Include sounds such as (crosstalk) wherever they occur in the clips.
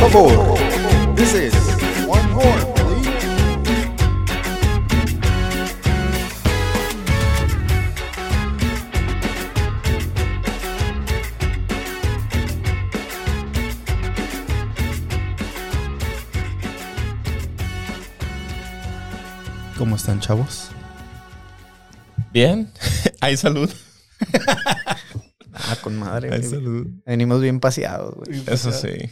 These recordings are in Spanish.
favor. This is one more, please. ¿Cómo están, chavos? Bien, (laughs) hay salud. (laughs) Ah, con madre, Hay güey. salud. Venimos bien paseados, güey. Eso sí.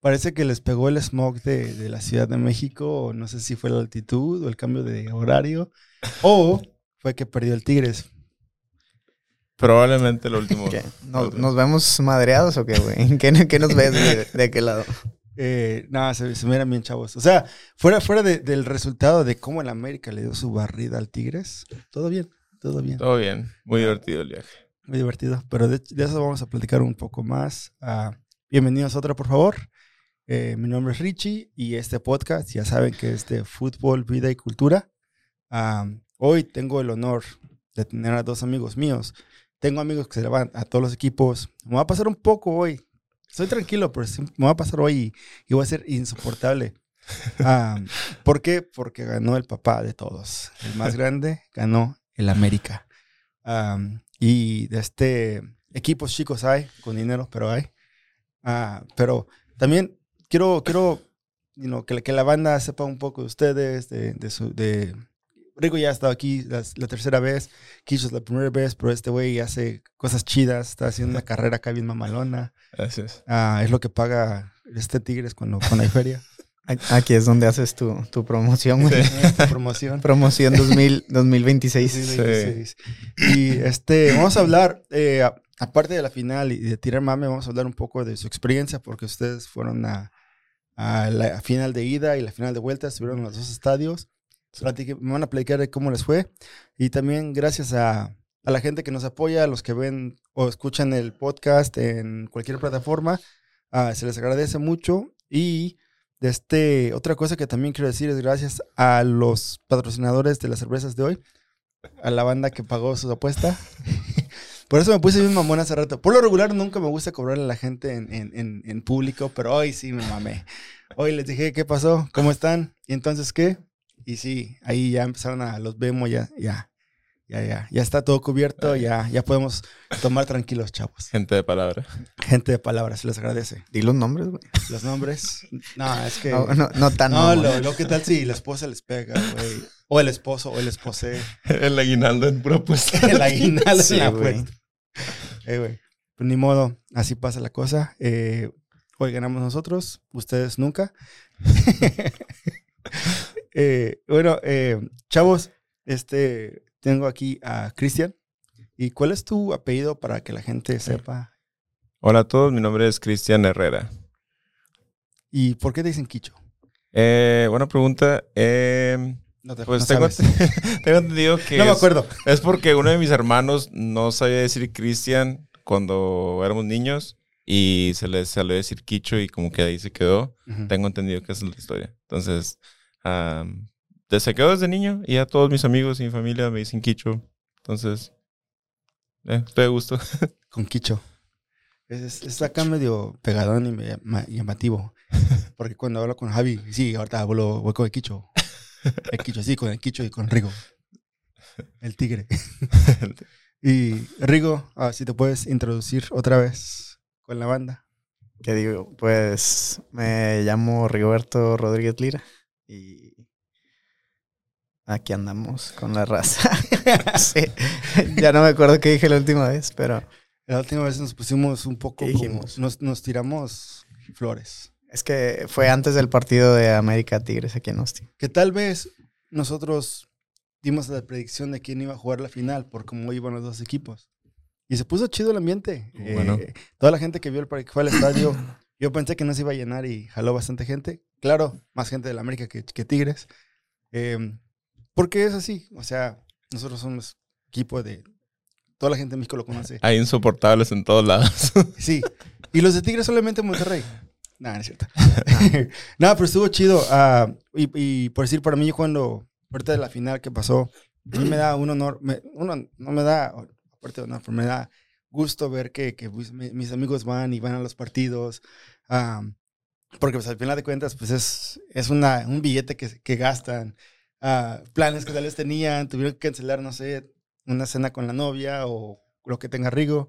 Parece que les pegó el smog de, de la Ciudad de México, o no sé si fue la altitud o el cambio de horario, o fue que perdió el Tigres. Probablemente lo último. ¿Qué? (laughs) ¿Nos, nos vemos madreados o qué, güey? ¿En qué, qué nos ves? ¿De, de (laughs) qué lado? Eh, nada, se, se miran bien, chavos. O sea, fuera, fuera de- del resultado de cómo el América le dio su barrida al Tigres, todo bien, todo bien. Todo bien. Muy divertido el viaje. Muy divertido. Pero de, de eso vamos a platicar un poco más. Ah, bienvenidos a otra, por favor. Eh, mi nombre es Richie y este podcast ya saben que es de fútbol, vida y cultura. Ah, hoy tengo el honor de tener a dos amigos míos. Tengo amigos que se le van a todos los equipos. Me va a pasar un poco hoy. Estoy tranquilo, pero me va a pasar hoy y, y va a ser insoportable. Ah, ¿Por qué? Porque ganó el papá de todos. El más grande ganó el América. Am, y de este equipos chicos hay, con dinero, pero hay. Ah, pero también quiero, quiero you know, que, la- que la banda sepa un poco de ustedes, de, de su... De, Rico ya ha estado aquí la, la tercera vez, es la primera vez, pero este güey hace cosas chidas, está haciendo una carrera acá bien mamalona. Gracias. Ah, es lo que paga este Tigres cuando, cuando hay feria. (laughs) Aquí es donde haces tu, tu promoción, güey. Esta (laughs) promoción. Promoción 2000, 2026. Sí, Sí. 26. Y este, vamos a hablar, eh, aparte de la final y de tirar mame, vamos a hablar un poco de su experiencia, porque ustedes fueron a, a la final de ida y la final de vuelta, estuvieron en los dos estadios. Me van a platicar de cómo les fue. Y también gracias a, a la gente que nos apoya, a los que ven o escuchan el podcast en cualquier plataforma, ah, se les agradece mucho. Y de este, otra cosa que también quiero decir es gracias a los patrocinadores de las cervezas de hoy, a la banda que pagó su apuesta. (laughs) Por eso me puse bien mamón hace rato. Por lo regular nunca me gusta cobrarle a la gente en, en- en- público, pero hoy sí me mamé. Hoy les dije, ¿qué pasó? ¿Cómo están? ¿Y entonces qué? Y sí, ahí ya empezaron a los vemos, ya, ya, ya, ya, ya está todo cubierto, ya, ya podemos tomar tranquilos, chavos. Gente de palabra. Gente de palabras, les agradece. Di los nombres, güey. Los nombres, no, es que... No, no, no tan No, mamón. lo, lo que tal si la esposa les pega, güey. O el esposo, o el esposé. (laughs) El aguinaldo en pura apuesta. (laughs) El aguinaldo Sí, en la. Eh, güey. Pues ni modo, así pasa la cosa. Eh, hoy ganamos nosotros, ustedes nunca. (laughs) Eh, bueno, eh, chavos, este, tengo aquí a Cristian. ¿Y cuál es tu apellido para que la gente sepa? Hola a todos, mi nombre es Cristian Herrera. ¿Y por qué te dicen Quicho? Eh, buena pregunta. Eh, No te pues no tengo, (laughs) tengo entendido (laughs) que No me acuerdo. Es porque uno de mis hermanos no sabía decir Cristian cuando éramos niños y se le salió a decir Quicho y como que ahí se quedó. Tengo entendido que esa es la historia. Entonces, am, de- se quedó desde niño y ya todos mis amigos y mi familia me dicen Quicho. Entonces, eh, estoy de gusto. (laughs) Con Quicho. Es, es- es acá medio pegadón y me- ma- llamativo. (laughs) Porque cuando hablo con Javi, sí, ahorita hablo, voy con el Quicho. El Quicho, sí, con el Quicho y con Rigo. El tigre. (laughs) Y Rigo, ah, si te puedes introducir otra vez con la banda. ¿Qué digo? Pues me llamo Rigoberto Rodríguez Lira y aquí andamos con la raza. (laughs) Sí, Ya no me acuerdo qué dije la última vez, pero La última vez nos pusimos un poco ¿Qué como- dijimos? nos, nos tiramos flores. es que fue antes del partido de América Tigres aquí en Austin. Que tal vez nosotros dimos la predicción de quién iba a jugar la final por cómo iban los dos equipos. Y se puso chido el ambiente. Eh, Bueno. toda la gente que vio el que fue al estadio, (laughs) yo pensé que no se iba a llenar y jaló bastante gente. Claro, más gente de la América que, que Tigres. Eh, porque es así. O sea, nosotros somos equipo de... Toda la gente en México lo conoce. (laughs) Hay insoportables en todos lados. (laughs) Sí. Y los de Tigres solamente en Monterrey. Nada, no es cierto. (laughs) Nada, pero estuvo chido. ah, y, y por decir, para mí, cuando, ahorita de la final que pasó, a mí me da un honor, me- uno no me da, aparte de honor, pero me da gusto ver que, que pues, mi- mis amigos van y van a los partidos. ah, porque pues al final de cuentas, pues es, es una, un billete que, que gastan, ah, planes que tal vez tenían, tuvieron que cancelar, no sé, una cena con la novia o lo que tenga Rigo.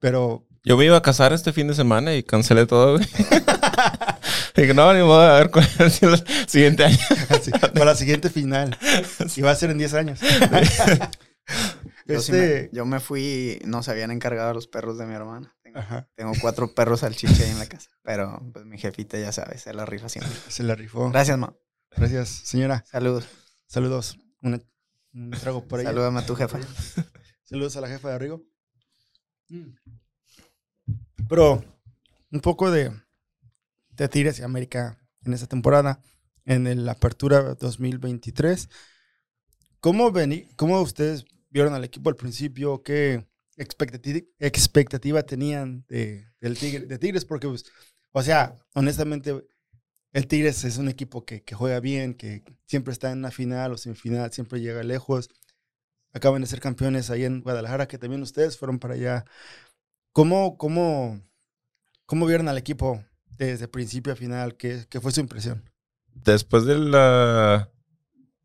Pero Yo me iba a casar este fin de semana y cancelé todo, güey. (laughs) Dije, no, ni modo, a ver cuál es el siguiente año. (laughs) sí, para la siguiente final. (laughs) Y va a ser en 10 años. Yo, sí me, este, yo me fui, no se habían encargado los perros de mi hermana. Tengo, cuatro perros salchicha ahí en la casa. Pero pues mi jefita ya sabe, se la rifa siempre. se la rifó. Gracias, ma. Gracias, señora. Saludos. Saludos. Una- un trago por ahí. Salúdame a tu jefa. (laughs) Saludos a la jefa de Rigo. Mm. Pero un poco de, de Tigres y América en esta temporada, en la apertura 2023. ¿Cómo, vení, ¿Cómo ustedes vieron al equipo al principio? ¿Qué expectativa, expectativa tenían de, del Tigre- de Tigres? Porque, pues, o sea, honestamente, el Tigres es un equipo que, juega bien, que siempre está en una final o semifinal, siempre llega lejos acaban de ser campeones ahí en Guadalajara, que también ustedes fueron para allá. ¿Cómo, cómo, cómo vieron al equipo desde principio a final? ¿Qué, qué fue su impresión? Después de la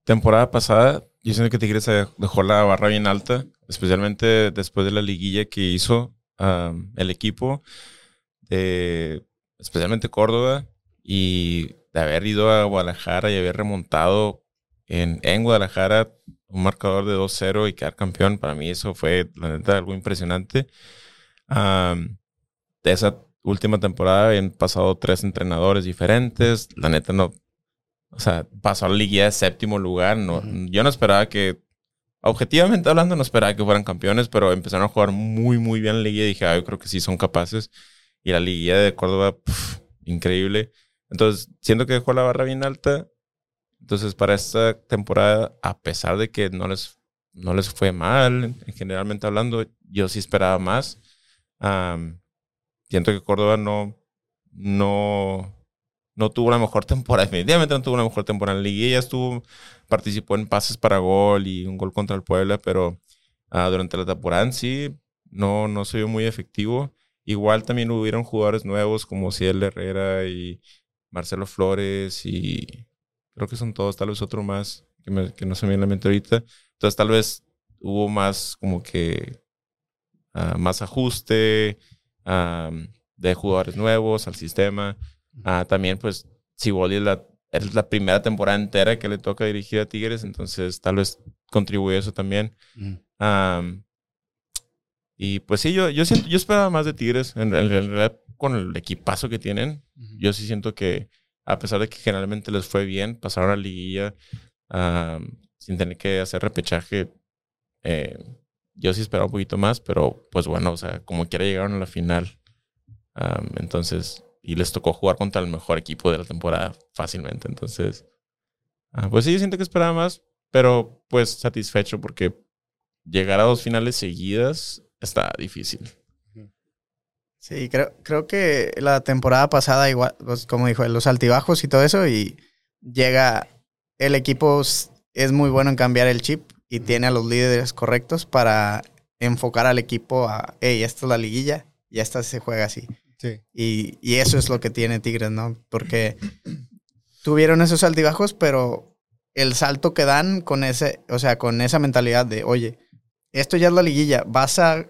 temporada pasada, yo siento que Tigres dejó la barra bien alta, especialmente después de la liguilla que hizo el equipo, de- especialmente Córdoba, y de haber ido a Guadalajara y haber remontado en, en Guadalajara un marcador de 2-0 y quedar campeón. Para mí eso fue, la neta, algo impresionante. Um, de esa última temporada habían pasado tres entrenadores diferentes. La neta no, o sea, pasó a la liguilla de séptimo lugar. No, Ujú. Yo no esperaba que, objetivamente hablando, no esperaba que fueran campeones, pero empezaron a jugar muy, muy bien la liguilla y dije, ah, yo creo que sí son capaces. Y la liguilla de Córdoba, pf, increíble. Entonces, siento que dejó la barra bien alta. Entonces, para esta temporada, a pesar de que no les, no les fue mal, en- generalmente hablando, yo sí esperaba más. Am, siento que Córdoba no, no, no tuvo la mejor (laughs) temporada. Definitivamente no tuvo la mejor temporada en la liguilla. Estuvo, participó en pases para gol y un gol contra el Puebla, pero ah, durante la temporada sí no, no se vio muy efectivo. Igual también hubieron jugadores nuevos como Ciel Herrera y Marcelo Flores y creo que son todos, tal vez otro más que, me- que no se me viene a la mente ahorita. Entonces tal vez hubo más como que ah, más ajuste ah, de jugadores nuevos al sistema. Ah, también pues Siboldi es la, es la primera temporada entera que le toca dirigir a Tigres, entonces tal vez contribuye eso también. Am, y pues sí, yo, yo, siento, yo esperaba más de Tigres. En, en realidad, con el equipazo que tienen, yo sí siento que, a pesar de que generalmente les fue bien, pasaron a la liguilla sin tener que hacer repechaje. eh, yo sí esperaba un poquito más, pero pues bueno, o sea, como quiera llegaron a la final. Am, entonces, y les tocó jugar contra el mejor equipo de la temporada fácilmente. Entonces, ah, pues sí, siento que esperaba más, pero pues satisfecho porque llegar a dos finales seguidas está difícil. Sí, creo, creo que la temporada pasada, igual, pues, como dijo, los altibajos y todo eso, y llega, el equipo es muy bueno en cambiar el chip y tiene a los líderes correctos para enfocar al equipo a, hey, esta es la liguilla y esta se juega así. Sí. Y, y eso es lo que tiene Tigres, ¿no? Porque (clears throat) tuvieron esos altibajos, pero el salto que dan con ese, o sea, con esa mentalidad de, oye, esto ya es la liguilla, vas a,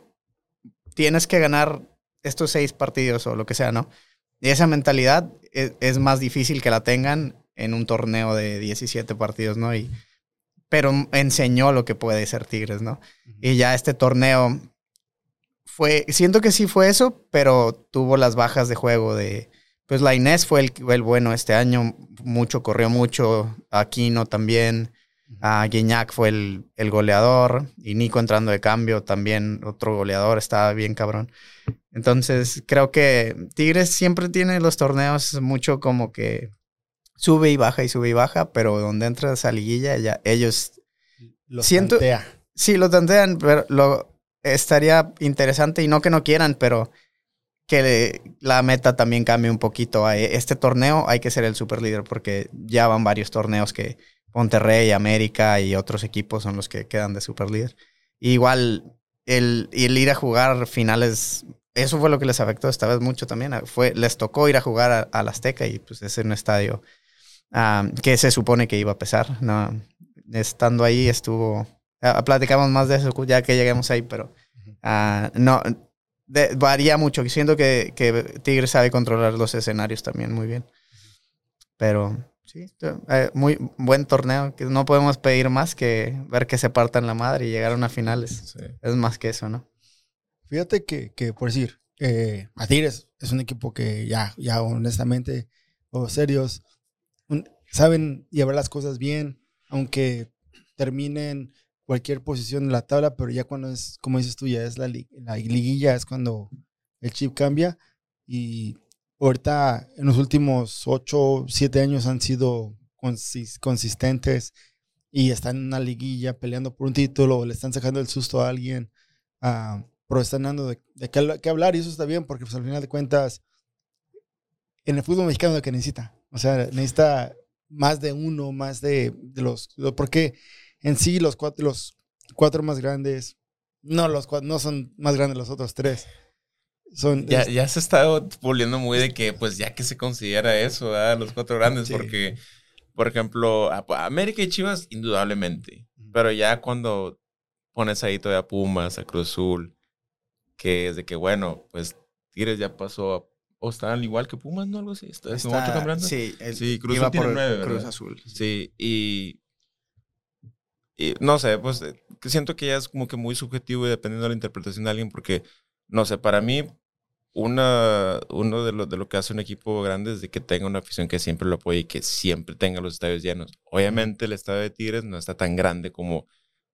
tienes que ganar estos seis partidos o lo que sea, ¿no? Y esa mentalidad es, es más difícil que la tengan en un torneo de 17 partidos, ¿no? Y, pero enseñó lo que puede ser Tigres, ¿no? Y ya este torneo fue, siento que sí fue eso, pero tuvo las bajas de juego de, pues la Inés fue el, el bueno este año, mucho, corrió mucho, Aquino también, a Guiñac fue el, el goleador, y Nico entrando de cambio también, otro goleador, estaba bien cabrón. Entonces, creo que Tigres siempre tiene los torneos mucho como que sube y baja y sube y baja, pero donde entra esa liguilla, ya ellos Lo Siento- tantea. Sí, lo tantean, pero lo estaría interesante y no que no quieran, pero que la meta también cambie un poquito. A este torneo hay que ser el super líder porque ya van varios torneos que Monterrey, América y otros equipos son los que quedan de super líder. Igual el, el ir a jugar finales eso fue lo que les afectó esta vez mucho también. Fue, les tocó ir a jugar a- al Azteca y pues es un estadio que se supone que iba a pesar. No, estando ahí estuvo... platicamos más de eso ya que lleguemos ahí, pero ah, no... de- varía mucho. Siento que, que Tigres sabe controlar los escenarios también muy bien. Pero sí, eh, muy buen torneo. No podemos pedir más que ver que se partan la madre y llegar a finales. Sí. Es más que eso, ¿no? Fíjate que, que por decir, eh, es un equipo que ya, ya honestamente, o serios, un- saben llevar las cosas bien, aunque terminen cualquier posición en la tabla, pero ya cuando es, como dices tú, ya es la, la liguilla, es cuando el chip cambia. Y ahorita, en los últimos 8, 7 años han sido consis- consistentes y están en una liguilla peleando por un título, le están sacando el susto a alguien. ah, pero están dando de, qué, habla- qué hablar y eso está bien porque pues, al final de cuentas en el fútbol mexicano es lo que necesita. O sea, necesita más de uno, más de, los... Porque en sí los cuatro, los cuatro más grandes, no, los no son más grandes los otros tres. Son, Ya, ya se está volviendo muy de que, pues, ya que se considera eso, ¿verdad? Los cuatro grandes, Sí. porque, por ejemplo, América y Chivas, indudablemente. Pero ya cuando pones ahí todavía a Pumas, a Cruz Azul, que es de que, bueno, pues Tigres ya pasó a, o están igual que Pumas, ¿no? Algo así. Está, ¿son Está- ocho campeonatos? Sí, el- Sí, Cruz Azul tiene nueve. Cruz Azul. Sí, y, y no sé, pues eh, siento que ya es como que muy subjetivo y dependiendo de la interpretación de alguien, porque, no sé, para mí, una, uno de lo, de lo que hace un equipo grande es de que tenga una afición que siempre lo apoye y que siempre tenga los estadios llenos. Obviamente el estadio de Tigres no está tan grande como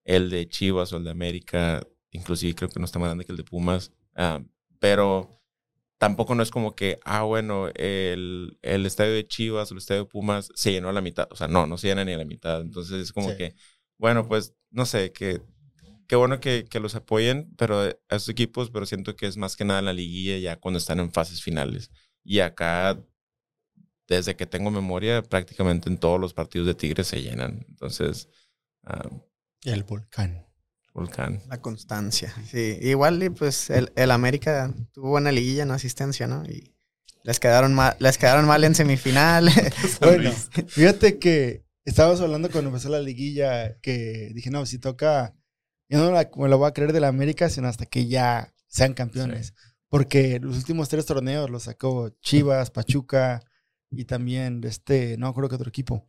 el de Chivas o el de América, inclusive creo que no está más grande que el de Pumas, ah, pero tampoco no es como que, ah, bueno, el, el estadio de Chivas o el estadio de Pumas se llenó a la mitad. O sea, no, no se llena ni a la mitad. Entonces es como Sí. que, bueno, pues, no sé, que qué bueno que, que los apoyen, pero a esos equipos, pero siento que es más que nada en la liguilla ya cuando están en fases finales. Y acá, desde que tengo memoria, prácticamente en todos los partidos de Tigres se llenan. Entonces, el volcán. Volcán. La constancia. Sí, igual y pues el, el América tuvo buena liguilla en asistencia, ¿no? Y les quedaron mal, les quedaron mal en semifinal. (laughs) (laughs) Bueno, fíjate que estábamos hablando cuando empezó la liguilla que dije, no, si toca, yo no la- me lo voy a creer de la América, sino hasta que ya sean campeones. Porque los últimos tres torneos los sacó Chivas, Pachuca y también este, no creo que otro equipo.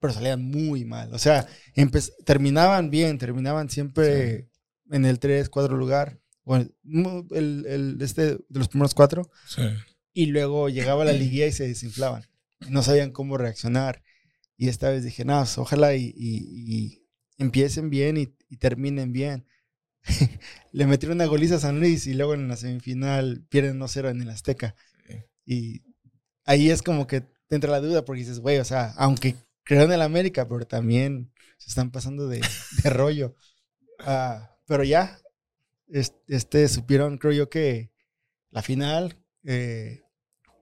Pero salían muy mal. O sea, terminaban bien, terminaban siempre en el 3, 4 lugar. Bueno, el, el- este de los primeros cuatro Sí. y luego llegaba la liguilla y se desinflaban. No sabían cómo reaccionar. Y esta vez dije, no, pues, ojalá y, y- y empiecen bien y, y terminen bien. (laughs) Le metieron una goliza a San Luis y luego en la semifinal pierden 1-0 en el Azteca. Sí. Y ahí es como que te entra la duda porque dices, güey, o sea, aunque crearon en el América, pero también se están pasando de, (laughs) de rollo. Ah, pero ya, es- este, supieron, creo yo, que la final, eh,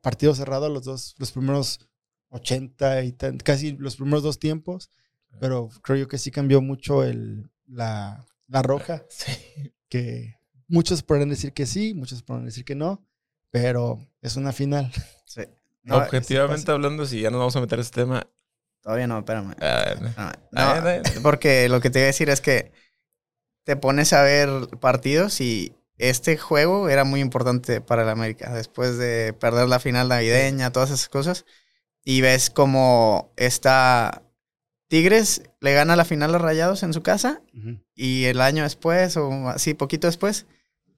partido cerrado los dos, los primeros 80 y tan- casi los primeros dos tiempos, pero creo yo que sí cambió mucho el, la, la roja, (laughs) Sí. que muchos podrán decir que sí, muchos podrán decir que no, pero es una final. Sí. No, Objetivamente hablando, si ya nos vamos a meter a este tema. Todavía no, espérame. Ah, no, ah, porque lo que te iba a decir es que te pones a ver partidos y este juego era muy importante para el América. Después de perder la final navideña, todas esas cosas. Y ves como está Tigres le gana la final a Rayados en su casa y el año después, o así, poquito después,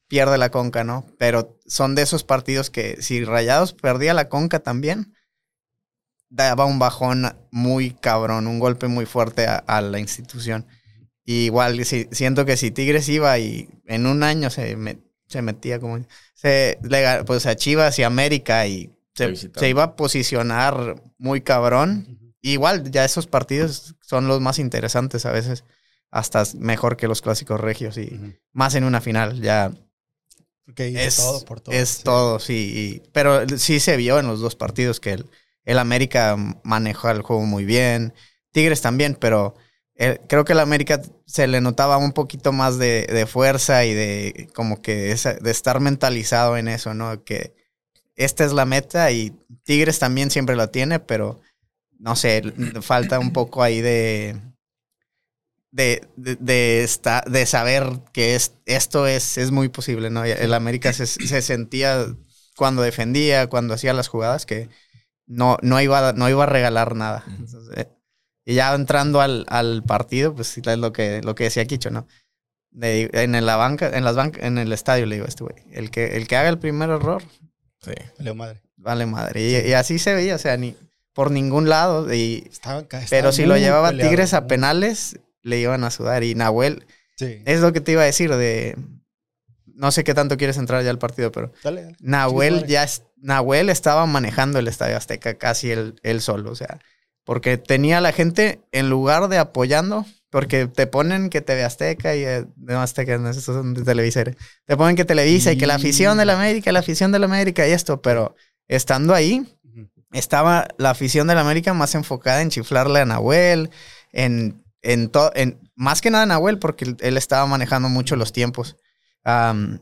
pierde la conca, ¿no? Pero son de esos partidos que si Rayados perdía la conca también, daba un bajón muy cabrón, un golpe muy fuerte a, a la institución. Y igual, si- siento que si Tigres iba y en un año se, me- se metía como... Se, le pues a Chivas y América y se iba a posicionar muy cabrón. Igual, ya esos partidos son los más interesantes a veces, hasta mejor que los clásicos regios y más en una final, ya Porque ahí es todo por todo. Es sí. todo, sí. y- pero sí se vio en los dos partidos que el, el América manejó el juego muy bien. Tigres también, pero creo que la América se le notaba un poquito más de, de fuerza y de como que esa- de estar mentalizado en eso, ¿no? Que esta es la meta y Tigres también siempre la tiene, pero no sé, falta un poco ahí de de, de, de, esta- de saber que es, esto es, es muy posible, ¿no? El América se, se sentía cuando defendía, cuando hacía las jugadas, que no, no, iba, a- no iba a regalar nada. Entonces, eh, y ya entrando al, al partido, pues es lo que, lo que decía Kicho, ¿no? Le- en la banca, en las bancas, en el estadio le digo a este güey, el que, el que haga el primer error, Sí. Leo madre. vale madre. Y, y así se veía, o sea, ni por ningún lado. Y, Estaban, ca- pero estaban si lo llevaba peleados, Tigres a penales, le iban a sudar. Y Nahuel, Sí. es lo que te iba a decir de... No sé qué tanto quieres entrar ya al partido, pero Dale, dale. Nahuel madre. ya es- Nahuel estaba manejando el Estadio Azteca casi él, él solo, o sea, porque tenía a la gente en lugar de apoyando, porque te ponen que TV Azteca y eh, no Azteca, no, estos son de Televisa, te ponen que Televisa y que la afición de la América, la afición de la América y esto, pero estando ahí. Estaba la afición de la América más enfocada en chiflarle a Nahuel, en, en todo, en, más que nada Nahuel, porque él, estaba manejando mucho los tiempos. Am,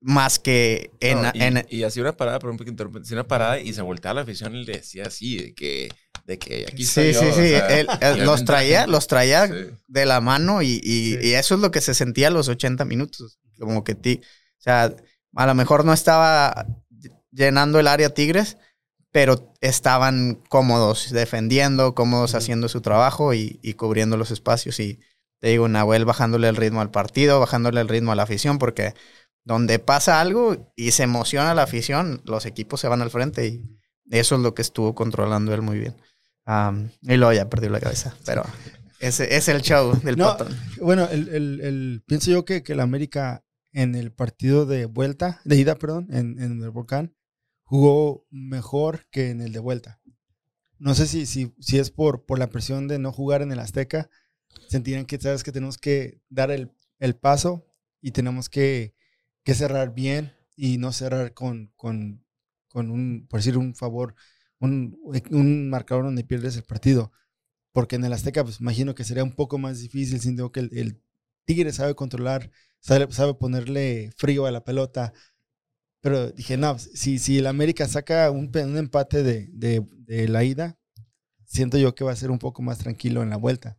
más que en, No, y, en- y hacía una parada, perdón que interrumpa, hacía una parada y se volteaba a la afición y le decía así, de que, de que aquí Sí, sí, sí. o sea, él- él y los traía, los traía Sí. de la mano y, y- Sí. y eso es lo que se sentía a los 80 minutos. Como que ti, o sea, a lo mejor no estaba llenando el área Tigres, pero estaban cómodos defendiendo, cómodos haciendo su trabajo y, y cubriendo los espacios. Y te digo, Nahuel bajándole el ritmo al partido, bajándole el ritmo a la afición, porque donde pasa algo y se emociona la afición, los equipos se van al frente y eso es lo que estuvo controlando él muy bien. Am, y luego ya perdió la cabeza, pero ese es el show del No. Bueno, el, el- el- pienso yo que, que el América en el partido de vuelta, de ida, perdón, en, en el Volcán, jugó mejor que en el de vuelta. No sé si, si, si es por, por la presión de no jugar en el Azteca, sentirán que sabes que tenemos que dar el, el paso y tenemos que, que cerrar bien y no cerrar con, con, con un, por decir un favor, un, un marcador donde pierdes el partido. Porque en el Azteca, pues imagino que sería un poco más difícil, siendo que el, el Tigre sabe controlar, sabe, sabe ponerle frío a la pelota. Pero dije, no, pues, si, si el América saca un, un empate de, de- de la ida, siento yo que va a ser un poco más tranquilo en la vuelta.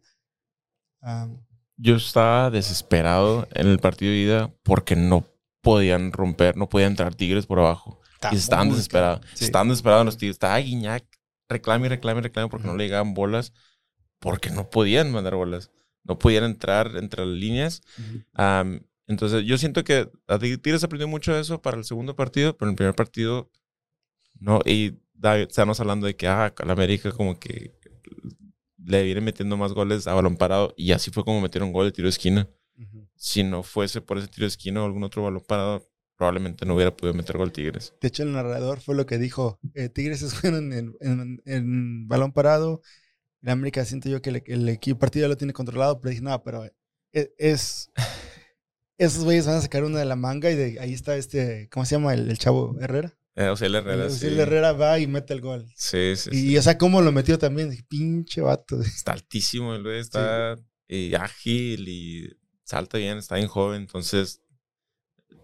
Yo estaba desesperado en el partido de ida porque no podían romper, no podían entrar Tigres por abajo. está y estaban muy desesperados. Sí. Estaban desesperados los Tigres. Estaba Guiñac, reclame reclame reclame porque no le llegaban bolas, porque no podían mandar bolas. No podían entrar entre las líneas. Entonces, yo siento que a Tig- Tigres aprendió mucho de eso para el segundo partido, pero en el primer partido no. Y estamos hablando de que ah, la América como que le viene metiendo más goles a balón parado y así fue como metieron gol de tiro de esquina. Si no fuese por ese tiro de esquina o algún otro balón parado, probablemente no hubiera podido meter gol Tigres. De hecho, el narrador fue lo que dijo. eh, Tigres es bueno en, en- en- en balón parado. En América siento yo que el, el equipo partido lo tiene controlado, pero dije, no, pero e- es... Esos güeyes van a sacar una de la manga y de ahí está este, ¿cómo se llama? El, el chavo Herrera. Eh, o sea, el Herrera, el, sí. el Herrera va y mete el gol. Sí, sí, sí. Y, o sea, cómo lo metió también. Pinche vato. (laughs) Está altísimo el güey, está eh, ágil y salta bien, está bien joven, entonces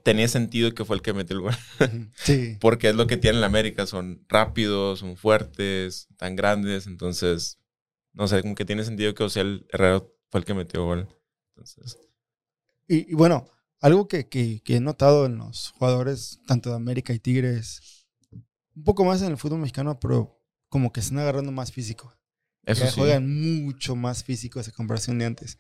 tenía sentido que fue el que metió el gol. (laughs) Sí. Porque es lo que tiene la América, son rápidos, son fuertes, tan grandes, entonces, no sé, como que tiene sentido que Osiel Herrera fue el que metió gol. Entonces, Y, y bueno, algo que, que- que he notado en los jugadores, tanto de América y Tigres, un poco más en el fútbol mexicano, pero como que están agarrando más físico. eso ya sí. juegan mucho más físicos a comparación de antes.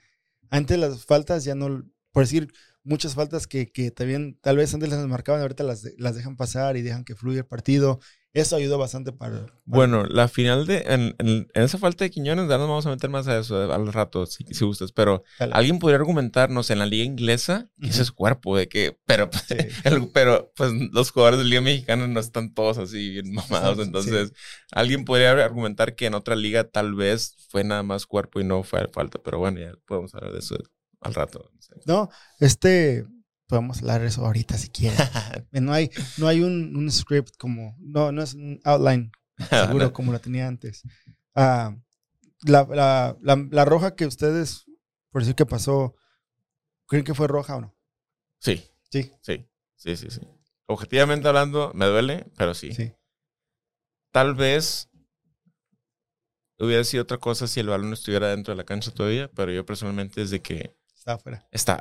Antes las faltas ya no, por decir, muchas faltas que, que también tal vez antes las marcaban, ahorita las, las dejan pasar y dejan que fluya el partido. Eso ayudó bastante para... para- Bueno, la final de. En, en- en esa falta de Quiñones, ya nos vamos a meter más a eso eh, al rato, si, si gustas. Pero Dale. alguien podría argumentar, no sé, en la liga inglesa, que ese es cuerpo, de que. Pero, (laughs) Sí. el- pero pues los jugadores de la liga mexicana no están todos así bien mamados. Entonces, alguien podría argumentar que en otra liga tal vez fue nada más cuerpo y no fue falta. Pero bueno, ya podemos hablar de eso al rato. No, este, podemos hablar de eso ahorita si quieren. (laughs) no hay, no hay un, un script como, no, no es un outline seguro (laughs) como lo tenía antes. Ah, la, la- la- la roja que ustedes por decir que pasó, ¿creen que fue roja o no? Sí, Sí. sí, sí, sí, sí. Objetivamente hablando, me duele, pero sí. Sí. Tal vez hubiera sido otra cosa si el balón estuviera dentro de la cancha todavía, pero yo personalmente desde que Estaba afuera. (laughs) está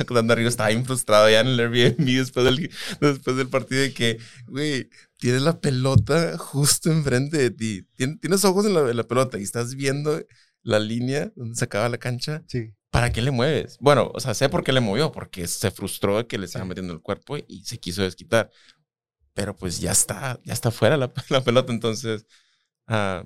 acordando arriba, estaba bien frustrado ya en el Airbnb después del, después del partido de que, güey, tienes la pelota justo enfrente de ti. Tien- Tienes ojos en la, en la pelota y estás viendo la línea donde se acaba la cancha. Sí. ¿Para qué le mueves? Bueno, o sea, sé por qué le movió, porque se frustró de que le estaba Sí. metiendo el cuerpo y se quiso desquitar. Pero pues ya está, ya está fuera la, (laughs) la pelota, entonces ah,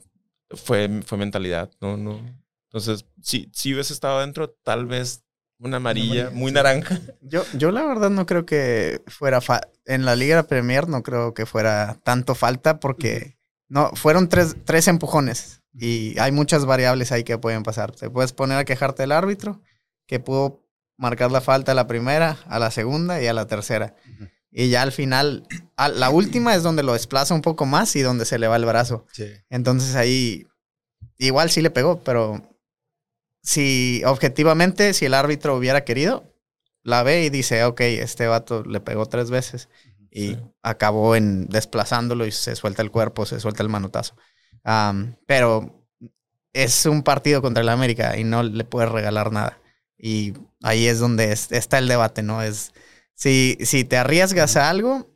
fue, fue mentalidad, no, no. Entonces, si, si hubiese estado adentro, tal vez una amarilla, amarilla, muy naranja. Yo, yo la verdad no creo que fuera fa- en la Liga Premier no creo que fuera tanto falta porque no fueron tres, tres empujones y hay muchas variables ahí que pueden pasar. Te puedes poner a quejarte del árbitro que pudo marcar la falta a la primera, a la segunda y a la tercera. Y ya al final, a la última es donde lo desplaza un poco más y donde se le va el brazo. Sí. Entonces ahí igual sí le pegó, pero si objetivamente, si el árbitro hubiera querido, la ve y dice, ok, este vato le pegó tres veces y Sí. acabó en desplazándolo y se suelta el cuerpo, se suelta el manotazo. Am, pero es un partido contra el América y no le puedes regalar nada. Y ahí es donde es- está el debate, ¿no? Es si, si te arriesgas a algo,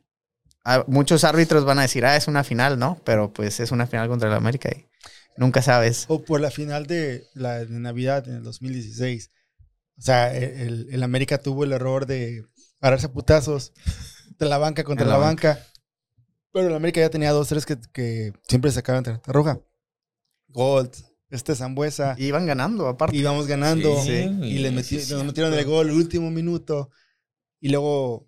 a- muchos árbitros van a decir, ah, es una final, ¿no? Pero pues es una final contra el América y nunca sabes. O por la final de la de Navidad en el 2016. O sea, el, el América tuvo el error de agarrarse a putazos de la banca contra En la, la banca. Pero el América ya tenía dos, tres que, que siempre sacaban tarjeta roja. Gold, este Zambuesa. Iban ganando, aparte. íbamos ganando Sí, y les sí, meti- sí, nos metieron el gol el último minuto y luego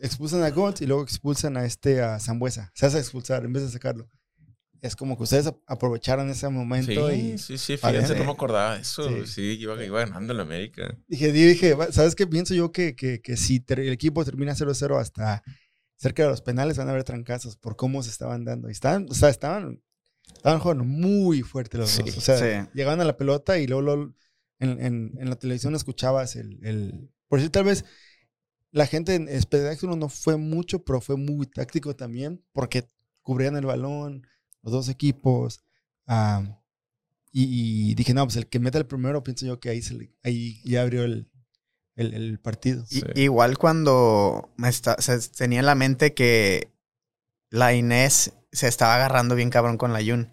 expulsan a Gold y luego expulsan a este a Zambuesa. Se hace expulsar en vez de sacarlo. Es como que ustedes ap- aprovecharon ese momento Sí, y sí, sí, fíjense, no me acordaba de eso. Sí. Sí, iba, iba ganando el América. dije, dije, "Va- ¿sabes qué? Pienso yo que, que, que si el equipo termina 0-0 hasta cerca de los penales van a haber trancazos por cómo se estaban dando. Y estaban, o sea, estaban, estaban jugando muy fuerte los Sí, dos. O sea, sí. llegaban a la pelota y luego, luego en, en- en la televisión escuchabas el, el... Por decir, tal vez la gente en espectáculo no fue mucho, pero fue muy táctico también, porque cubrían el balón, los dos equipos. y, y dije, no, pues el que meta el primero, pienso yo que ahí, se le- ahí ya abrió el, el, el partido. Sí. Igual cuando me está- se tenía en la mente que la Inés se estaba agarrando bien cabrón con la Yun.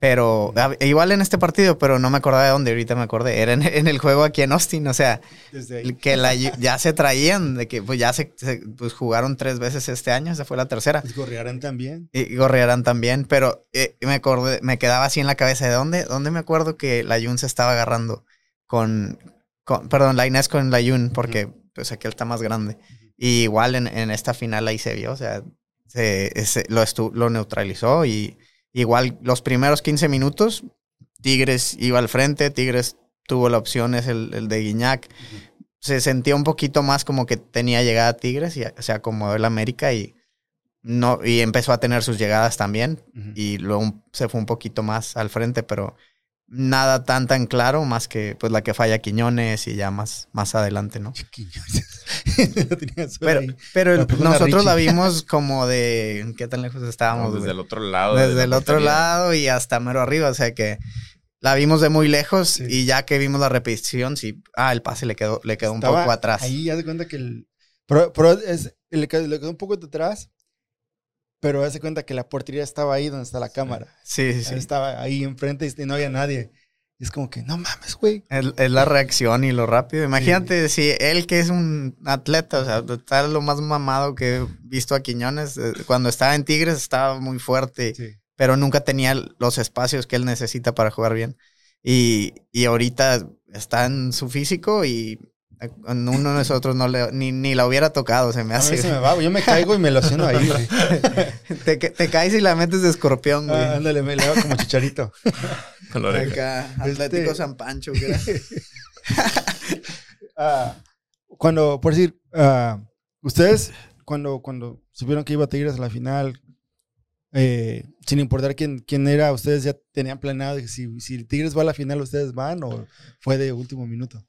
Pero igual en este partido, pero no me acordaba de dónde, ahorita me acordé. Era en, en el juego aquí en Austin, o sea, que la, ya se traían, de que pues ya se, se- pues jugaron tres veces este año, esa fue la tercera. Pues Gorriarán también. Y Gorriarán también, pero eh, me acordé, me quedaba así en la cabeza de dónde, dónde me acuerdo que la Yun se estaba agarrando con, con perdón, la Inés con la Yun, porque pues aquel está más grande. Y igual en, en esta final ahí se vio, o sea, se, se- lo, estu- lo neutralizó y igual los primeros 15 minutos, Tigres iba al frente, Tigres tuvo la opción, es el, el de Guiñac. Se sentía un poquito más como que tenía llegada Tigres y se acomodó el América y no y empezó a tener sus llegadas también y luego se fue un poquito más al frente, pero nada tan tan claro más que pues la que falla Quiñones y ya más más adelante, ¿no? Solo (laughs) Pero La nosotros la vimos como de qué tan lejos estábamos, desde el otro lado. de desde la el otro lado y hasta mero arriba, o sea que la vimos de muy lejos Sí. y ya que vimos la repetición, sí, ah, el pase le quedó le quedó un poco atrás. Ahí, haz de cuenta que el. Pero, pero es, le, quedó, le quedó un poco atrás, pero haz de cuenta que la portería estaba ahí donde está la cámara. Sí, sí, sí. Estaba ahí enfrente y no había nadie. Y es como que, no mames, güey. Es, es la reacción y lo rápido. Imagínate si él que es un atleta, o sea, está lo más mamado que he visto a Quiñones. eh, Cuando estaba en Tigres estaba muy fuerte, Sí. pero nunca tenía los espacios que él necesita para jugar bien. Y, y ahorita está en su físico y uno de nosotros no le, ni, ni la hubiera tocado, se me A mí hace. se me va. Yo me caigo y me lociono ahí, güey. (laughs) te, ca- te caes y la metes de escorpión, güey. Ah, ándale, me le hago como chicharito. (laughs) Con la. Acá, Este- Atlético San Pancho, que (laughs) era. Ah, cuando, por decir, ah, ustedes, cuando, cuando supieron que iba a Tigres a la final, eh, sin importar quién, quién era, ustedes ya tenían planeado que si, si el Tigres va a la final, ustedes van o fue de último minuto.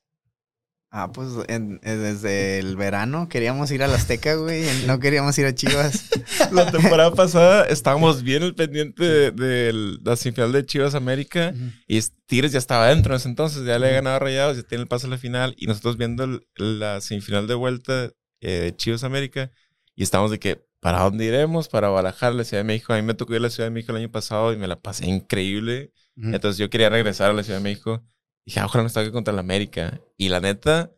Ah, pues en- eh, desde el verano queríamos ir a la Azteca, güey. No queríamos ir a Chivas. (laughs) La temporada pasada estábamos bien al pendiente de, de la semifinal de Chivas América y Tigres ya estaba dentro en ese entonces, ya le había ganado a Rayados, ya tiene el paso a la final y nosotros viendo el- la semifinal de vuelta eh, de Chivas América y estábamos de que, ¿para dónde iremos? Para Guadalajara, la Ciudad de México. A mí me tocó ir a la Ciudad de México el año pasado y me la pasé increíble. Ujú. Entonces yo quería regresar a la Ciudad de México. Dije, ah, ojalá nos toque contra la América. Y la neta,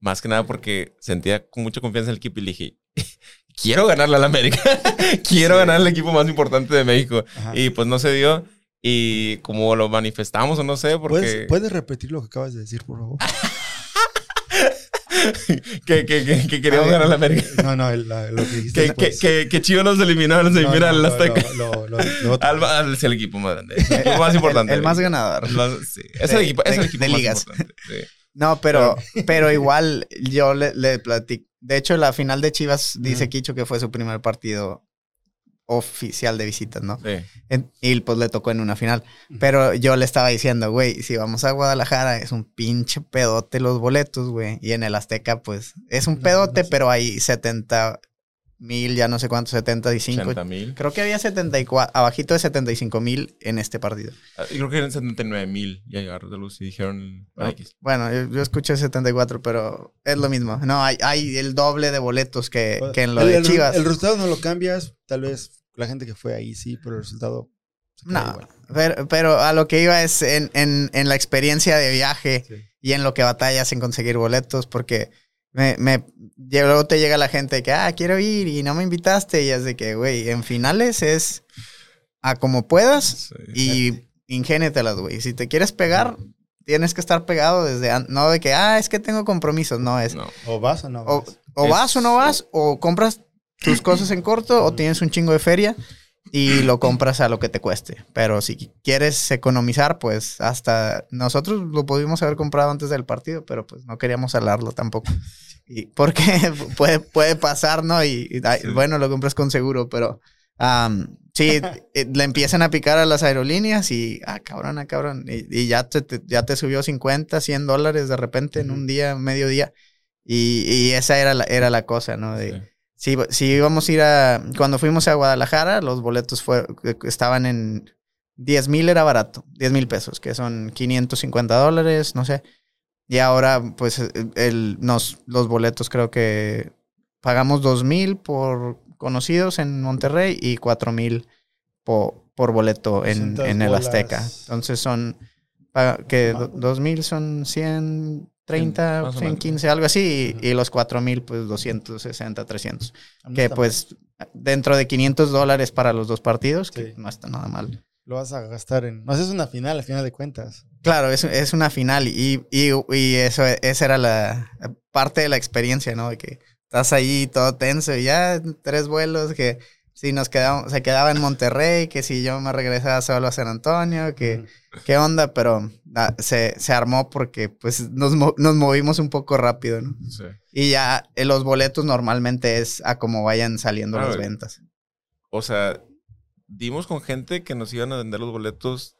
más que nada porque sentía con mucha confianza en el equipo y dije, (laughs) quiero ganarle a la América. (laughs) quiero ganar al equipo más importante de México. Ajá. Y pues no se dio. Y como lo manifestamos o no sé, porque... ¿Puedes, puedes repetir lo que acabas de decir, por favor? (laughs) (laughs) que, que, que, que queríamos ganar la América. (laughs) No, no, el- la- lo que dijiste. Que, que, que, que Chivas nos eliminó en la No, semifinal no, en la lo- Azteca. lo- lo- lo- lo otro. (laughs) Al, al- es el equipo más grande. El equipo más importante. El, el más ganador. Sí. Es el De- equipo, es el de- equipo de más ligas. importante. sí. No, pero, pero igual yo le, le platico. De hecho, la final de Chivas dice Ujú. Kicho que fue su primer partido oficial de visitas, ¿no? Sí. En- y pues le tocó en una final. Pero yo le estaba diciendo, güey, si vamos a Guadalajara es un pinche pedote los boletos, güey. Y en el Azteca, pues es un No, pedote, no sé. pero hay 70 mil, ya no sé cuántos, 75. 80 mil. Creo que había 74, abajito de 75 mil en este partido. Creo que eran 79 mil. Ya llegaron de luz y dijeron. No. X. Bueno, yo, yo escuché 74, pero es lo mismo. No, hay, hay el doble de boletos que, que en lo el, de el- Chivas. El resultado no lo cambias, tal vez la gente que fue ahí sí, pero el resultado No, pero, pero a lo que iba es en, en, en la experiencia de viaje Sí. y en lo que batallas en conseguir boletos, porque me, luego te llega la gente que, ah, quiero ir y no me invitaste, y es de que, güey, en finales es a como puedas Sí. y ingénetelas, güey. Si te quieres pegar, tienes que estar pegado desde, no de que, ah, es que tengo compromisos, no, es, No. O vas o no vas. o Es- vas o no vas, o compras tus cosas en corto, o tienes un chingo de feria y lo compras a lo que te cueste. Pero si quieres economizar, pues hasta nosotros lo pudimos haber comprado antes del partido, pero pues no queríamos alarlo tampoco. Y porque (laughs) puede, puede pasar, ¿no? Y, y, Sí. bueno, lo compras con seguro, pero am, sí, eh, le empiezan a picar a las aerolíneas y, ah, cabrón, ah, cabrón, y, y ya, te, te- ya te subió 50, 100 dólares de repente en un día, medio día. Y, y esa era la, era la cosa, ¿no? De, Sí. Sí, sí íbamos a ir a... Cuando fuimos a Guadalajara, los boletos fue, eh, estaban en... 10 mil era barato, 10 mil pesos, que son 550 dólares, no sé. Y ahora, pues, eh, el, nos, los boletos creo que pagamos 2 mil por conocidos en Monterrey y 4 mil por, boleto en, en el Azteca. Entonces son, que 2 mil son 100, 30, 115, algo así, y, y los 4000, pues 260, 300. Que pues mal. dentro de 500 dólares para los dos partidos, sí. que no está nada mal. Lo vas a gastar en. No, es una final, al final de cuentas. Claro, es, es una final, y, y, y, eso esa era la parte de la experiencia, ¿no? De que estás ahí todo tenso y ya tres vuelos que si nos quedamos, se quedaba en Monterrey, que si yo me regresaba solo a San Antonio, que qué onda, pero ah, se, se armó porque pues nos, nos movimos un poco rápido, ¿no? Sí. Y ya eh, los boletos normalmente es a como vayan saliendo Ah, las ventas. O sea, dimos con gente que nos iban a vender los boletos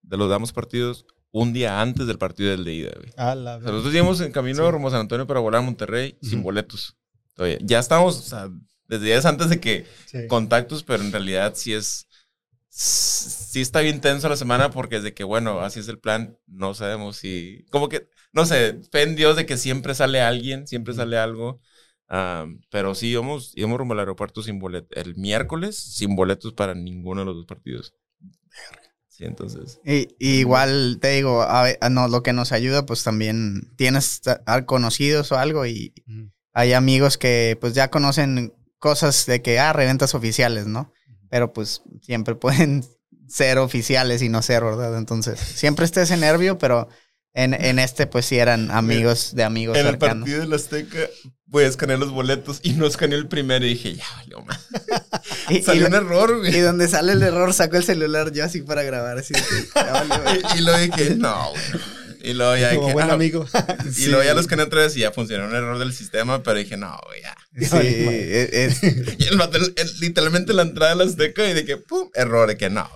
de los damos partidos un día antes del partido del de ida, güey. A la O sea, nosotros íbamos en camino Sí. rumbo a San Antonio para volar a Monterrey sin boletos. Oye, ya estamos, o sea, desde días antes de que Sí. contactos, pero en realidad sí es. Sí está bien tenso la semana porque es de que, bueno, así es el plan, no sabemos si. Como que, no sé, fe en Dios de que siempre sale alguien, siempre sale algo. Pero sí íbamos, íbamos rumbo al aeropuerto sin boletos. El miércoles sin boletos para ninguno de los dos partidos. Sí, entonces. Y, y igual te digo, a ve- a no, lo que nos ayuda, pues también tienes a- conocidos o algo y hay amigos que pues ya conocen cosas de que, ah, reventas oficiales, ¿no? Pero pues siempre (laughs) pueden ser oficiales y no ser, ¿verdad? Entonces, siempre está ese nervio, pero en, en este pues sí eran (laughs) amigos de amigos En el partido de la Azteca, voy a escanear los boletos y no escaneé el primero y dije, ya, valió más. (laughs) Y Salió un error, güey. y donde sale el error, saco el celular yo así para grabar, así. de que, ya valió, güey. Y, y luego dije, no, güey. Y luego ya Como dije, buen ah, amigo. Y Sí. luego ya los escaneé otra vez y ya funcionó un error del sistema, pero dije, no, güey, ya. Sí, es- (laughs) Y el literalmente la entrada de la Azteca y de que, pum, error, de que no.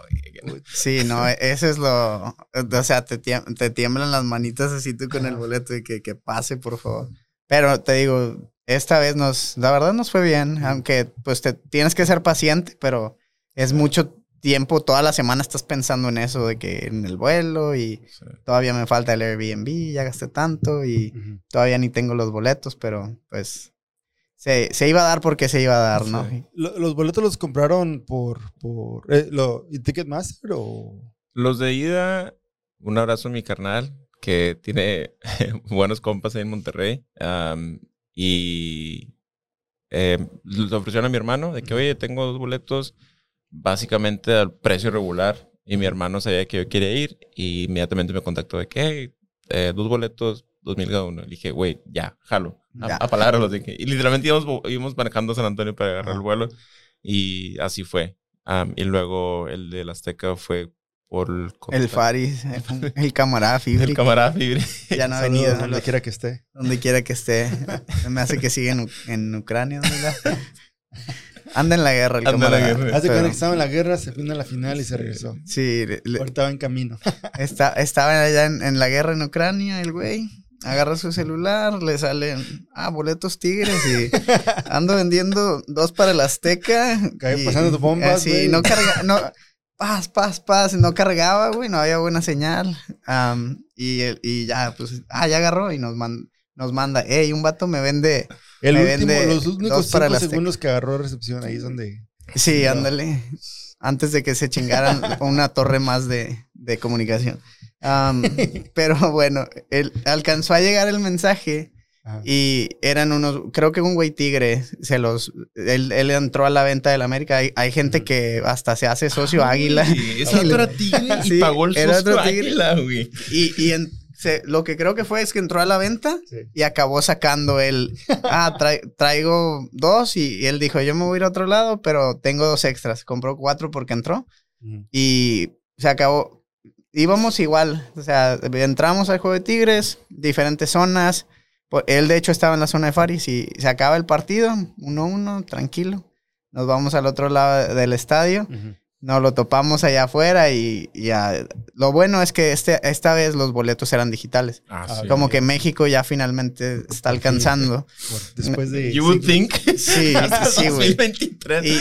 Sí, no, e- eso es lo. O sea, te, te tiemblan las manitas así tú con el boleto y que, que pase, por favor. Pero te digo, esta vez nos. La verdad nos fue bien, aunque pues te tienes que ser paciente, pero es mucho tiempo. Toda la semana estás pensando en eso, de que en el vuelo y Sí. todavía me falta el Airbnb, ya gasté tanto y todavía ni tengo los boletos, pero pues. Se, se iba a dar porque se iba a dar, ¿no? Sí. Lo- ¿Los boletos los compraron por, por eh, lo, ¿y Ticketmaster o...? Los de ida, un abrazo a mi carnal, que tiene (laughs) buenos compas ahí en Monterrey. am, y eh, le ofrecieron a mi hermano de que, oye, tengo dos boletos básicamente al precio regular. Y mi hermano sabía que yo quería ir y inmediatamente me contactó de que, "Hey, eh, dos boletos, dos mil cada uno. Le dije, güey, ya, jalo. A, palabras los dije. Y literalmente íbamos, íbamos manejando a San Antonio para agarrar Ajá. el vuelo. Y así fue. Am, y luego el del Azteca fue por el... El Faris, el, (laughs) el camarada Fibri. El camarada Fibri. Ya no ha venido. donde lo- quiera que esté. donde quiera que esté. Me hace que siga en, en Ucrania. ¿dónde anda? En la guerra el Anda en la camarada. guerra. Hace Pero- cuando estaba en la guerra, se vino a la final y se regresó. Sí, le- le- Ahorita va en camino. está, estaba allá en, en la guerra en Ucrania el güey. Agarra su celular, le salen, ah, boletos tigres y (laughs) ando vendiendo dos para el Azteca. Cae y- pasando bombas, Sí, güey. no carga, no, paz, paz, paz, no cargaba, güey, no había buena señal. Am, y, y ya, pues, ah, ya agarró y nos, man- nos manda, hey, un vato me vende El Me último, vende los únicos dos para el Azteca. segundos que agarró recepción ahí es donde... Sí, No. ándale. Antes de que se chingaran (laughs) una torre más de, de comunicación. (laughs) Pero bueno, él alcanzó a llegar el mensaje Ajá. y eran unos, creo que un güey tigre, se los, él, él entró a la venta del América. Hay, hay gente que hasta se hace socio águila. Sí, ese (laughs) otro tigre y Sí, pagó el era susto otro tigre. águila, güey. Y, y en- se- lo que creo que fue es que entró a la venta Sí. y acabó sacando él, ah, trai- traigo dos y, y él dijo, yo me voy a ir a otro lado, pero tengo dos extras. Compró cuatro porque entró. Y se acabó. Íbamos igual, o sea, entramos al juego de Tigres, diferentes zonas. Po- Él, de hecho, estaba en la zona de Faris y se acaba el partido, 1-1, tranquilo. Nos vamos al otro lado del estadio. Nos lo topamos allá afuera y, y ya. Lo bueno es que este, esta vez los boletos eran digitales. Ah, sí. Como que México ya finalmente está alcanzando. Después de... You would think. (laughs) (laughs) Sí, sí, güey. 2023. Y,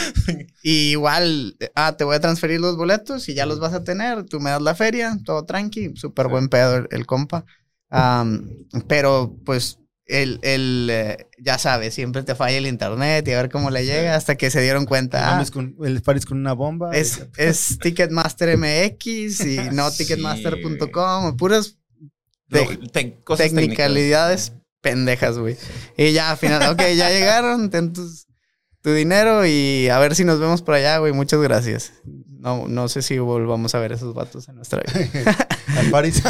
y igual, ah, te voy a transferir los boletos y ya los vas a tener. Tú me das la feria, todo tranqui, súper buen pedo el, el compa. Am, pero pues, el, el, eh, ya sabes, siempre te falla el internet y a ver cómo le llega hasta que se dieron cuenta. ah, con, el Paris con una bomba. es, es Ticketmaster MX y (laughs) no Sí, Ticketmaster.com, puras te- te- cosas tecnicalidades pendejas, güey. Y ya, al final, ok, ya (laughs) llegaron, ten tus- tu dinero y a ver si nos vemos por allá, güey. Muchas gracias. No, no sé si volvamos a ver esos vatos en nuestra vida. (laughs) Al Paris.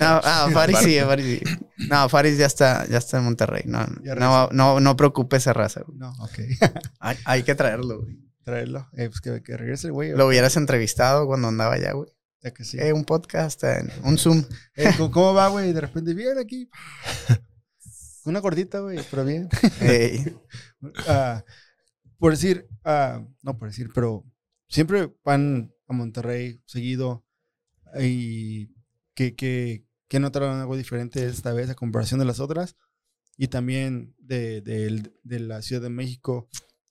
No, (laughs) ah, Faris sí, Faris sí. No, Faris ya está, ya está en Monterrey. No, no, no, no preocupe esa raza, güey. no, ok. (laughs) Hay, hay que traerlo, güey. Traerlo. Eh, pues que, que regrese, güey. Lo hubieras entrevistado cuando andaba allá, güey. Ya que sí. Eh, un podcast, un Zoom. Eh, ¿cómo, va, güey? De repente, bien aquí. (laughs) Una gordita, güey, pero bien. Ah, por decir, ah, no por decir, pero siempre van a Monterrey seguido y que, que, que notaron algo diferente esta vez a comparación de las otras y también de, de- de la Ciudad de México,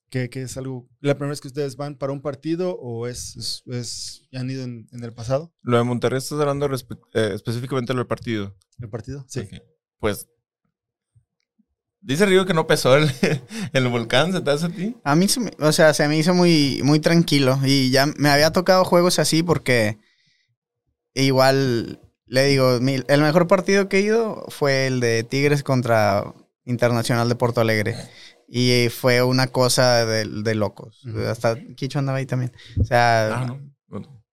que, que es algo, la primera vez que ustedes van para un partido o es, es, es- ya han ido en, en el pasado, Lo de Monterrey estás hablando eh, específicamente del partido. el partido, sí. Ok. Pues. Dice Rigo que no pesó el, (laughs) el volcán, ¿se te hace a ti? A mí, se me- o sea, se me hizo muy, muy tranquilo y ya me había tocado juegos así porque igual, le digo, mi- el mejor partido que he ido fue el de Tigres contra Internacional de Porto Alegre y fue una cosa de, de locos. Hasta Kicho andaba ahí también. O sea, Ah, no. No, no.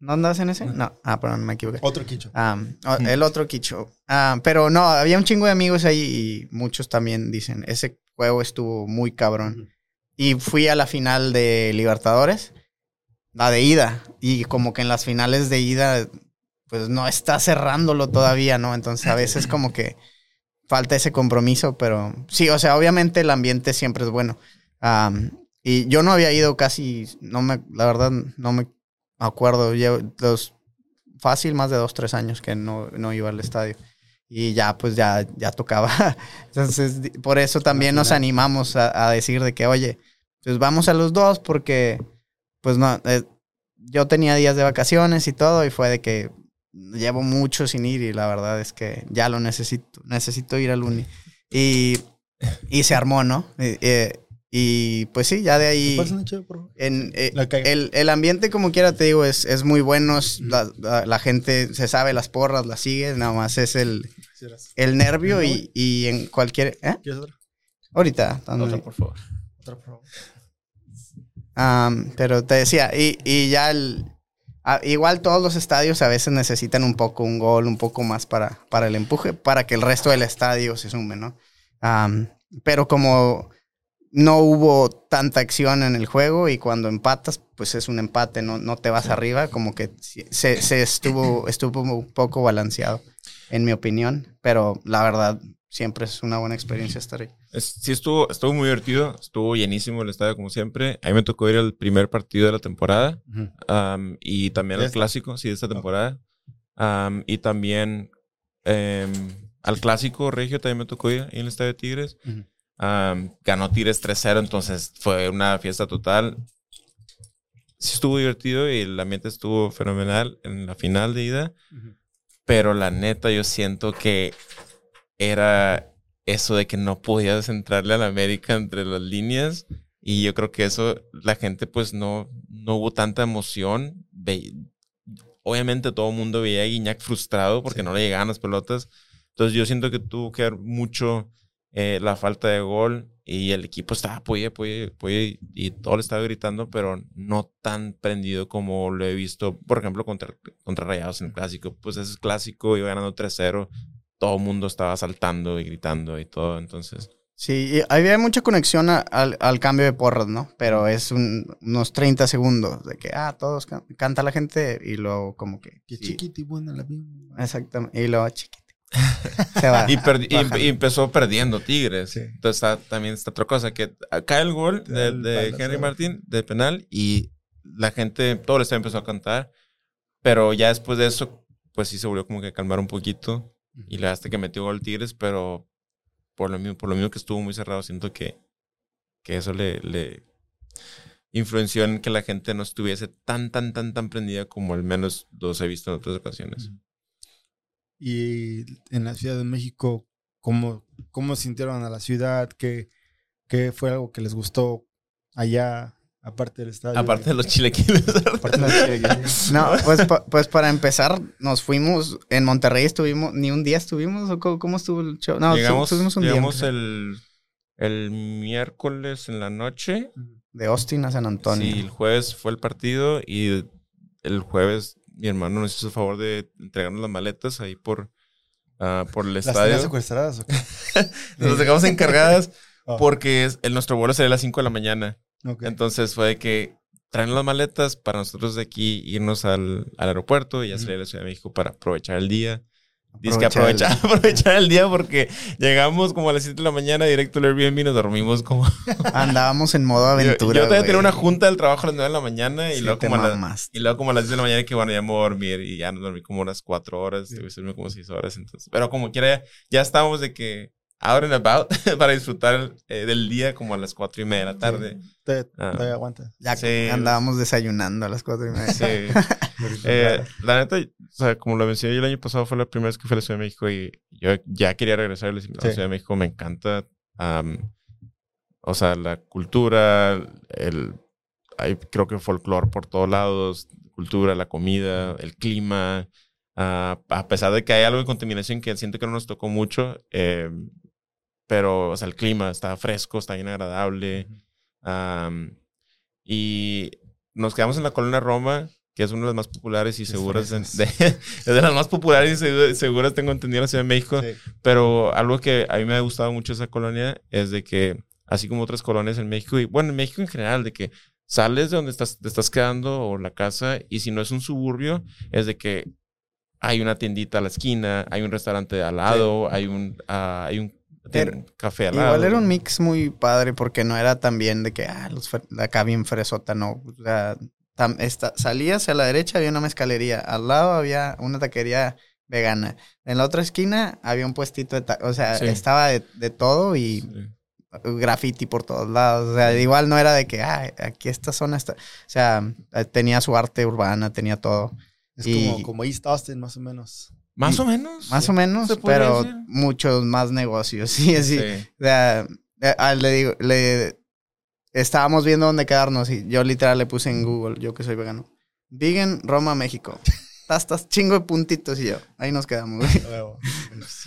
¿no andabas en ese? No, ah, pero me equivoqué. Otro quicho. Ah, el otro Kicho. Ah, pero no, había un chingo de amigos ahí y muchos también dicen, ese juego estuvo muy cabrón. Y fui a la final de Libertadores, la de ida. Y como que en las finales de ida, pues no está cerrándolo todavía, ¿no? Entonces a veces (clears throat) como que falta ese compromiso, pero sí, o sea, obviamente el ambiente siempre es bueno. Y yo no había ido casi, no me, la verdad, no me acuerdo, llevo dos, fácil más de dos, tres años que no, no iba al estadio. Y ya, pues ya, ya tocaba. (laughs) Entonces, por eso también nos animamos a, a decir de que, oye, pues vamos a los dos porque, pues no, eh, yo tenía días de vacaciones y todo y fue de que llevo mucho sin ir y la verdad es que ya lo necesito, necesito ir al uni. Y, y se armó, ¿no? Eh, eh, y pues sí, ya de ahí... ¿Pasa una chévere, por favor? En, eh, el, el ambiente, como quiera te digo, es, es muy bueno. es- la, la- la gente se sabe las porras, las sigue. Nada más es el, ¿Quieres el nervio y, y en cualquier... ¿eh? ¿Quieres otra? Ahorita. dándole. Otra, por favor. Otra, por favor. Am, pero te decía, y, y ya el... a- igual todos los estadios a veces necesitan un poco un gol, un poco más para, para el empuje, para que el resto del estadio se sume, ¿no? Am, pero como no hubo tanta acción en el juego y cuando empatas, pues es un empate, no, no te vas arriba, como que se, se estuvo, estuvo un poco balanceado, en mi opinión, pero la verdad siempre es una buena experiencia estar ahí. Es- sí, estuvo, estuvo muy divertido. Estuvo llenísimo el estadio, como siempre. A mí me tocó ir al primer partido de la temporada. Ujú. am, y también ¿De al esta? clásico, sí, de esta temporada. Am, y también em, al clásico regio también me tocó ir ahí en el estadio de Tigres. Ujú. Am, ganó Tigres 3-0, entonces fue una fiesta total. Sí estuvo divertido y el ambiente estuvo fenomenal en la final de ida. Ujú. Pero la neta, yo siento que era eso de que no podías entrarle a la América entre las líneas. Y yo creo que eso, la gente, pues no, no hubo tanta emoción. Obviamente todo el mundo veía a Guiñac frustrado porque Sí. no le llegaban las pelotas. Entonces yo siento que tuvo que ver mucho eh, la falta de gol y el equipo estaba apoye, apoye, apoye y todo le estaba gritando, pero no tan prendido como lo he visto, por ejemplo, contra, contra Rayados en el clásico. Pues ese es clásico, iba ganando 3-0, todo el mundo estaba saltando y gritando y todo, entonces... Sí, y había mucha conexión a- al, al cambio de porras, ¿no? Pero es un- unos 30 segundos de que, ah, todos can- canta la gente y luego como que... Que sí, chiquita y buena la vida. Exactamente. Y luego chiquito. Se va. (laughs) Y, y- y empezó perdiendo Tigres. Sí. Entonces está, también está otra cosa, que cae el gol de. Henry Martín de penal y la gente, todo el estadio empezó a cantar, pero ya después de eso, pues sí se volvió como que a calmar un poquito y le hasta que metió gol Tigres, pero por lo mismo, por lo mismo que estuvo muy cerrado, siento que, que eso le, le influenció en que la gente no estuviese tan, tan, tan, tan prendida como al menos los he visto en otras ocasiones. Y en la Ciudad de México, ¿cómo, cómo sintieron a la ciudad? ¿Qué, ¿Qué fue algo que les gustó allá, aparte del estadio? Aparte de los chilequiles. (laughs) Aparte de los- No, pues, pa- pues para empezar, nos fuimos, en Monterrey estuvimos, ni un día estuvimos, o cómo, cómo estuvo el show. No, llegamos estuvimos un llegamos día. el, el miércoles en la noche. De Austin a San Antonio. Sí, el jueves fue el partido y el jueves mi hermano nos hizo el favor de entregarnos las maletas ahí por, ah, por el ¿Las estadio. tenías secuestradas o qué? (laughs) Nos las dejamos encargadas Ah, (laughs) porque es- el, nuestro vuelo sería a las 5 de la mañana. Entonces fue de que traen las maletas para nosotros de aquí irnos al, al aeropuerto y ya salir a la Ciudad de México para aprovechar el día. Dice que Aprovechar el (laughs) día porque llegamos como a las 7 de la mañana directo al Airbnb y nos dormimos como... (laughs) Andábamos en modo aventura. yo todavía tenía una junta del trabajo a las 9 de la mañana y, Sí, luego como a la- y luego como a las 10 de la mañana que bueno, ya me voy a dormir y ya nos dormí como unas 4 horas, Sí. debí dormir como 6 horas entonces. Pero como quiera, ya, ya estábamos de que out and about para disfrutar eh, del día como a las 4 y media de la tarde. Te- Ah. todavía aguanta. Ya Sí. andábamos desayunando a las cuatro y media. Sí. (laughs) Eh, la neta, o sea, como lo mencioné yo el año pasado, fue la primera vez que fui a la Ciudad de México y yo ya quería regresar a la Ciudad Sí. de México. Me encanta, o sea, la cultura, el, hay creo que folclore por todos lados, cultura, la comida, el clima. ah, a pesar de que hay algo de contaminación que siento que no nos tocó mucho, eh, pero, o sea, el clima está fresco, está bien agradable. am, y nos quedamos en la colonia Roma, que es una de las más populares y seguras. de- de- (laughs) es de las más populares y segu- seguras, tengo entendido, en la Ciudad de México. Sí. Pero algo que a mí me ha gustado mucho esa colonia es de que, así como otras colonias en México, y bueno, en México en general, de que sales de donde estás, te estás quedando o la casa, y si no es un suburbio, es de que hay una tiendita a la esquina, hay un restaurante al lado, hay un, ah, hay un, Era- café al lado. Igual era un mix muy padre porque no era tan bien de que, ah, los acá bien fresota, no. O sea, tam- esta- salías a la derecha, había una mezcalería. Al lado había una taquería vegana. En la otra esquina había un puestito de O sea, Sí. estaba de, de todo y Sí. graffiti por todos lados. O sea, igual no era de que, ah, aquí esta zona está. O sea, tenía su arte urbana, tenía todo. Es Y- como, como East Austin, más o menos. Más o menos. Más o menos, ¿Se podría pero decir? muchos más negocios. (laughs) Sí, sí. Sí. O sea, eh, ah, le digo, le estábamos viendo dónde quedarnos y yo literal le puse en Google, yo que soy vegano. Vegan, Roma, México. (laughs) Estás chingo de puntitos y yo. Ahí nos quedamos. (laughs)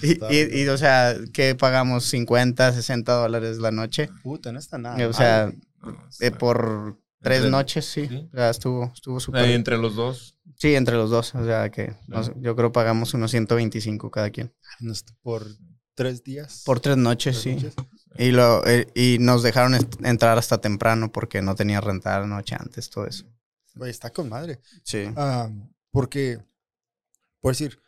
Y, y- y, o sea, que pagamos 50, 60 dólares la noche. Puta, no está nada. o sea, mal. No, eh, está- por tres noches, sí. sí. O sea, estuvo, estuvo súper. Ahí entre los dos. Sí, entre los dos. O sea, que no sé, yo creo pagamos unos 125 cada quien. Por tres días. Por tres noches, tres sí. noches. Y, lo, eh, y nos dejaron entrar hasta temprano porque no tenía rentada la noche antes, todo eso. Está con madre. Sí. Ah, porque, por decir,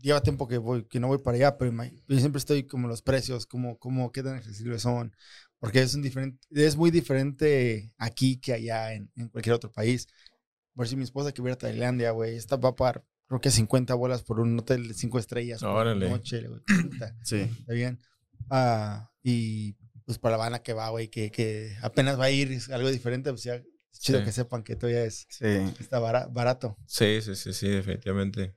lleva tiempo que voy, que no voy para allá, pero yo siempre estoy como los precios, como, como qué tan accesibles son, porque es un diferente, es muy diferente aquí que allá en, en cualquier otro país. Por si mi esposa que hubiera a Tailandia, güey, esta va a pagar, creo que 50 bolas por un hotel de 5 estrellas. por Órale. noche, güey, puta, (clears throat) Sí. está bien. Ah, y pues para la Habana que va, güey, que, que apenas va a ir, es algo diferente, pues ya es chido Sí. que sepan que todavía es, Sí. está bara- barato. Sí, sí, sí, sí, definitivamente.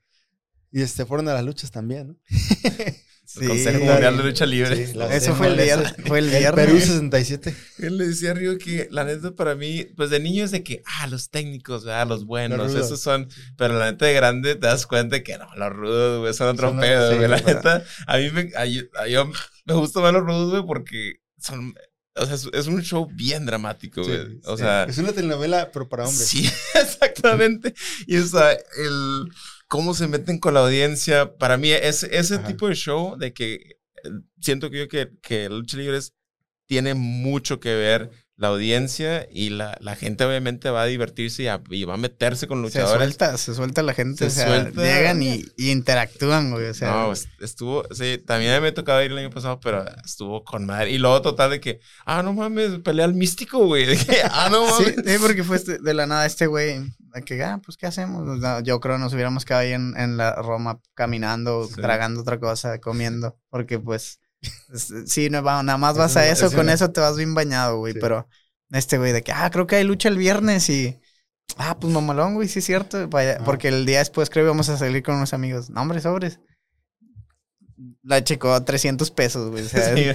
Y este, fueron a las luchas también, ¿no? (laughs) El Consejo Sí, Mundial de sí, Lucha Libre. sí, la- Eso fue el, viernes, fue el viernes. Perú 67. Él le decía a Río que la neta para mí, pues de niño es de que, ah, los técnicos, ah, los buenos, esos son, pero la neta de grande te das cuenta que no, los rudos, güey, son otro Son- pedo, sí, güey. La neta, a mí me, a, yo, a yo me gusta más los rudos, güey, porque son, o sea, es, es un show bien dramático, Sí, güey. o sí. sea, es una telenovela, pero para hombres. Sí, (laughs) exactamente. Y o sea, el cómo se meten con la audiencia, para mí es ese Ajá. tipo de show de que eh, siento que yo que, que lucha libre tiene mucho que ver la audiencia y la, la gente obviamente va a divertirse y, a- y va a meterse con Se luchadores. suelta, se suelta la gente. Se o sea, suelta. llegan y, y interactúan, güey. O sea, no, es- estuvo, sí, también me tocaba ir el año pasado, pero estuvo con madre. Y luego total de que, ah, no mames, pelea al místico, güey. (laughs) De que, ah, no mames. sí, porque fue este- de la nada este güey, de que, ah, pues, ¿qué hacemos? Yo creo nos hubiéramos quedado ahí en, en la Roma caminando, Sí. tragando otra cosa, comiendo, porque pues, es- sí, no, va- nada más vas a eso, es con eso te vas bien bañado, güey, Sí. pero este güey de que, ah, creo que hay lucha el viernes y, ah, pues mamalón, güey, sí es cierto, vaya, Ah. porque el día después creo que íbamos a salir con unos amigos, no, hombre, sobres. La checó 300 pesos, güey. O sea, (laughs) Sí.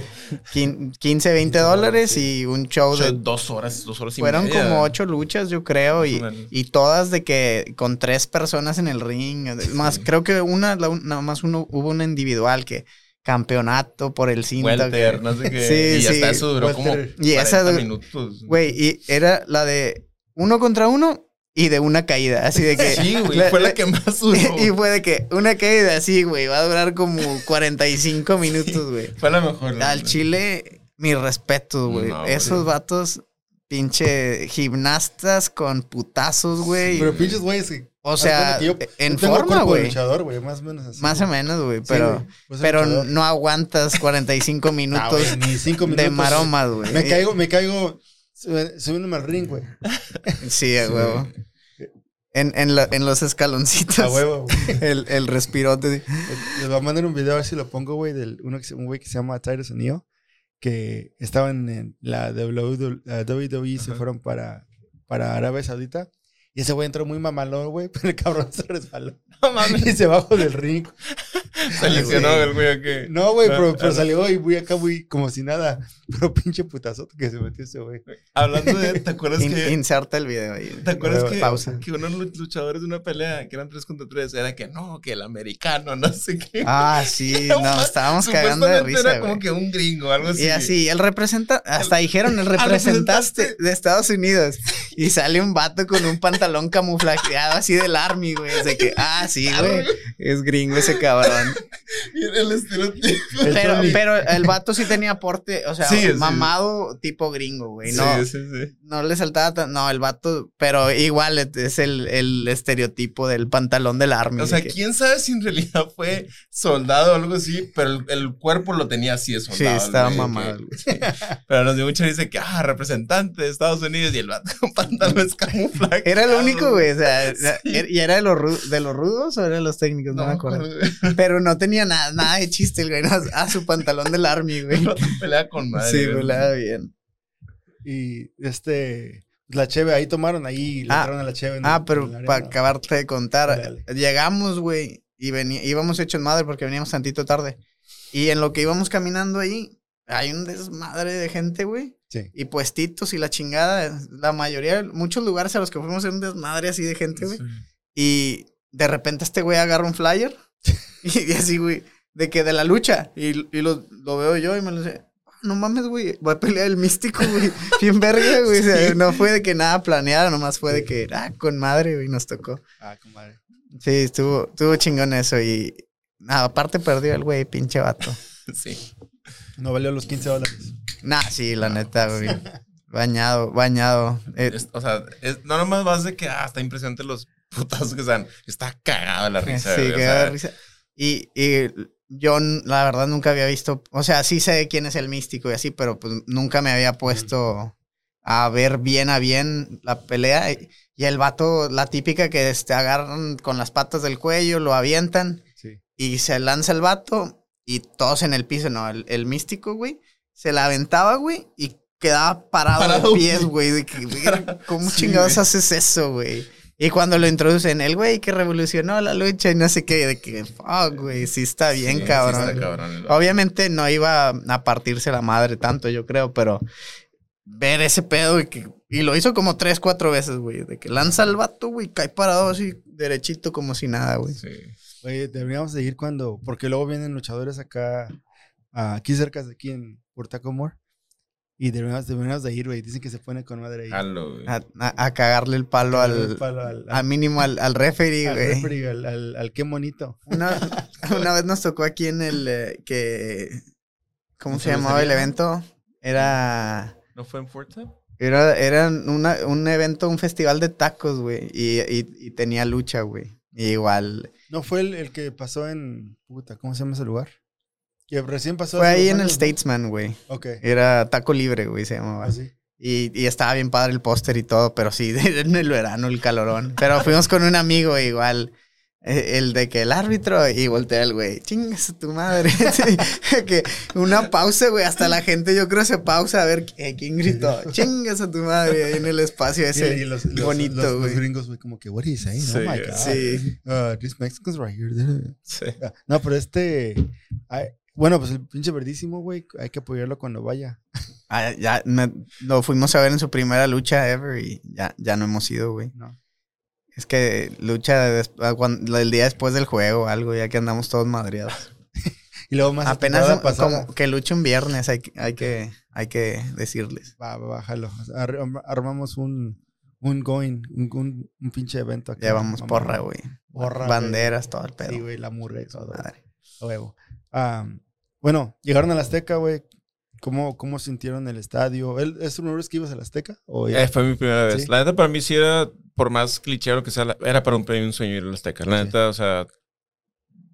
quin- 15, 20 dólares y un show de dos horas, dos horas y fueron media. como ocho luchas, yo creo, y, y todas de que con tres personas en el ring. (laughs) Más, Sí. creo que una, la nada más uno, hubo una individual que campeonato por el cinto. Welter, que- no sé qué. (laughs) Sí, y hasta sí. eso duró como. Y esa 40 du- minutos. Güey, y era la de uno contra uno y de una caída, así de que... (laughs) Sí, güey, fue la que más duró. (laughs) y fue de que una caída así, güey, va a durar como 45 minutos, güey. Fue la mejor. Al Chile, güey. No, güey. Esos vatos, pinche gimnastas con putazos, güey. Pero pinches güeyes que- o sea, yo- en yo forma, de güey. más o menos así. Más o menos, güey. Pero, pues, pero no aguantas 45 Ah, minutos ni cinco minutos. de maromas, güey. Me caigo, me caigo sub- subiéndome al ring, güey. Sí, a huevo. En, en, la- en los escaloncitos. A huevo, güey. (laughs) El, el respirote. Les voy a mandar un video a ver si lo pongo, güey, del uno que se- un güey que se llama Tyrus O'Neill, que estaban en la WWE, la WWE se fueron para, para Arabia Saudita. Y ese güey entró muy mamalón, güey, (laughs) pero el cabrón se resbaló. No mames. (laughs) Y se bajó del ring. (laughs) Se lesionó güey. el güey. No, güey, pero, Ah, pero salió y muy acá, muy como si nada. Pero pinche putazote que se metió ese güey. Hablando de. ¿Te acuerdas In- que.? inserta el video ahí. ¿Te acuerdas que, pausa. que unos lu- luchadores de una pelea, que eran 3 contra 3, era que no, que el americano, no sé qué? Ah, sí, (laughs) No, estábamos cagando de risa, Era como que un gringo, algo así. Y así, el representante, hasta dijeron el Ah, representaste representaste. de Estados Unidos. Y sale un vato con un pantalón camuflajeado así del army, güey. Es de que, ah, sí, güey. Es gringo ese cabrón. (laughs) cabrón. el estereotipo. Pero, pero el (laughs) vato sí tenía porte, o sea, Sí, sí. mamado tipo gringo, güey. No, Sí, sí, sí. no le saltaba tan. No, el vato, pero igual es- el, el estereotipo del pantalón del army. O sea, que- quién sabe si en realidad fue soldado o algo así, pero el, el cuerpo lo tenía así de soldado. Sí, estaba mamado. que-. Pero nos dio mucha risa que, ah, representante de Estados Unidos y el vato (laughs) con pantalones camuflaje. Era el único, güey. O sea. ¿y era de los, de los rudos o era de los técnicos? No, No me acuerdo. güey. (laughs) Pero no tenía nada, nada de chiste, el güey. no, a su pantalón del army, güey. Vato pelea con madre. Sí, güey. volaba bien. Y este. La cheve, ahí tomaron, ahí le Ah. entraron a la cheve. Ah, pero para acabarte de contar, Dale, llegamos, güey, y venía, íbamos hechos madre porque veníamos tantito tarde. Y en lo que íbamos caminando ahí, hay un desmadre de gente, güey. Sí. Y puestitos y la chingada. La mayoría, muchos lugares a los que fuimos era un desmadre así de gente, güey. Sí. Y de repente este güey agarra un flyer. (laughs) y así, güey, de que de la lucha. Y, y lo, lo veo yo y me lo dice. "Ah, No mames, güey, voy a pelear el místico, güey. (laughs) Bien verga, güey. O sea, no fue de que nada planeado, nomás fue de que, ah, con madre, güey, nos tocó. Ah, comadre. Sí, estuvo, estuvo chingón eso. Y nada, aparte perdió el güey, pinche vato. (laughs) Sí. No valió los 15 dólares. Nah, sí, la neta, güey. Bañado, bañado. Eh, Es- o sea, es, no nomás vas de que, ah, está impresionante los putazos que están. Está cagado la risa. sí, güey, o que sea, da risa. Y, y yo, la verdad, nunca había visto. O sea, sí sé quién es el místico y así, pero pues nunca me había puesto a ver bien a bien la pelea. Y, y el vato, la típica que te agarran con las patas del cuello, lo avientan Sí. y se lanza el vato y todos en el piso. No, el, el místico, güey, se la aventaba, güey, y quedaba parado, Parado, de pies, güey. (laughs) ¿Cómo Sí, chingados güey. haces eso, güey? Y cuando lo introducen, el güey que revolucionó la lucha y no sé qué, de que, fuck, güey, sí está bien, sí, sí cabrón. está cabrón el vato. Obviamente no iba a partirse la madre tanto, yo creo, pero ver ese pedo y que. Y lo hizo como tres, cuatro veces, güey. De que lanza el vato, güey, cae parado así, derechito, como si nada, güey. Sí. Oye, deberíamos de ir cuando. Porque luego vienen luchadores acá. aquí cerca de aquí en Portacomor. Y deberíamos, deberíamos de ir, güey. Dicen que se pone con madre ahí. A, a- a cagarle el palo El al. palo al, A mínimo al, al referee, al güey. referee, al, al- al qué bonito. Una, (laughs) una vez nos tocó aquí en el eh, que. ¿Cómo ¿En se llamaba el evento? Era. ¿No fue en Fuerte? Era, era una- un evento, un festival de tacos, güey. Y, y- y tenía lucha, güey. Igual. No fue el, el que pasó en. Puta, ¿cómo se llama ese lugar? Que recién pasó. Fue ahí en el. Statesman, güey. Ok. Era taco libre, güey, se llamaba. Así. Y, y estaba bien padre el póster y todo, pero sí, (laughs) en el verano, el calorón. Pero fuimos con un amigo igual. eh, El de que el árbitro y voltea el güey, chingas a tu madre. (laughs) Que una pausa, güey, hasta la gente yo creo se pausa a ver eh, quién gritó, chingas a tu madre ahí en el espacio ese. y los, los- bonito, los- los güey. gringos, güey, como que, what is he saying? Sí, oh my God. sí. Uh, these Mexicans right here. Sí. Ah, (laughs) No, pero este. ay, bueno, pues el pinche verdísimo, güey. Hay que apoyarlo cuando vaya. Ah, ya me- lo fuimos a ver en su primera lucha ever y ya, ya no hemos ido, güey. No. Es que lucha des- ah, cuan- el día después del juego o algo, ya que andamos todos madreados. (laughs) Y luego más. Apenas como que lucha un viernes, hay, que- hay que, hay que decirles. Va, va, bájalo. Ar- armamos un, un going, un, un, un pinche evento acá. Llevamos Vamos, porra, güey. Porra, Banderas, todo el pedo. Sí, güey, la murra y todo. Madre. Huevo. Am, bueno, llegaron al Azteca, güey. ¿Cómo, ¿Cómo sintieron el estadio? ¿El- ¿Es una vez que ibas al Azteca? ¿O ya? Eh, fue mi primera vez. Sí. La neta, para mí sí era, por más cliché o lo que sea, era para un premio un sueño ir al Azteca. La Sí. neta, o sea,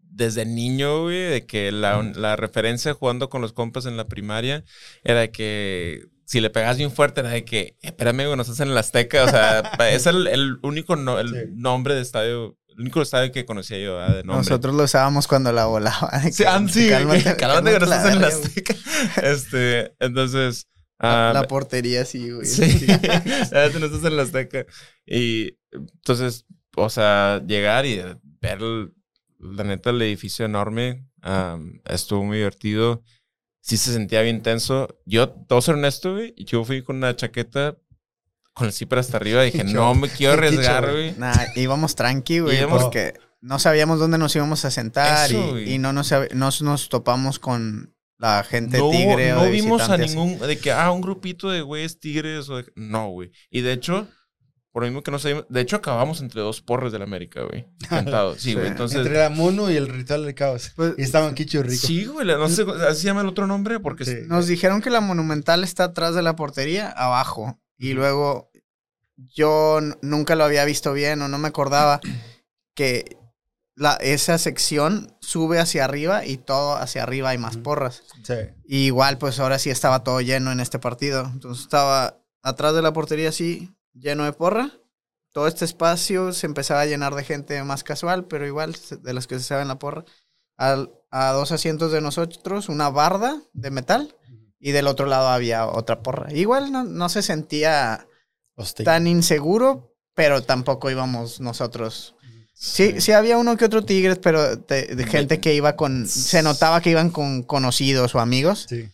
desde niño, güey, de que la, la referencia jugando con los compas en la primaria era de que si le pegabas bien fuerte era de que, eh, espérame, güey, nos hacen el Azteca. O sea, (laughs) es el, el único no- el Sí. nombre de estadio, el único estadio que conocía yo, ¿verdad? De nombre. Nosotros lo usábamos cuando la volaba. (laughs) Sí, ah, sí, cálmate, (laughs) cálmate, que nos cálmate la. Azteca. (laughs) Este, entonces... La, ah, la portería sí, güey. Sí, ya te nos en la Azteca. Y entonces, o sea, llegar y ver el- la neta el edificio enorme, estuvo muy divertido. Sí se sentía bien tenso. Yo, todo ser honesto, güey, yo fui con una chaqueta con el zipper hasta arriba. Dije, (laughs) no me quiero (laughs) arriesgar, güey. Nah, íbamos tranqui, güey, porque no sabíamos dónde nos íbamos a sentar Eso, y, no nos, nos, nos topamos con la gente No, tigre o no vimos a ningún, de que, ah, un grupito de güeyes tigres o de- No, güey. Y de hecho, Por lo mismo que no sabíamos. De hecho, acabamos entre dos porres del América, güey. (laughs) Sentados. Sí, güey. Sí. Entonces. Entre la mono y el ritual del caos. Pues- y estaban Kicho Rico. Sí, güey. No sé, así se llama el otro nombre porque. Sí. Nos dijeron que la monumental está atrás de la portería, abajo. Y luego yo nunca lo había visto bien o no me acordaba (clears throat) que la, esa sección sube hacia arriba y todo hacia arriba hay más porras. Sí. Y igual, pues ahora sí estaba todo lleno en este partido. Entonces estaba atrás de la portería así, lleno de porra. Todo este espacio se empezaba a llenar de gente más casual, pero igual de los que se saben la porra. Al- a dos asientos de nosotros, una barda de metal. Y del otro lado había otra porra. Igual no, no se sentía Hostia. tan inseguro, pero tampoco íbamos nosotros. Sí, sí había uno que otro Tigres, pero de, de gente que iba con... Se notaba que iban con conocidos o amigos. Sí.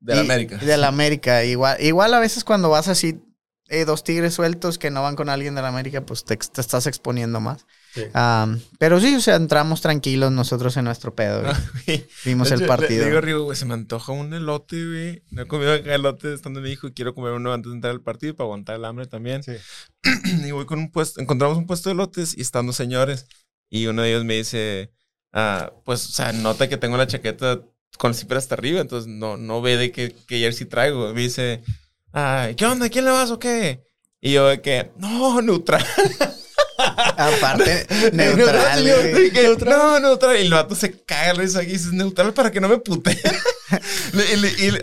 De la y- América. De la América. Igual, igual a veces cuando vas así, eh, dos tigres sueltos que no van con alguien de la América, pues te, te estás exponiendo más. Sí. Am, pero sí, o sea, entramos tranquilos nosotros en nuestro pedo. güey. (laughs) Vimos el partido. Le, digo Rigo, güey, se me antoja un elote, güey. No he comido elote estando en México y quiero comer uno antes de entrar al partido para aguantar el hambre también. Sí. (clears throat) y voy con un puesto, encontramos un puesto de elotes y están dos señores. Y uno de ellos me dice, ah, pues, o sea, nota que tengo la chaqueta con el zipper hasta arriba, entonces no, no ve de qué, qué jersey traigo. Me dice, ah, ¿qué onda? ¿Quién le vas o qué? Y yo de que, no, neutral. (laughs) Aparte, (laughs) Neutral, neutral. No, neutral. Y el vato se caga la risa y dice, neutral para que no me pute. (laughs)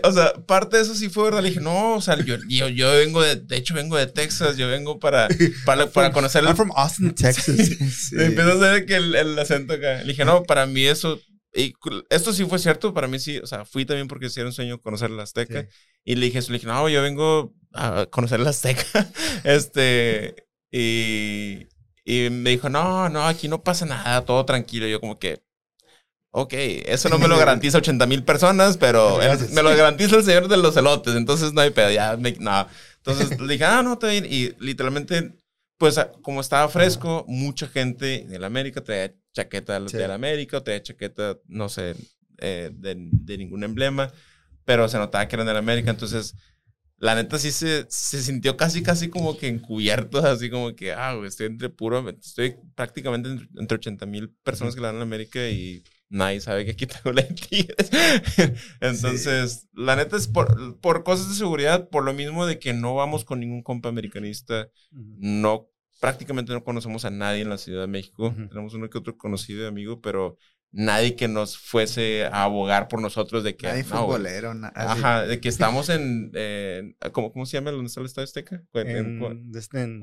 O sea, parte de eso sí fue verdad. Le dije, no, o sea, yo, yo, yo vengo de, de hecho, vengo de Texas. Yo vengo para, para, para conocer el. I'm from Austin, (laughs) Texas. Le empiezo a hacer que el, el acento acá. Le dije, no, para mí eso. y esto sí fue cierto, para mí sí, o sea, fui también porque sí era un sueño conocer la Azteca. Sí. Y le dije le dije, no, yo vengo a conocer la Azteca. este, y, y me dijo, no, no, aquí no pasa nada, todo tranquilo. Y yo como que, ok, eso no me lo (laughs) garantiza 80 mil personas, pero el- me lo (laughs) garantiza el señor de los elotes, entonces no hay pedo, ya, me- no. Entonces le dije, ah, no, bien. Y literalmente, pues a- como estaba fresco, mucha gente en América traía chaqueta del Sí. del América, traía chaqueta, no sé, eh, de, de ningún emblema, pero se notaba que eran del América, entonces la neta sí se, se sintió casi, casi como que encubierto, (laughs) así como que, ah, güey, estoy entre puro, estoy prácticamente entre, entre 80 mil personas que le dan la América y nadie sabe que aquí tengo la de Tigres. (laughs) Entonces, la neta es por, por cosas de seguridad, por lo mismo de que no vamos con ningún compa americanista, no, prácticamente no conocemos a nadie en la Ciudad de México, Ujú. tenemos uno que otro conocido amigo, pero nadie que nos fuese a abogar por nosotros de que... Nadie no, futbolero. na- así. Ajá, de que estamos en. en- ¿cómo, ¿Cómo se llama? ¿Dónde está el Estadio Azteca? En- en- En, este, en,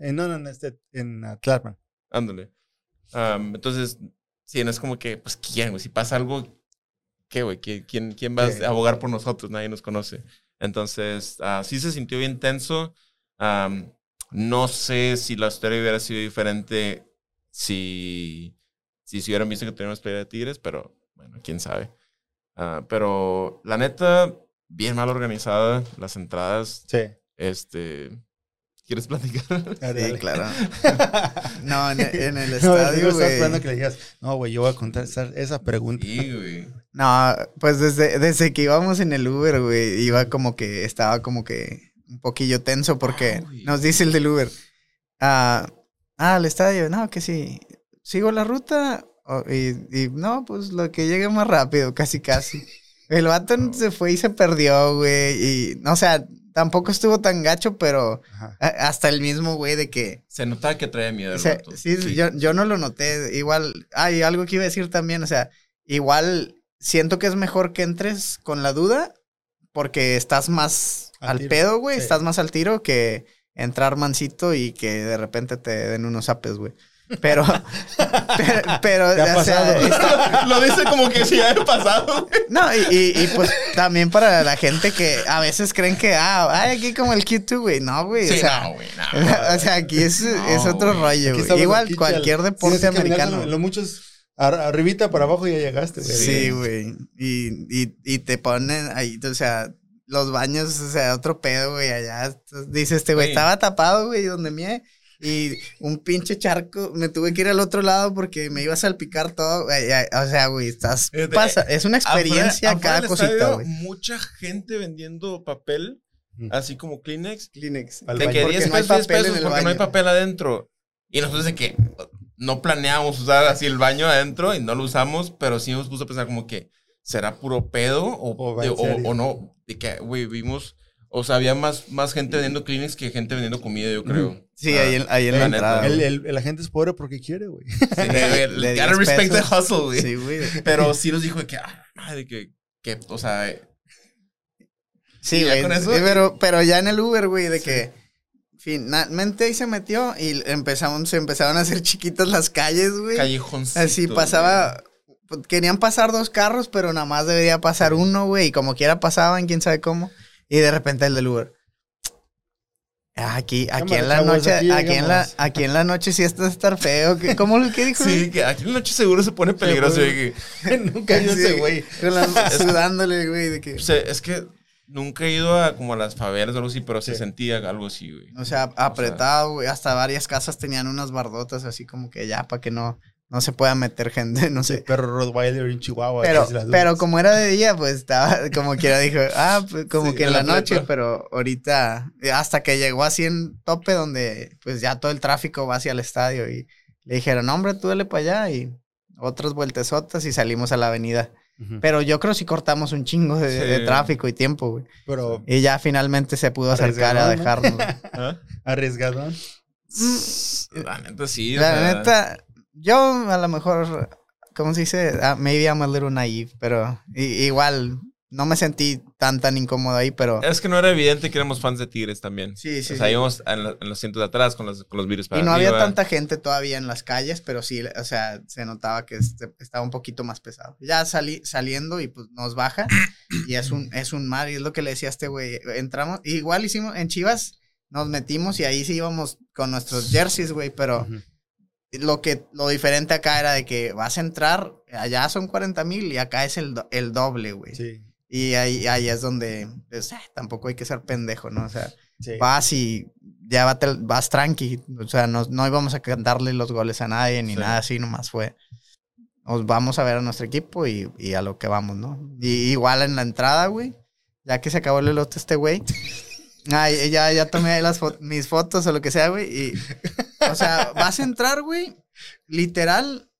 en- no, no, en, este, en uh, Tlalpan. ándale. Entonces, sí, no es como que, pues, ¿quién, güey? Si pasa algo, ¿qué, güey? ¿Quién, quién, quién va a abogar por nosotros? Nadie nos conoce. Entonces, ah, sí se sintió bien tenso. No sé si la historia hubiera sido diferente si, si se hubieran visto que teníamos pelea de Tigres, pero bueno, quién sabe. Ah, pero la neta, bien mal organizada, las entradas. Sí. Este. ¿Quieres platicar? Ah, Sí, dale. claro. (laughs) No, en, (laughs) en el No, estadio, estaba güey. esperando que le digas, no, güey, yo voy a contestar esa pregunta. Sí, güey. No, pues desde, desde que íbamos en el Uber, güey, iba como que, estaba como que un poquillo tenso porque güey. nos dice el del Uber, ah, ah, al estadio, no, que sí, sigo la ruta y, y no, pues lo que llegue más rápido, casi, casi. (laughs) El vato se fue y se perdió, güey, y, no, o sea, tampoco estuvo tan gacho, pero a- hasta el mismo, güey, de que Se notaba que traía miedo. el sea, vato. sí, Yo, yo no lo noté. Igual, hay algo que iba a decir también. O sea, igual siento que es mejor que entres con la duda porque estás más Al pedo, güey. Sí. Estás más al tiro que entrar mansito y que de repente te den unos apes, güey. Pero, pero, pero, ¿Te ha sea, pasado? está- (laughs) Lo dice como que si haya pasado. güey. no, y, y, y, pues también para la gente que a veces creen que, ah, ay, aquí como el Q2, güey. No, güey. Sí, o sea, no, güey, no. (laughs) o sea, aquí es, No, es otro güey. rollo, güey. Igual aquí, cualquier deporte americano. Lo, lo muchos, ar- arribita para abajo ya llegaste, güey. Sí, güey. Y, y, y te ponen ahí, o sea, los baños, o sea, otro pedo, güey, allá. Dice este güey, estaba tapado, güey, donde me... Y un pinche charco, me tuve que ir al otro lado porque me iba a salpicar todo. O sea, güey, estás... Pasa- es una experiencia Afuera- afuera cada del cosita, estadio, güey. Mucha gente vendiendo papel así como Kleenex. Kleenex. Baño. que Porque 10 no pesos, 10 papel en pesos porque no hay baño. papel adentro. Y nosotros de que no planeamos usar así el baño adentro y no lo usamos, pero sí nos puso a pensar como que será puro pedo o, O de- o- o no. De que, güey, vimos, o sea, había más, más gente vendiendo Kleenex que gente vendiendo comida, yo creo. Sí, Ah, ahí en, ahí en la, la neta, entrada. El, el, el agente es pobre porque quiere, güey. Sí, güey, gotta 10 respect the hustle, güey. Sí, güey. Pero sí nos dijo de que, ah, madre, que, que, o sea, eh, Sí, ¿Y ya güey. eso? sí, Pero, pero ya en el Uber, güey, de que finalmente ahí se metió y empezamos, se empezaron a hacer chiquitas las calles, güey. callejoncito. Así pasaba. pues, Querían pasar dos carros, pero nada más debería pasar uno, güey. Y como quiera pasaban, quién sabe cómo. Y de repente el del Uber. "Ah, Aquí, aquí en la chavos, noche, aquí aquí, en la, llegamos". aquí en la noche sí está a estar feo. ¿Qué- ¿Cómo lo que dijo? Sí, que aquí en la noche seguro se pone peligroso. de que- (laughs) Nunca he ido Sí, ese güey. (laughs) sudándole, güey, de que. O sea, es que nunca he ido a como a las favelas o algo así, pero se Sí. sentía algo así, güey. O sea, apretado, güey. Hasta varias casas tenían unas bardotas así como que ya para que no, no se pueda meter gente, (laughs) no sé. Perro Rottweiler en Chihuahua. Pero, pero como era de día, pues estaba, (laughs) como quiera dijo, ah, pues como Sí, que en la la noche, pero ahorita, hasta que llegó así en tope donde pues ya todo el tráfico va hacia el estadio y le dijeron, "No, hombre, tú dale para allá y otras vueltesotas y salimos a la avenida. Pero yo creo si cortamos un chingo de, de Sí. tráfico y tiempo, güey. Pero Y ya finalmente se pudo acercar a dejarnos. (laughs) ¿Ah? arriesgadón. La neta sí. La neta, yo a lo mejor, ¿cómo se dice? Ah, maybe I'm a little naive, pero i- igual no me sentí tan tan incómodo ahí, pero... Es que no era evidente que éramos fans de Tigres también. Sí, sí, O sea, sí. íbamos en, la- en los cientos de atrás con los, con los virus para Y no había tanta gente todavía en las calles, pero sí, o sea, se notaba que este- estaba un poquito más pesado. Ya salí saliendo y pues nos baja y es un, es un mar y es lo que le decía a este güey. Entramos, igual hicimos, en Chivas nos metimos y ahí sí íbamos con nuestros jerseys, güey, pero Ujú. Lo que, lo diferente acá era de que vas a entrar, allá son 40 mil y acá es el, do- el doble, güey. Sí. Y ahí, ahí es donde, pues, eh, tampoco hay que ser pendejo, ¿no? O sea, Sí. vas y ya vas tranqui. O sea, no, no íbamos a cantarle los goles a nadie ni Sí. nada así, nomás fue. Nos vamos a ver a nuestro equipo y, y a lo que vamos, ¿no? Y igual en la entrada, güey, ya que se acabó el elote este güey. Ay, ya, ya tomé ahí las fo- mis fotos o lo que sea, güey. Y, o sea, vas a entrar, güey. Literal,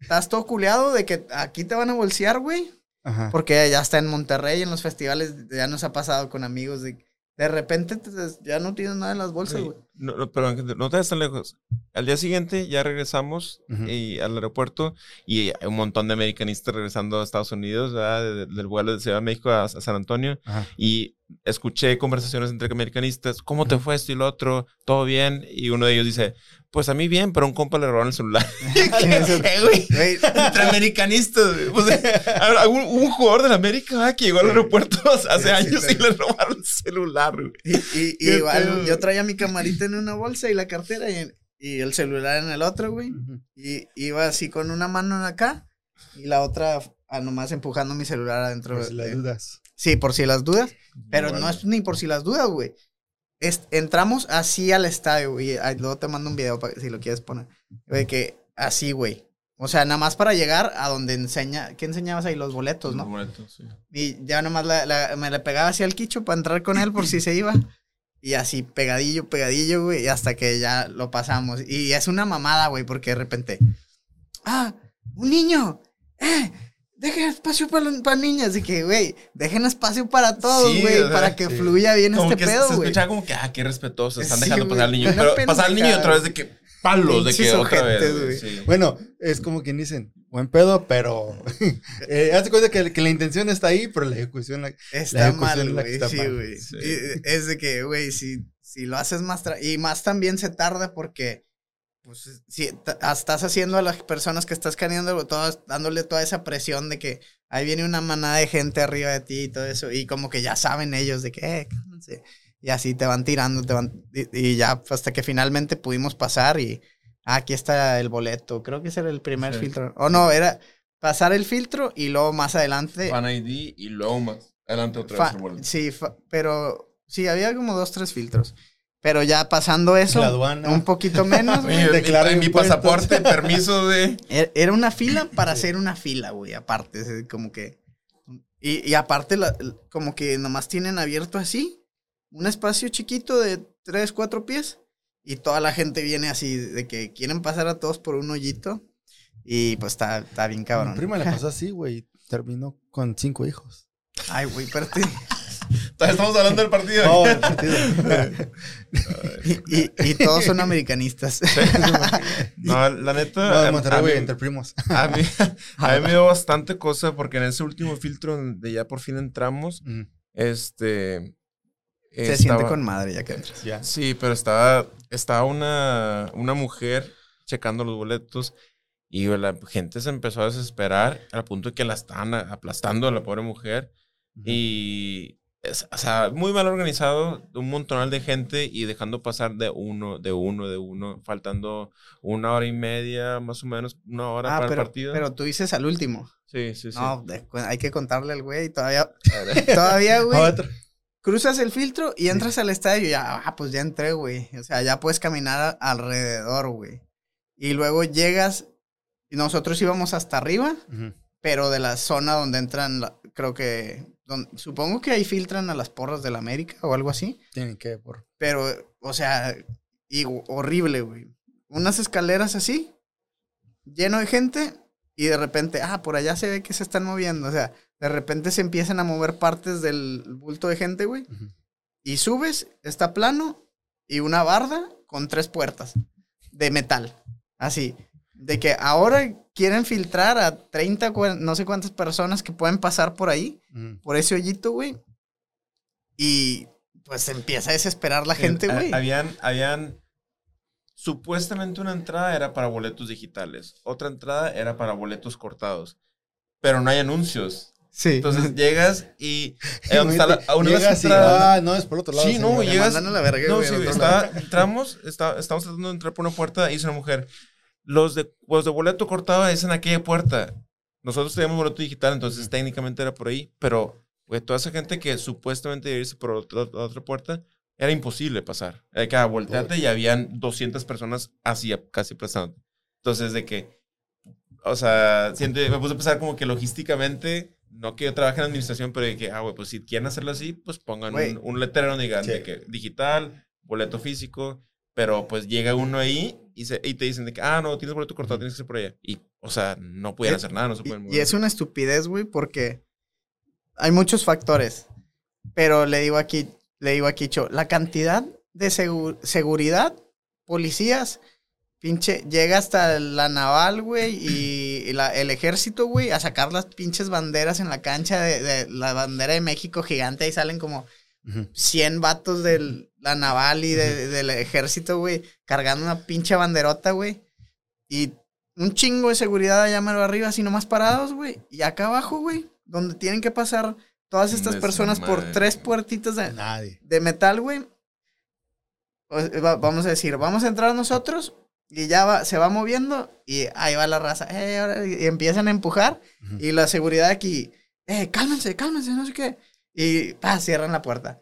estás todo culeado de que aquí te van a bolsear, güey. Ajá. Porque ya está en Monterrey, en los festivales, ya nos ha pasado con amigos de de repente te- ya no tienes nada en las bolsas, Güey, güey. No, no, pero no te vayas tan lejos. Al día siguiente ya regresamos Ujú. y, al aeropuerto y hay un montón de americanistas regresando a Estados Unidos, ¿verdad? De- del vuelo de Ciudad de México a, a San Antonio. Ajá. Y escuché conversaciones entre americanistas. ¿Cómo te fue esto y lo otro? ¿Todo bien? Y uno de ellos dice, pues a mí bien, pero a un compa le robaron el celular. (laughs) (laughs) Eh, Güey, (laughs) entre americanistas. Pues, un, un jugador del América ah, que llegó al aeropuerto hace años y le robaron el celular. güey. Y, y- y Qué igual, yo traía mi camarita en una bolsa y la cartera y, y el celular en el otro, güey. Ujú. Y iba así con una mano acá y la otra ah, nomás empujando mi celular adentro. Por si las de- dudas. Sí, por si las dudas. Pero Igual. no es ni por si las dudas, güey. Es- entramos así al estadio, güey. Luego te mando un video para si lo quieres poner. Güey, que así, güey. O sea, nada más para llegar a donde enseña. ¿Qué enseñabas ahí? Los boletos, Los ¿no? boletos, sí. Y ya nomás la- la- me le pegaba así al quicho para entrar con él por si se iba. Y así pegadillo, pegadillo, güey. Y hasta que ya lo pasamos. Y es una mamada, güey, porque de repente. ¡Ah! ¡Un niño! ¡Eh! Dejen espacio para, para niñas. Así que, güey, dejen espacio para todos, Sí, güey. para que sí. fluya bien Como este que pedo, se güey. escuchaba como que, ah, qué respetuoso, están Sí, dejando pasar al niño. Pero pasar al niño y otra vez de que palos, de que Pinches otra vez. ojetes, güey, güey. sí. Bueno, es como quien dicen, buen pedo, pero. (laughs) eh, hazte cuenta que, que la intención está ahí, pero la ejecución. la- Está ejecución mal, es güey. está Sí, mal. güey. Sí. Y Es de que, güey, si, si lo haces más. tra- Y más también se tarda porque. Pues si estás haciendo a las personas que estás caneando, todas, dándole toda esa presión de que ahí viene una manada de gente arriba de ti y todo eso. Y como que ya saben ellos de que, eh, cálmense. Y así te van tirando, te van. Y, y ya hasta que finalmente pudimos pasar y. ah, aquí está el boleto. Creo que ese era el primer Sí. filtro. O no, era pasar el filtro y luego más adelante. Fan ID y luego más. Adelante otra Fa- vez el boleto. sí, fa- pero sí, había como dos, tres filtros. Pero ya pasando eso, La aduana. un poquito menos, (laughs) Declara mi, pasaporte, permiso de. Er- Era una fila (laughs) para hacer una fila, güey, aparte, es como que... Y, y aparte, la- como que nomás tienen abierto así, un espacio chiquito de tres, cuatro pies. Y toda la gente viene así, de que quieren pasar a todos por un hoyito. Y pues está, está bien Mi cabrón. prima le (laughs) pasó así, güey. Terminó con cinco hijos. Ay, güey, pero te- (laughs) Estamos hablando del partido. No, el partido. (laughs) y, y- y todos son americanistas. No, la neta. No, a- de Monterrey, a mí- entre primos. A mí, a mí me dio bastante cosa porque en ese último filtro donde ya por fin entramos, Mm, Se este... siente estaba- con madre ya que entras. ya. Sí, pero estaba, estaba una, una mujer checando los boletos y la gente se empezó a desesperar al punto de que la estaban aplastando a la pobre mujer. Y, es- o sea, muy mal organizado, un montonal de gente y dejando pasar de uno, de uno, de uno, faltando una hora y media, más o menos, una hora Ah, para pero, el partido. pero tú dices al último. sí, sí, sí. No, de- hay que contarle al güey. Todavía, (laughs) todavía, güey. (laughs) Otro. Cruzas el filtro y entras al estadio y ya, ah, pues ya entré, güey. O sea, ya puedes caminar alrededor, güey. Y luego llegas, y nosotros íbamos hasta arriba, pero de la zona donde entran, la- creo que, don- supongo que ahí filtran a las porras del América o algo así. Tienen que, por. Pero, o sea, y horrible, güey. Unas escaleras así, lleno de gente, y de repente, ah, por allá se ve que se están moviendo. O sea, de repente se empiezan a mover partes del bulto de gente, güey. Ujú. Y subes, está plano, y una barda con tres puertas de metal. Así. De que ahora quieren filtrar a 30, cua- no sé cuántas personas que pueden pasar por ahí, por ese hoyito, güey. Y pues empieza a desesperar la gente, güey. Habían, habían. Supuestamente una entrada era para boletos digitales, otra entrada era para boletos cortados, pero no hay anuncios. Sí. Entonces (laughs) llegas y eh, (laughs) está la- a una de las Llegas y, entradas- ah, no, es por otro lado. Sí, no. Me llegas- a la verga, No, güey, sí, está- entramos, está- estamos tratando de entrar por una puerta y dice una mujer, los de, los de boleto cortado es en aquella puerta. Nosotros teníamos boleto digital, entonces técnicamente era por ahí, pero güey, toda esa gente que supuestamente iba a irse por otra, otra puerta, era imposible pasar. Era que ah, voltearte y habían 200 personas así, casi aplastando. Entonces, de que, o sea, siento, me puse a pensar como que logísticamente, no que yo trabaje en administración, pero que, ah, güey, pues si quieren hacerlo así, pues pongan un, un letrero digan Sí. de que digital, boleto físico, pero pues llega uno ahí y, se, y te dicen de que, ah, no, tienes boleto cortado, tienes que ser por allá. Y, o sea, no pueden Eh, hacer nada, no se pueden mover. y es una estupidez, güey, porque hay muchos factores. Pero le digo aquí, le digo aquí, Cho, la cantidad de segu- seguridad, policías, pinche, llega hasta la naval, güey, y, y la- el ejército, güey, a sacar las pinches banderas en la cancha de, de la bandera de México gigante y salen como Ujú. 100 vatos de la naval y de- del ejército, güey, cargando una pinche banderota, güey. Y un chingo de seguridad allá mero arriba, así nomás parados, güey. Y acá abajo, güey, donde tienen que pasar todas estas personas por tres puertitas de, Nadie. de metal, güey. Vamos a decir, vamos a entrar nosotros y ya va, se va moviendo y ahí va la raza. eh, ahora- y empiezan a empujar y la seguridad aquí, eh, cálmense, cálmense, no sé qué. Y pa, cierran la puerta.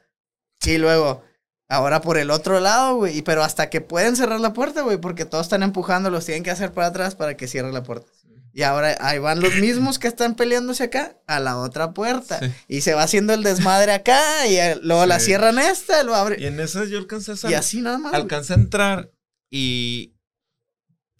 Y luego, ahora por el otro lado, güey. y Pero hasta que pueden cerrar la puerta, güey, porque todos están empujando, los tienen que hacer para atrás para que cierre la puerta. Y ahora ahí van los mismos que están peleándose acá a la otra puerta. Sí. Y se va haciendo el desmadre acá y luego la Sí. cierran esta, lo Y abre. en esas yo alcancé a Y, salir. así nada más. Alcancé a entrar y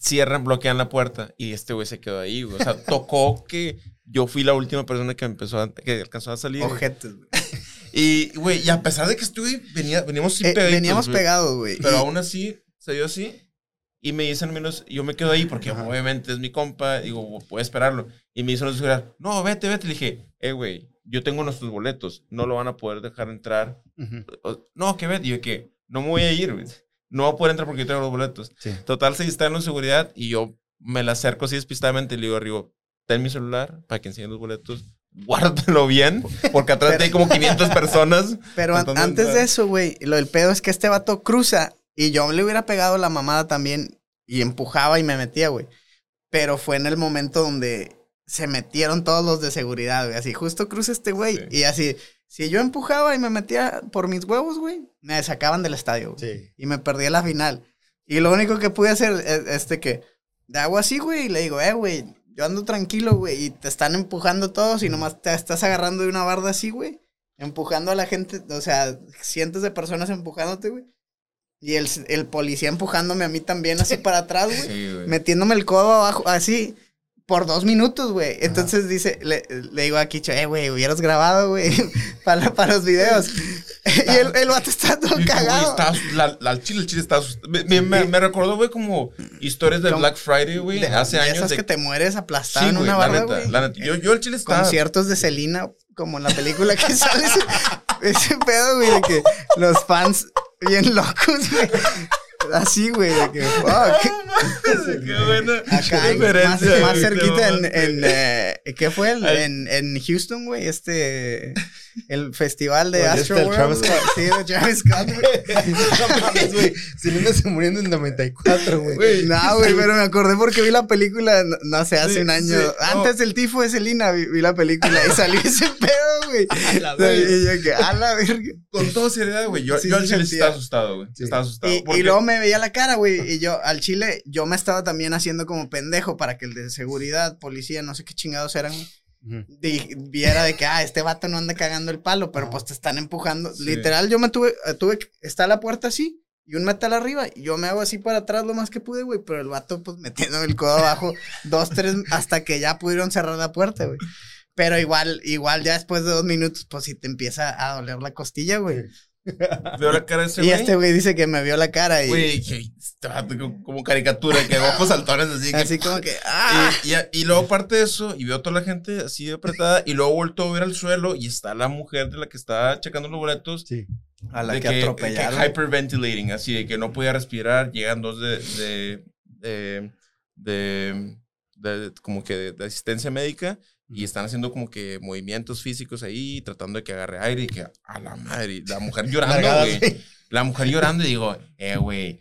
cierran, bloquean la puerta y este güey se quedó ahí, güey. O sea, tocó (laughs) que yo fui la última persona que empezó a, que alcanzó a salir. Ojetes, güey. (laughs) Y, güey, y a pesar de que estuve, venía, veníamos sin Eh, pegaditos, veníamos pegados, güey. Pero y- aún así, se dio así. Y me dicen menos, yo me quedo ahí porque Ajá. obviamente es mi compa, digo, puedo esperarlo. Y me dicen los seguridad, no, vete, vete. Le dije, eh, güey, yo tengo nuestros boletos, no lo van a poder dejar entrar. Ujú. O- No, que vete. Y yo, que no me voy a ir, güey. No voy a poder entrar porque yo tengo los boletos. Sí. Total, se distraen en seguridad y yo me la acerco así despistadamente y le digo arriba, ten mi celular para que enseñen los boletos. (laughs) Guárdalo bien, porque atrás hay como 500 personas. (laughs) Pero an- antes entrar. de eso, güey, lo del pedo es que este vato cruza y yo le hubiera pegado la mamada también y empujaba y me metía, güey. Pero fue en el momento donde se metieron todos los de seguridad, güey. Así, justo cruza este güey. Sí. Y así, si yo empujaba y me metía por mis huevos, güey, me sacaban del estadio, güey. Sí. Y me perdí la final. Y lo único que pude hacer es este que, de agua así, güey, y le digo, eh, güey, yo ando tranquilo, güey, y te están empujando todos y nomás te estás agarrando de una barda así, güey. empujando a la gente, o sea, cientos de personas empujándote, güey. Y el, el policía empujándome a mí también así para atrás, güey. Sí, güey. metiéndome el codo abajo, así, por dos minutos, güey. Entonces dice, le, le digo a Kicho, eh, güey, hubieras grabado, güey, (laughs) para, para los videos. (laughs) y el, el vato está todo Y, cagado. la, la- el chile, el chile asustado. Me, me, me- me recordó, güey, como historias de Como- Black Friday, güey, hace de años. Esas de- que te mueres aplastado Sí, en una la barra, neta, güey. la neta. Yo, yo el chile estaba... Conciertos de Selena, como en la película que (laughs) sale ese, ese pedo, güey, de que los fans bien locos, güey. Así, güey, de que, fuck. (laughs) (laughs) Qué buena Acá, más, más cerquita en, eh, ¿qué fue? El- En, en Houston, güey, este, el festival de Oye, Astro este, el World, Travis. Sí, de Travis Scott, güey. (laughs) Selena se murió en el 94, güey. Güey, No, güey, pero me acordé porque vi la película, no, no sé, hace Sí, un año. sí. Antes del tifo de Selena vi, vi la película y salió ese pedo, güey. la verga. a la verga. Con toda seriedad, güey. Yo, Sí, yo al chile sí sentía. estaba asustado, güey. Sí. Estaba asustado. Y, luego me veía la cara, güey. Y yo, al chile, yo me estaba también haciendo como pendejo para que el de seguridad, policía, no sé qué chingados eran, viera de que, ah, este vato no anda cagando el palo, pero pues te están empujando. Sí. Literal, yo me tuve, eh, tuve, que- está la puerta así y un metal arriba y yo me hago así para atrás lo más que pude, güey, pero el vato pues metiéndome el codo abajo, dos, tres, hasta que ya pudieron cerrar la puerta, güey. Pero igual, igual ya después de dos minutos, pues sí te empieza a doler la costilla, güey. (laughs) Veo la cara de ese Y güey. este güey dice que me vio la cara y Güey, que como caricatura, que ojos saltones así. Que, así como que, (laughs) ah, y, y, y luego aparte de eso, y veo a toda la gente así apretada, y luego vuelto a ver al suelo, y está la mujer de la que está checando los boletos. Sí. a la de que, que, atropellaron. que hyperventilating, así de que no podía respirar. Llegan dos de, de, de, de- de- como que de, de asistencia médica y están haciendo como que movimientos físicos ahí, tratando de que agarre aire y que a la madre, y la mujer llorando, güey. La mujer llorando y digo, eh, güey,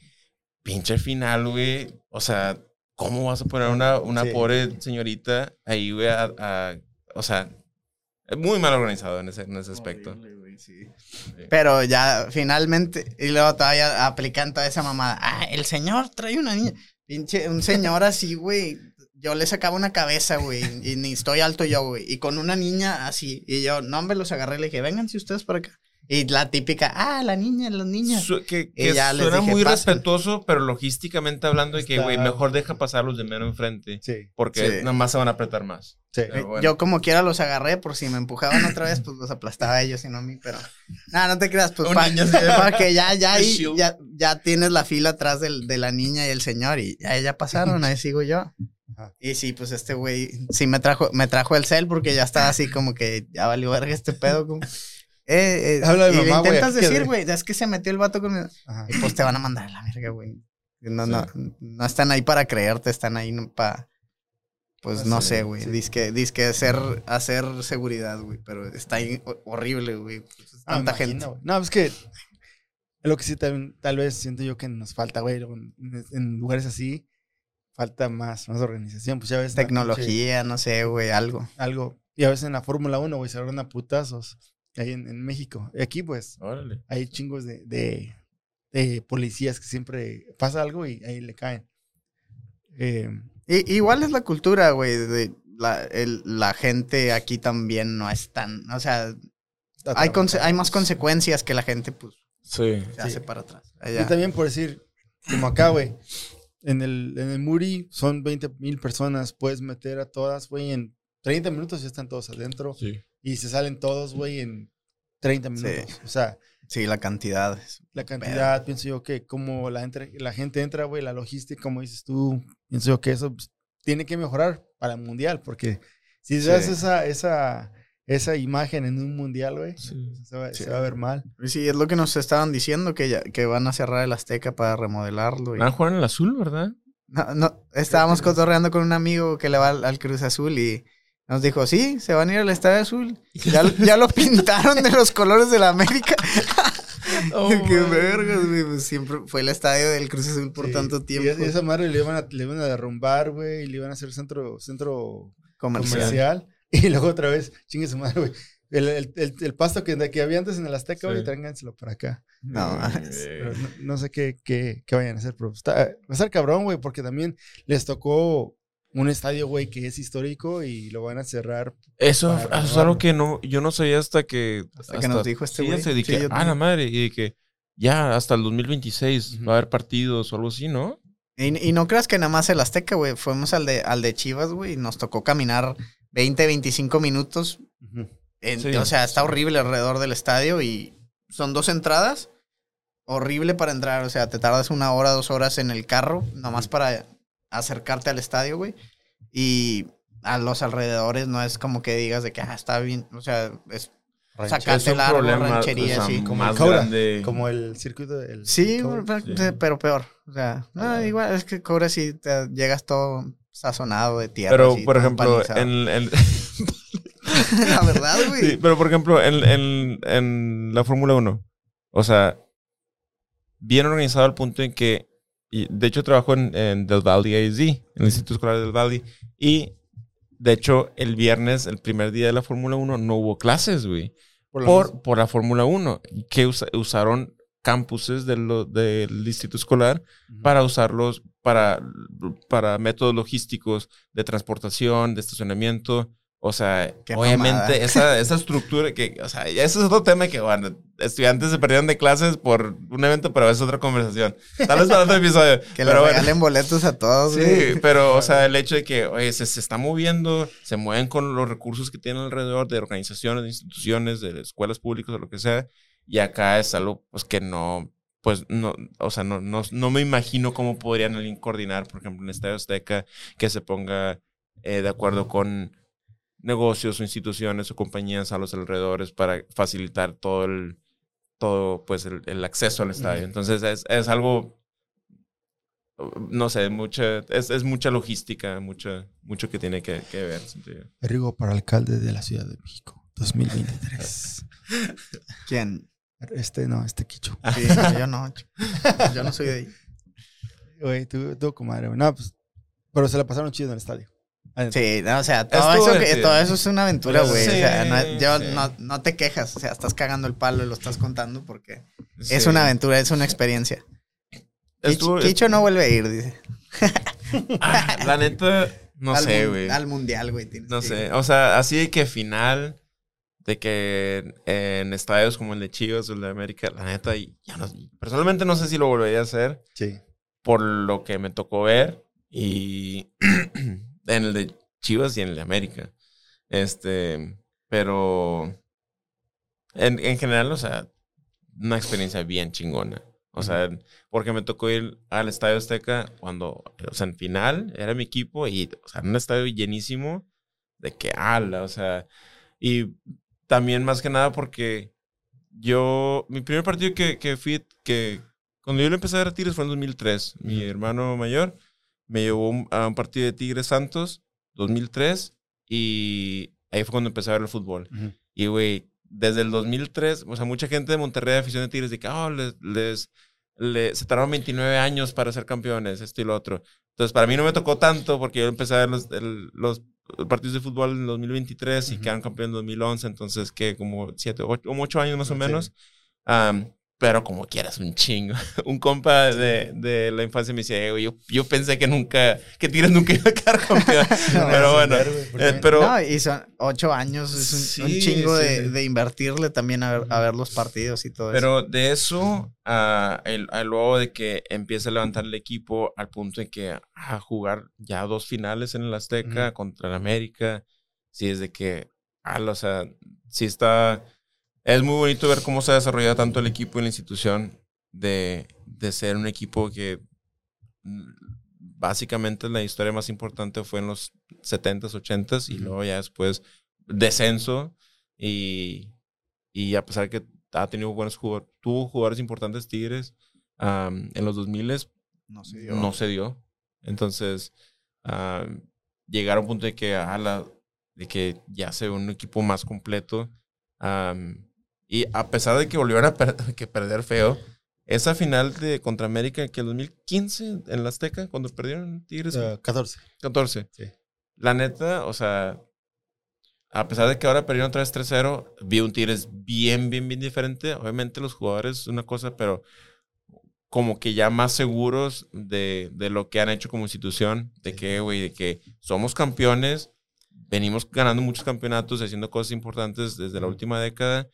pinche final, güey. O sea, ¿cómo vas a poner una, una Sí. pobre señorita ahí, güey? A, a- o sea, es muy mal organizado en ese, en ese aspecto. Sí. Pero ya finalmente, y luego todavía aplican toda esa mamada. Ah, el señor trae una niña. Pinche, un señor así, güey. Yo le sacaba una cabeza, güey. Y ni estoy alto yo, güey. Y con una niña así. Y yo, no, me los agarré. Le dije, vénganse ustedes para acá. Y la típica, ah, la niña, las niñas. Su- que, que ya suena dije, muy "Pasen". respetuoso, pero logísticamente hablando de que, güey, mejor deja pasar los de menos enfrente. Sí. Porque Sí. nada más se van a apretar más. Sí. Bueno. Yo como quiera los agarré por si me empujaban otra vez, pues los aplastaba a ellos y no a mí, pero... No, no te creas, pues Un pa- niño así de- (laughs) para que ya, ya, ahí, ya, ya tienes la fila atrás del, de la niña y el señor y ya, ya pasaron, (laughs) ahí sigo yo. Ajá. Y sí, pues este güey sí me trajo, me trajo el cel porque ya estaba así como que ya valió verga este pedo. Como, (laughs) eh, eh, Habla de y mamá, intentas que decir, de- güey, es que se metió el vato conmigo. Ajá. Y pues te van a mandar a la verga, güey. No, no, no están ahí para creerte, están ahí para. Pues Ah, no sí, sé, güey. sí. Disque, disque hacer, hacer seguridad, güey. Pero está ahí horrible, güey. Pues, es Ah, tanta gente. No, es que lo que sí tal, tal vez siento yo que nos falta, güey. En, en lugares así falta más, más organización. Pues ya ves. Tecnología, no sé, güey, algo. Algo. Y a veces en la Fórmula 1, güey, se agarran a putazos. Ahí en, en México. Y aquí, pues, Órale. hay chingos de, de, de policías que siempre pasa algo y ahí le caen. Eh, Y, igual es la cultura, güey. De la, el- la gente aquí también no es tan. O sea, hay, hay más consecuencias que la gente, pues, Sí. se Sí. hace para atrás. Y Allá. también por decir, como acá, güey, en el, en el Muri son 20 mil personas, puedes meter a todas, güey, en 30 minutos ya están todos adentro Sí. y se salen todos, güey, en 30 Sí. minutos. O sea, Sí, la cantidad. es- la cantidad, pienso yo que como la, entre- la gente entra, güey, la logística, como dices tú, pienso yo que eso pues, tiene que mejorar para el mundial, porque si Sí. das esa, esa, esa imagen en un mundial, güey, Sí. se, va, Sí. se va a ver mal. Sí, es lo que nos estaban diciendo, que, ya, que van a cerrar el Azteca para remodelarlo. y- Van a jugar en el azul, ¿verdad? No, no, estábamos cotorreando con un amigo que le va al, al Cruz Azul y nos dijo, sí, se van a ir al Estadio Azul. (laughs) Ya, ya lo pintaron de los colores de la América. Oh, (laughs) (laughs) Qué vergas, güey. Pues siempre fue el estadio del Cruz Azul por Sí. tanto tiempo. esa- Y esa madre le iban a, le iban a derrumbar, güey, y le iban a hacer centro, centro comercial. comercial. (laughs) Y luego otra vez, chingue su madre, güey. El, el, el, el pasto que, que había antes en el Azteca, güey, Sí. tráiganselo para acá. No, Pero no, no sé qué, qué, qué vayan a hacer, pero está, va a estar cabrón, güey, porque también les tocó un estadio, güey, que es histórico y lo van a cerrar. Eso, es algo que no, yo no sabía hasta que... Hasta que nos dijo este sí, güey. Sí, yo ah, la madre, y de que ya hasta el 2026 Ujú. va a haber partidos o algo así, ¿no? Y, y no creas que nada más el Azteca, güey. Fuimos al de, al de Chivas, güey, y nos tocó caminar 20, 25 minutos. En- Sí. O sea, está horrible alrededor del estadio y son dos entradas. Horrible para entrar. O sea, te tardas una hora, dos horas en el carro, nomás para acercarte al estadio, güey. Y a los alrededores no es como que digas de que ah, está bien. O sea, es sacarte el árbol, ranchería, sí. como el más Cobra, grande. Como el circuito del. Sí, Cobra. pero, Sí. pero peor. O sea, no, igual es que Cobra sí te llegas todo sazonado de tierra. Pero, así, por ejemplo, en, en- (laughs) (laughs) La verdad, güey. Sí, pero por ejemplo, en, en- en la Fórmula 1, o sea, bien organizado al punto en que, y de hecho trabajo en, en Del Valle AZ, en el Instituto Escolar del Valle, y de hecho el viernes, el primer día de la Fórmula 1, no hubo clases, güey, Por, por, por la Fórmula 1, que usa- usaron campuses de lo- del Instituto Escolar Ujú. para usarlos para, para métodos logísticos de transportación, de estacionamiento. O sea, Qué obviamente esa, esa estructura que, o sea, ese es otro tema que, bueno, estudiantes se perdieron de clases por un evento, pero es otra conversación. Tal vez para otro episodio. (laughs) Que le pero bueno. regalen boletos a todos, Sí, güey. pero, o (laughs) sea, el hecho de que, oye, se, se está moviendo, se mueven con los recursos que tienen alrededor de organizaciones, de instituciones, de escuelas públicas o lo que sea, y acá es algo, pues, que no, pues, no, o sea, no, no, no me imagino cómo podrían alguien coordinar, por ejemplo, en Estadio Azteca, que se ponga eh, de acuerdo con negocios o instituciones o compañías a los alrededores para facilitar todo el, todo, pues, el, el acceso al estadio. Entonces, es, es algo no sé, mucha, es, es mucha logística, mucha, mucho que tiene que, que ver. Rigo para alcalde de la Ciudad de México, 2023. ¿Quién? Este no, este Quicho. Sí, yo no. (laughs) Yo no soy de ahí. Güey, tú, tú, comadre. güey. No, pues. Pero se la pasaron chido en el estadio. Adentro. Sí, no, o sea, todo eso, que, todo eso es una aventura, güey. o sea, no, yo sí. no, no te quejas. O sea, estás cagando el palo y lo estás contando porque es una aventura, es una experiencia. Estuvo- Quicho, Quicho no vuelve a ir, dice. (laughs) Ah, la neta, no Al sé, güey. Al mundial, güey. No que sé. ir. O sea, así de que final, de que en estadios como el de Chivas o el de América, la neta, y ya no, personalmente no sé si lo volvería a hacer Sí. por lo que me tocó ver y (clears throat) en el de Chivas y en el de América. Este, pero en, en general, o sea, una experiencia bien chingona. O sea, porque me tocó ir al Estadio Azteca cuando, o sea, en final era mi equipo y, o sea, en un estadio llenísimo de que ala, o sea, y también más que nada porque yo, mi primer partido que, que fui, que cuando yo le empecé a ver a Tigres fue en 2003. Mi hermano mayor me llevó a un partido de Tigres Santos, 2003, y ahí fue cuando empecé a ver el fútbol. Y, güey, desde el 2003, o sea, mucha gente de Monterrey, afición de Tigres, de que, oh, les, les, le- se tardaron 29 años para ser campeones, esto y lo otro. Entonces, para mí no me tocó tanto porque yo empecé a ver los, el- los partidos de fútbol en 2023 y Ujú. quedaron campeones en 2011, entonces, que como 7, 8, como 8 años más o Sí. menos. Pero como quieras, un chingo. (laughs) Un compa de, de la infancia me decía, "Eh, yo, yo pensé que nunca, que Tigres nunca iba a quedar (laughs) campeón. pero bueno, eh, pero... no, y son ocho años, es un, chingo sí, de, sí. de invertirle también a ver, a ver los partidos y todo eso. Pero de eso a, el- a luego de que empieza a levantar el equipo al punto en que a jugar ya dos finales en el Azteca contra el América, sí es de que, al, o sea, sí está, es muy bonito ver cómo se ha desarrollado tanto el equipo y la institución de, de ser un equipo que mm, básicamente la historia más importante fue en los 70s, 80s y luego ya después descenso y, y a pesar que ha tenido buenos jugadores, tuvo jugadores importantes Tigres am, en los 2000 no se dio. no se dio. Entonces, am, llegar a un punto de que, a la, de que ya se ve un equipo más completo. am, y a pesar de que volvieron a per- (laughs) que perder feo, esa final de contra América que el 2015 en la Azteca, cuando perdieron Tigres Eh, 14. 14. Sí. La neta, o sea, a pesar de que ahora perdieron otra vez 3-0, vi un Tigres bien, bien, bien diferente. Obviamente los jugadores es una cosa, pero como que ya más seguros de, de lo que han hecho como institución, de que, güey, de que somos campeones, venimos ganando muchos campeonatos, haciendo cosas importantes desde la última década,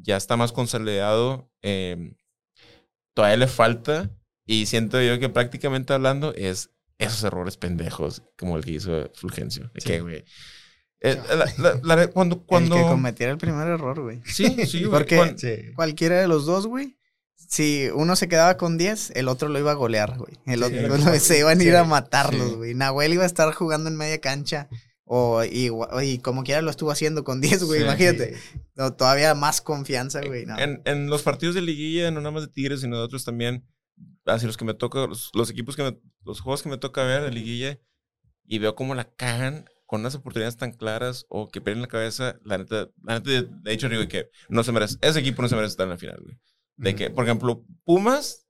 ya está más consolidado, eh, todavía le falta, y siento yo que prácticamente hablando es esos errores pendejos, como el que hizo Fulgencio. De que, güey. eh, la- la- la- cuando, (laughs) cuando... El que cometiera el primer error, güey. Sí, sí, güey. Porque- Sí. Cualquiera de los dos, güey. Si uno se quedaba con 10, el otro lo iba a golear, güey. El Sí, otro como- (laughs) se iban a ir sí, a matarlos, sí. güey. Nahuel iba a estar jugando en media cancha. O y, y como quiera lo estuvo haciendo con (laughs) 10, güey. Sí, imagínate. No, todavía más confianza, güey. no. En, en los partidos de liguilla, no nada más de Tigres, sino de otros también, así los que me toca, los, los equipos que me, los juegos que me toca ver de liguilla, y veo cómo la cagan con unas oportunidades tan claras o que pierden la cabeza, la neta, la neta, de, de hecho digo que no se merece, ese equipo no se merece estar en la final, güey. De que, por ejemplo, Pumas,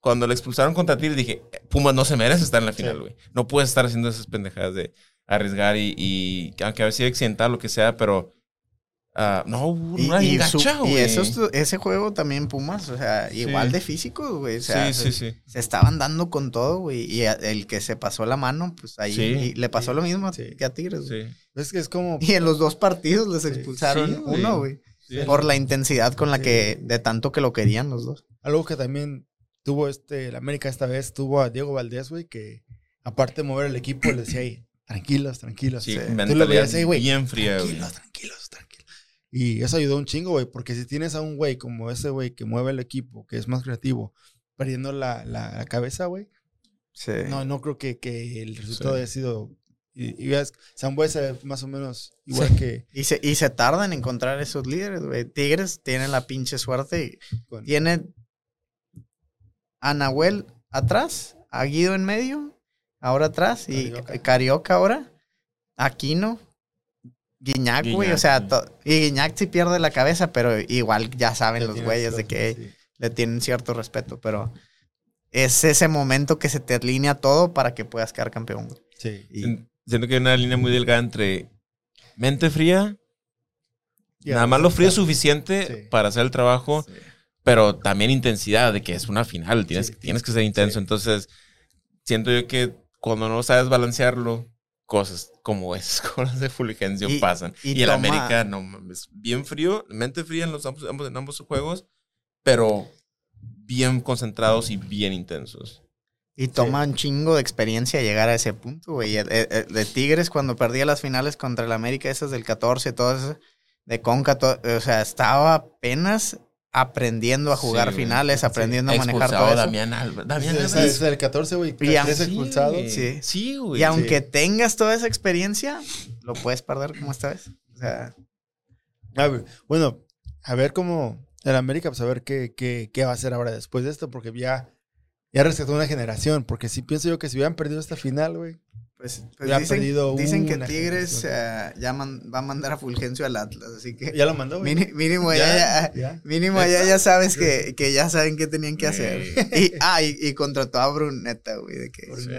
cuando le expulsaron contra Tigres, dije, Pumas no se merece estar en la final, Sí. güey. No puedes estar haciendo esas pendejadas de arriesgar y, y aunque a veces accidental, lo que sea, pero... ah, no, Y, una y su- gacha, y güey. eso, ese juego también Pumas, o sea, igual Sí. de físicos, güey. O sea, sí, sí, se, sí. se estaban dando con todo, güey. Y a- el que se pasó la mano, pues ahí Sí. y le pasó Sí. lo mismo que a Tigres, güey. Sí, Es que es como. Y en los dos partidos les expulsaron uno, güey. sí. Por la intensidad con la Sí. que, de tanto que lo querían los dos. Algo que también tuvo este, el América esta vez, tuvo a Diego Valdés, güey, que aparte de mover el equipo, le decía ahí, tranquilos, tranquilos. Sí, Sí. Tú lo mentalidad veías ahí, güey. bien fría, güey. Tranquilos, tranquilos, tranquilos. Y eso ayudó un chingo, güey, porque si tienes a un güey como ese güey que mueve el equipo, que es más creativo, perdiendo la, la- la cabeza, güey, Sí. no, no creo que, que el resultado Sí. haya sido... Y, y veas, más o menos igual que... (laughs) Y se, y se tardan en encontrar esos líderes, güey. Tigres tiene la pinche suerte y con- tiene a Nahuel atrás, a Guido en medio, ahora atrás, y Carioca. Carioca, ahora, Aquino, Guiñac, güey. O sea, y Guiñac sí pierde la cabeza, pero igual ya saben los güeyes de que sí. le tienen cierto respeto, pero es ese momento que se te alinea todo para que puedas quedar campeón, güey. Sí. Y- Sien- Siento que hay una línea muy delgada entre mente fría, nada más lo frío aceptar. suficiente Sí. para hacer el trabajo, Sí. pero también intensidad, de que es una final, tienes, Sí, tienes que ser intenso. sí. Entonces, siento yo que cuando no sabes balancearlo, cosas como esas (laughs) cosas de Fulgencio Y- pasan. y Y, el toma- América, no mames, bien frío, mente fría en, los, ambos, ambos- en ambos juegos, pero bien concentrados y bien intensos. Y toma un chingo de experiencia llegar a ese punto, güey. El- el- el De Tigres, cuando perdía las finales contra el América, esas del 14, todas esas, de Conca, to- o sea, estaba apenas aprendiendo a jugar Sí, finales, Sí. aprendiendo a manejar Expulsado todo eso. Damián Alba. Damián Sí, Alba sí, es- es el 14, güey. Expulsados. güey. Sí. Sí, güey. Y aunque tengas toda esa experiencia, lo puedes perder como esta vez. O sea, A ver, bueno, a ver cómo el América, pues a ver qué, qué, qué va a hacer ahora después de esto, porque ya, ya rescató una generación, porque si pienso yo que si hubieran perdido esta final, güey, pues, pues dicen, perdido dicen que Tigres eh, ya man- va a mandar a Fulgencio al Atlas, así que ya lo mandó, güey. mini- mínimo ya, ya- ya. Mínimo allá ya sabes que, que ya saben qué tenían que hacer. (laughs) Y, ah, y, y contrató a Bruneta, güey, de que... Sí.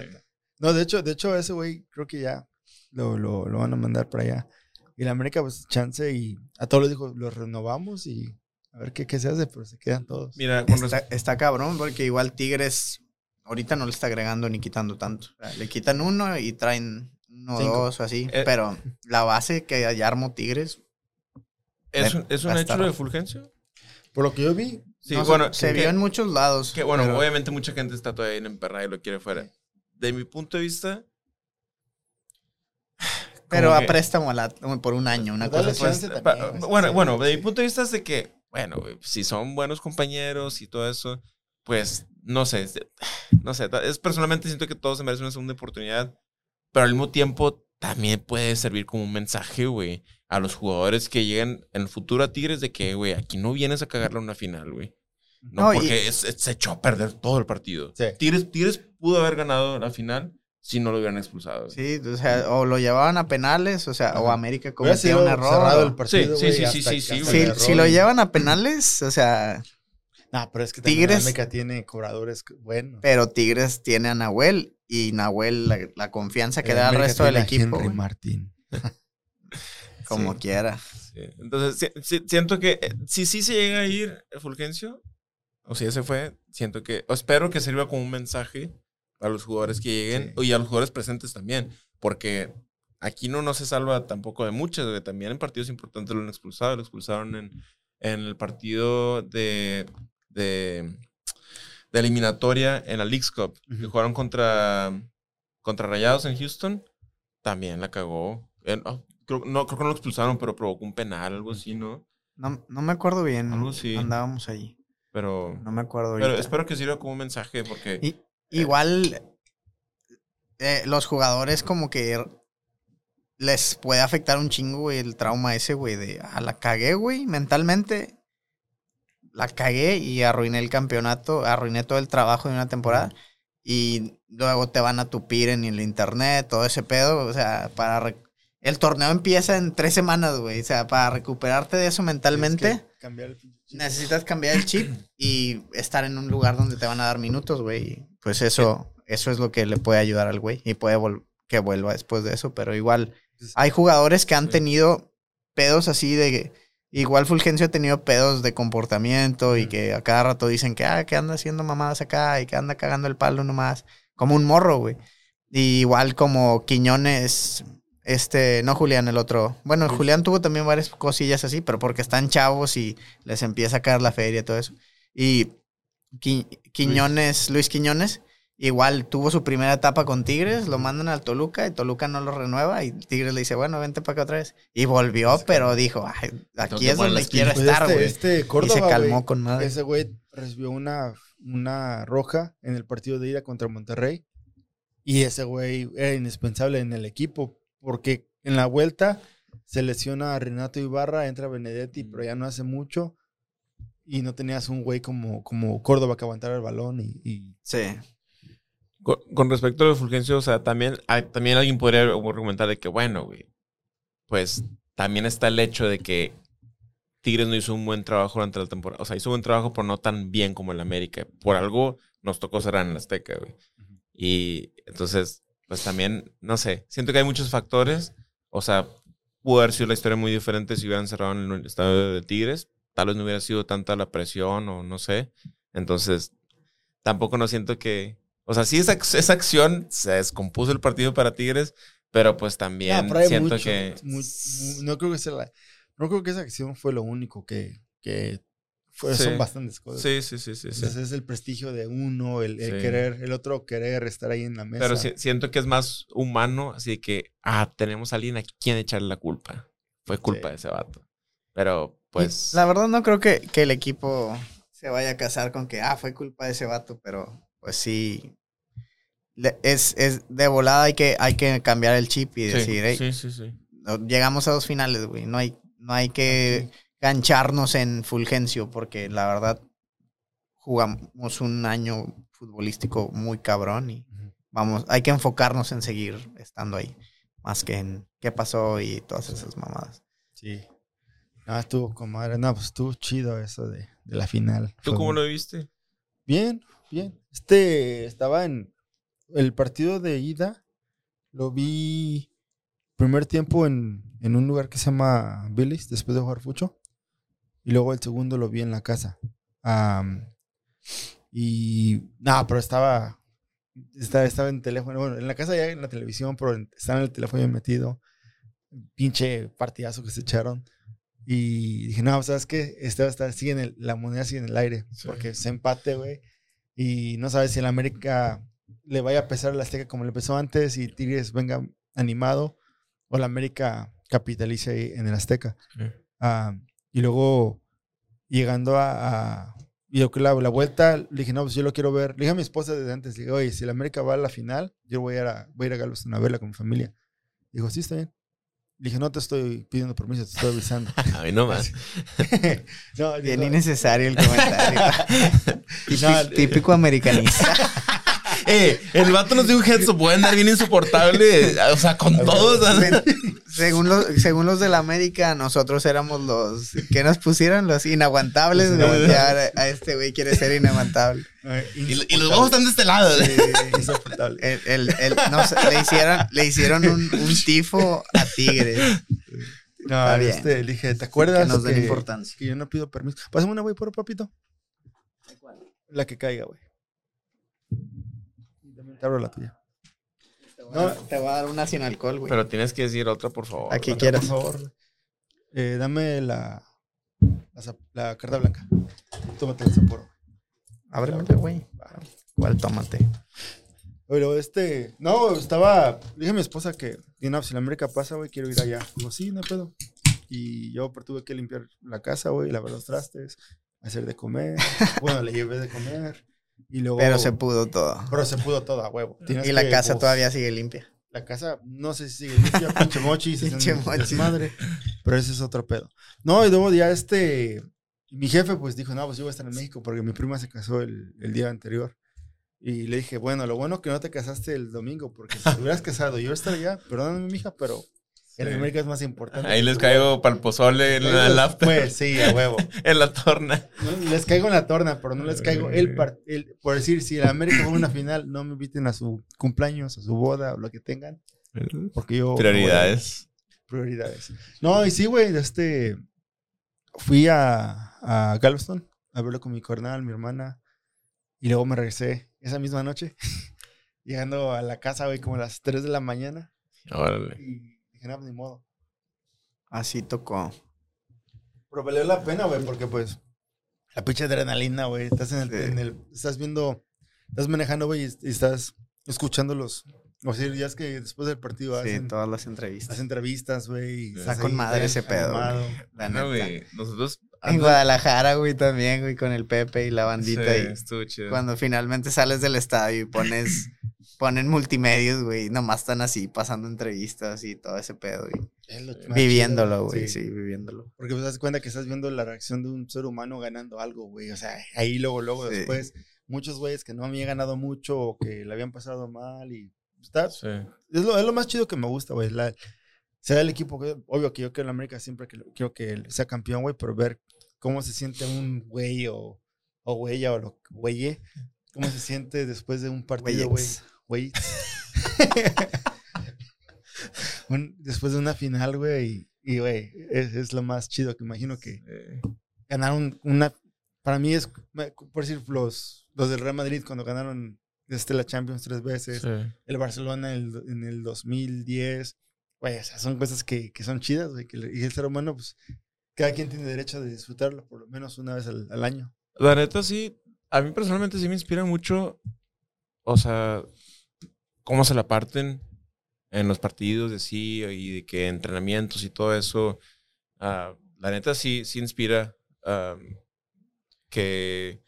No, de hecho, de hecho, ese güey creo que ya lo, lo, lo van a mandar para allá. Y la América, pues, chance y a todos les dijo, los renovamos y a ver qué, qué se hace, pero se quedan todos. Mira, está cabrón porque igual Tigres ahorita no le está agregando ni quitando tanto. O sea, le quitan uno y traen uno Cinco. dos o así. Eh. pero la base que ya armó Tigres... ¿Es un, es un hecho de Fulgencio? Por lo que yo vi, Sí, no, bueno, se que- vio en muchos lados. que, bueno, pero- obviamente mucha gente está todavía en emperrada y lo quiere fuera. De mi punto de vista, pero a que- préstamo a la- por un año, una cosa pa- güey. bueno, Sí. bueno, de mi punto de vista es de que, bueno, si son buenos compañeros y todo eso, pues, no sé, no sé, es personalmente siento que todos se merecen una segunda oportunidad, pero al mismo tiempo también puede servir como un mensaje, güey, a los jugadores que lleguen en el futuro a Tigres de que, güey, aquí no vienes a cagarle una final, güey. No, No, y- porque es- es- se echó a perder todo el partido. Sí. Tigres, Tigres pudo haber ganado la final si no lo hubieran expulsado. Sí, o sea, o lo llevaban a penales, o sea, o Ajá. América hubiera cometía sido un error. cerrado o- el partido, Sí, güey, sí, sí, sí, sí, Si, lo llevan a penales, o sea, Nah, pero es que Tigres- América tiene cobradores buenos. pero Tigres tiene a Nahuel y Nahuel la, la confianza que El da al resto del equipo, Henry Martín. (laughs) como Sí. quiera. Sí. Entonces, si- si- siento que eh, si sí se llega a ir Fulgencio, O sea, ese fue, siento que, o espero que sirva como un mensaje a los jugadores que lleguen y a los jugadores presentes también, porque aquí no, no se salva tampoco de muchas, también en partidos importantes lo han expulsado, lo expulsaron en, en el partido de, de, de eliminatoria en la League's Cup, que Ujú. jugaron contra, contra Rayados en Houston, también la cagó. Oh, creo, no, creo que no lo expulsaron, pero provocó un penal, algo así, ¿no? No, no me acuerdo bien. Algo así. Andábamos allí. Pero, No me acuerdo pero ahorita. espero que sirva como un mensaje porque... Y- igual eh, los jugadores como que les puede afectar un chingo, güey, el trauma ese, güey, de, ah, la cagué, güey, mentalmente. La cagué y arruiné el campeonato, arruiné todo el trabajo de una temporada. Y luego te van a tupir en el internet, todo ese pedo, o sea, para... El torneo empieza en tres semanas, güey, o sea, para recuperarte de eso mentalmente que cambiar el necesitas cambiar el chip y estar en un lugar donde te van a dar minutos, güey. Pues eso, eso es lo que le puede ayudar al güey. Y puede que vuelva después de eso. Pero igual, hay jugadores que han tenido pedos así de. Igual Fulgencio ha tenido pedos de comportamiento y que a cada rato dicen que, ah, que anda haciendo mamadas acá y que anda cagando el palo nomás. Como un morro, güey. Y igual como Quiñones, este, no Julián, el otro. Bueno, Julián tuvo también varias cosillas así, pero porque están chavos y les empieza a caer la feria y todo eso. Y Qui- Quiñones, Luis Quiñones, igual tuvo su primera etapa con Tigres, lo mandan al Toluca y Toluca no lo renueva y Tigres le dice, bueno, vente para acá otra vez. Y volvió, pero dijo, "Ay, aquí es donde las quiero Pues estar, este, güey. este Córdoba, y se calmó con madre. Ese güey recibió una, una roja en el partido de ida contra Monterrey. Y ese güey era indispensable en el equipo. Porque en la vuelta se lesiona a Renato Ibarra, entra Benedetti, pero ya no hace mucho. Y no tenías un güey como, como Córdoba que aguantara el balón. Y, y- Sí. Con, con respecto a lo de Fulgencio, o sea, también, hay- también alguien podría argumentar de que, bueno, güey, pues también está el hecho de que Tigres no hizo un buen trabajo durante la temporada. O sea, hizo buen trabajo, pero no tan bien como el América. Por algo nos tocó cerrar en el Azteca, güey. Y entonces, pues también, no sé, siento que hay muchos factores. O sea, pudo haber sido la historia muy diferente si hubieran cerrado en el estadio de Tigres. Tal vez no hubiera sido tanta la presión o no sé. Entonces, tampoco no siento que... O sea, sí, esa, esa acción se descompuso el partido para Tigres, pero pues también hay siento mucho, que... no, creo que sea la- no creo que esa acción fue lo único que... que fue- Sí. Son bastantes cosas. Sí, sí, sí, sí. sí. Entonces es el prestigio de uno, el, el Sí. querer, el otro querer estar ahí en la mesa. Pero si- siento que es más humano, así que, ah, tenemos a alguien a quien echarle la culpa. Fue culpa de ese vato. Pero, pues... La verdad no creo que, que el equipo se vaya a casar con que, ah, fue culpa de ese vato, pero pues sí. le- Es, es de volada hay que, hay que cambiar el chip y sí, decir, "Ey, sí, sí, sí. no- llegamos a dos finales, güey. No hay, no hay que gancharnos en Fulgencio, porque la verdad jugamos un año futbolístico muy cabrón y vamos, hay que enfocarnos en seguir estando ahí, más que en qué pasó y todas esas mamadas. Sí. Ah, estuvo con madre. No, pues estuvo chido eso de, de la final. ¿Tú Fue cómo muy- lo viste? Bien, bien. Este estaba en el partido de ida. Lo vi primer tiempo en, en un lugar que se llama Billy's, después de jugar fucho. Y luego el segundo lo vi en la casa. Y no, pero estaba, estaba, estaba en teléfono. Bueno, en la casa ya en la televisión, pero estaba en el teléfono metido. Pinche partidazo que se echaron. Y dije, no, ¿sabes qué? Este va a estar, sigue en el- la moneda sigue en el aire. Sí. Porque se empate, güey. Y no sabes si el América le vaya a pesar a la Azteca como le empezó antes y Tigres venga animado o la América capitalice ahí en el Azteca. Sí. Ah, y luego llegando a, a- y yo que la, la vuelta, le dije, no, pues yo lo quiero ver. Le dije a mi esposa desde antes, le dije, oye, si el América va a la final, yo voy a ir a, voy a, ir a Galveston a verla con mi familia. Dijo, sí, está bien. Le dije, no te estoy pidiendo permiso, te estoy avisando. (laughs) A mí no más. (laughs) no, Bien dijo, innecesario el comentario. (laughs) Típico, No, típico americanista. Eh, el vato nos dio un heads up, puede andar bien insoportable. O sea, con todos. según, los, según los de la América, nosotros éramos los que nos pusieron los inaguantables. Güey. a este güey quiere ser inaguantable. Y, y los huevos están de este lado. Sí, insoportable. El, el- el- no sé, le hicieron, le hicieron un, un tifo a Tigres. No, este, le dije, ¿te acuerdas Que nos den que, importancia. que yo no pido permiso? Pásame una güey por papito. La que caiga, güey. Te abro la tuya. No. Te voy a dar una sin alcohol, güey. Pero tienes que decir otra, por favor. Aquí Por quieras. favor. Eh, dame la, la, carta blanca. Tómate el Sapporo. Ábremela, güey. ¿Cuál tómate? Pero este, no, estaba, dije a mi esposa que, si la América pasa, güey, quiero ir allá. Digo, sí, no pedo. Y yo pero tuve que limpiar la casa, güey, lavar los trastes, hacer de comer. (laughs) bueno, le llevé de comer. Y luego, Pero se pudo todo. pero se pudo todo a huevo. Tienes Y la que, casa uf, todavía sigue limpia. La casa, no sé si sigue limpia, (laughs) pinche mochi, Pinche mochi. desmadre. Pero ese es otro pedo. No, y luego ya este, mi jefe pues dijo, no, pues yo voy a estar en México porque mi prima se casó el, el día anterior. Y le dije, bueno, lo bueno que no te casaste el domingo, porque si te hubieras (laughs) casado, yo estaría allá, perdóname, mija, pero en Sí. América es más importante. Ahí les caigo para el pozole en la, en la- Pues sí, a huevo. (laughs) en la torna. No, les caigo en la torna, pero no les caigo el, el por decir, si el América juega una final, no me inviten a su cumpleaños, a su boda o lo que tengan, porque yo... Prioridades. prioridades. No, y sí, güey, este. Fui a, a Galveston a verlo con mi carnal, mi hermana. Y luego me regresé esa misma noche. (laughs) llegando a la casa, güey, como a las 3 de la mañana. Órale. Y ni modo. Así tocó. Pero valió la pena, güey, porque pues. La pinche adrenalina, güey. Estás en el, Sí. en el- Estás viendo. Estás manejando, güey, y, y estás escuchando los. O sea, ya es que después del partido Sí, hacen, todas las entrevistas. hacen entrevistas, güey. Está con madre ese pedo. La No, neta. güey. Nosotros. En Guadalajara, güey, también, güey, con el Pepe y la bandita. Sí, y estuvo chido. cuando finalmente sales del estadio y pones, (coughs) ponen multimedios, güey, nomás están así pasando entrevistas y todo ese pedo, y Es viviéndolo, güey, sí. viviéndolo. Porque pues, te das cuenta que estás viendo la reacción de un ser humano ganando algo, güey. O sea, ahí luego, luego, Sí. después, muchos güeyes que no habían ganado mucho o que le habían pasado mal y está, Sí. es, lo, es lo más chido que me gusta, güey. La, sea el equipo, que- obvio que yo quiero en América siempre que quiero que sea campeón, güey, pero ver cómo se siente un güey o, o güeyya o lo güeye, cómo se siente después de un partido, güey. Güeyes. Güey. (laughs) Un- después de una final, güey, y, güey, es, es lo más chido que imagino que Eh, ganaron una. Para mí es, por decir, los, los del Real Madrid cuando ganaron este, la Champions tres veces, sí. el Barcelona en el, en el 2010. Güey, o sea, son cosas que, que son chidas, güey. y el ser humano, pues, cada quien tiene derecho de disfrutarlo por lo menos una vez al, al año. La neta, sí. A mí personalmente sí me inspira mucho. O sea, cómo se la parten en los partidos de sí y de que entrenamientos y todo eso. ah, la neta sí, sí inspira que,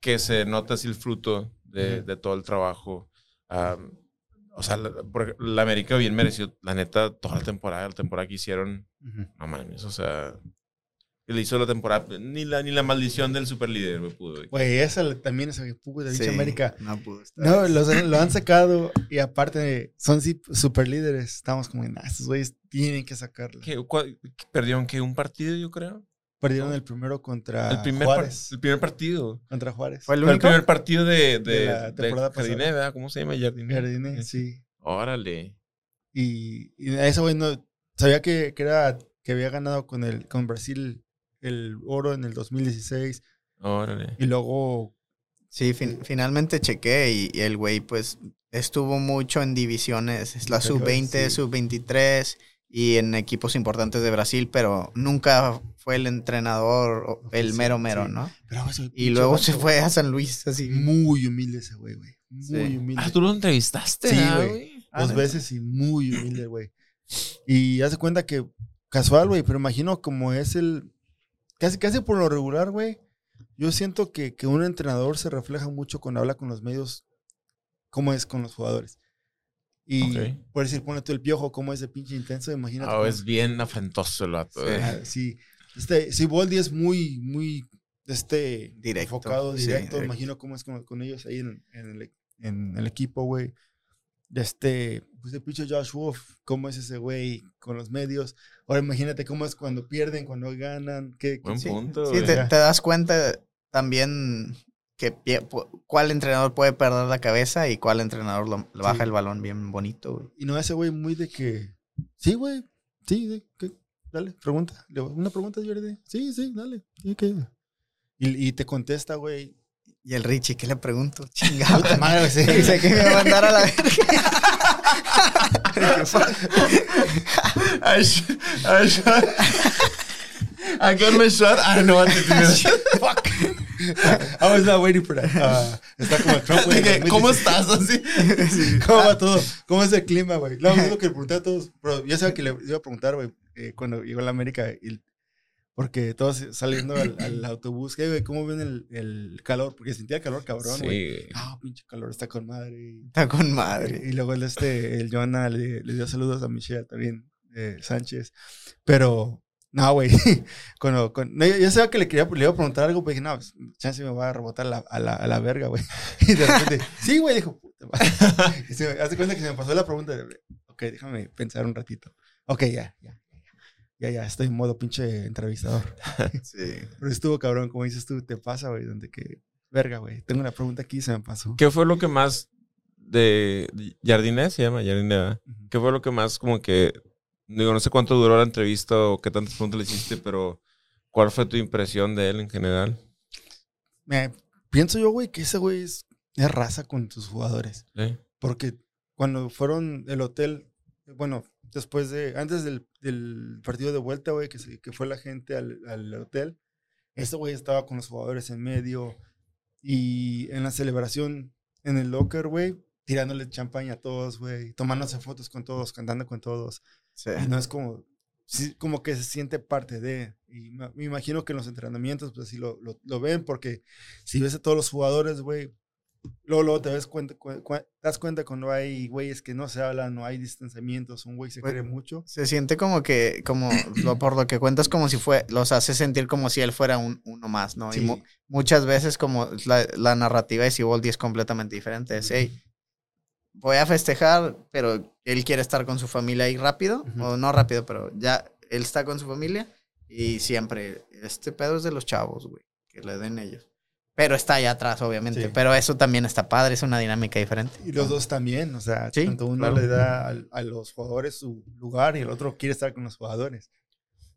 que se nota así el fruto de, todo el trabajo. O sea, la América bien mereció, la neta, toda la temporada, la temporada que hicieron, no mames, o sea, le hizo la temporada, ni la, ni la maldición del superlíder me pudo. güey. Esa también esa que pudo de Sí, dicha América. No pudo estar. No, los, lo han sacado y aparte son sí, super líderes. Estamos como, nah, estos güeyes tienen que sacarlo. ¿Qué, cua- qué- perdieron que un partido, yo creo. Perdieron el primero contra el, primer Juárez. el primer partido. Contra Juárez. ¿Fue el Fue el único? primer partido de, de, De la temporada. Jardiné, ¿verdad? ¿Cómo se llama? Jardiné. Jardine, sí. Órale. Y, y a ese güey no. Sabía que, que era que había ganado con el con Brasil el oro en el 2016 Órale. y luego Sí, fin- finalmente chequé y, y el güey pues estuvo mucho en divisiones, es la Inferiores, sub-20, sí. sub-23 y en equipos importantes de Brasil, pero nunca fue el entrenador, el mero mero, sí. ¿no? pero Y luego se fue a San Luis así. muy humilde ese güey, güey. Muy Sí. humilde. Ah, tú lo entrevistaste, Sí, ¿verdad, güey. Ah, Dos veces y muy humilde, güey. Y hace cuenta que casual, güey, pero imagino como es el. Casi, casi por lo regular, güey. Yo siento que, que un entrenador se refleja mucho cuando habla con los medios, cómo es con los jugadores. Y por decir, pone tú el piojo, cómo es de pinche intenso, imagínate. Ah, cómo- es bien afrentoso el vato. Sí. eh. Ah, sí. Este, sí, Boldi es muy, muy este, Directo, enfocado, sí, directo. Imagino cómo es con, con ellos ahí en, en el, en el equipo, güey. Este, pues el pinche Josh Wolf, cómo es ese güey con los medios. Ahora imagínate cómo es cuando pierden, cuando ganan. ¿Qué, qué- Buen Sí, punto, sí, güey. te, te das cuenta también que cuál entrenador puede perder la cabeza y cuál entrenador lo, le baja Sí. el balón bien bonito, güey. Y no ese güey muy de que, sí, güey, sí, de, que, dale, pregunta. Una pregunta, Jordi. Sí, sí, dale. sí, que- Y, y te contesta, güey. Y el Richie, ¿qué le pregunto? (laughs) Chingado. Puta madre, güey, sí. Dice que me va a mandar a la verga. (laughs) I, sh- I, shot. I got my shot. I don't know what to do. Fuck. I was not waiting for that. Ah, está como Trump, güey. ¿Cómo estás? Así. ¿Cómo va todo? ¿Cómo es el clima, güey? No, lo que le pregunté a todos. Pero yo sabía que le iba a preguntar, güey, eh, cuando llegó a la América. y- porque todos saliendo al, (clears throat) al autobús, ¿qué, güey? ¿Cómo ven el, el calor? Porque sentía calor cabrón, Sí, güey. Ah, pinche calor, está con madre. Está con madre. y luego el, este, el Joana le, le dio saludos a Michelle también, eh, Sánchez. Pero, no, güey. (laughs) Cuando, cuando- no, yo, yo sabía que le, quería, le iba a preguntar algo, pero dije, no, pues, chance me va a rebotar la- a, la, a la verga, güey. (laughs) Y de repente, sí, güey, dijo, puta madre. (laughs) Y se hace cuenta que se me pasó la pregunta. de, Ok, déjame pensar un ratito. Ok, ya, ya. Ya, ya, estoy en modo pinche entrevistador. (laughs) Sí. (laughs) Pero estuvo cabrón, como dices tú, te pasa, güey, donde que, verga, güey. Tengo una pregunta aquí y se me pasó. ¿Qué fue lo que más de Jardine se llama Jardine? ¿verdad? Ujú. ¿Qué fue lo que más como que digo no sé cuánto duró la entrevista o qué tantas preguntas le hiciste, pero ¿cuál fue tu impresión de él en general? Me- pienso yo, güey, que ese güey es, es raza con sus jugadores. ¿Sí? Porque cuando fueron el hotel, bueno, después de, antes del, del partido de vuelta, güey, que, se- que fue la gente al, al hotel, ese güey estaba con los jugadores en medio y en la celebración en el locker, güey, tirándole champaña a todos, güey, tomándose fotos con todos, cantando con todos. Sí. Y no es como, sí, como que se siente parte de. Y me, imagino que en los entrenamientos, pues así lo, lo, lo ven, porque si ves a todos los jugadores, güey, luego, luego te das cuenta, cu- cu- te das cuenta cuando hay güeyes que no se hablan, no hay distanciamientos, un güey se quiere mucho. Se siente como que, como lo, por lo que cuentas, como si fue, los hace sentir como si él fuera un, uno más, ¿no? Y mu- muchas veces como la, la narrativa de Siboldi es completamente diferente. Es, hey, voy a festejar, pero él quiere estar con su familia ahí rápido, o no rápido, pero ya él está con su familia y siempre, este pedo es de los chavos, güey, que le den ellos. Pero está allá atrás, obviamente. Sí. Pero eso también está padre, es una dinámica diferente. Y los dos también, o sea, Sí, tanto uno claro. le da al- a, los jugadores su lugar y el otro quiere estar con los jugadores.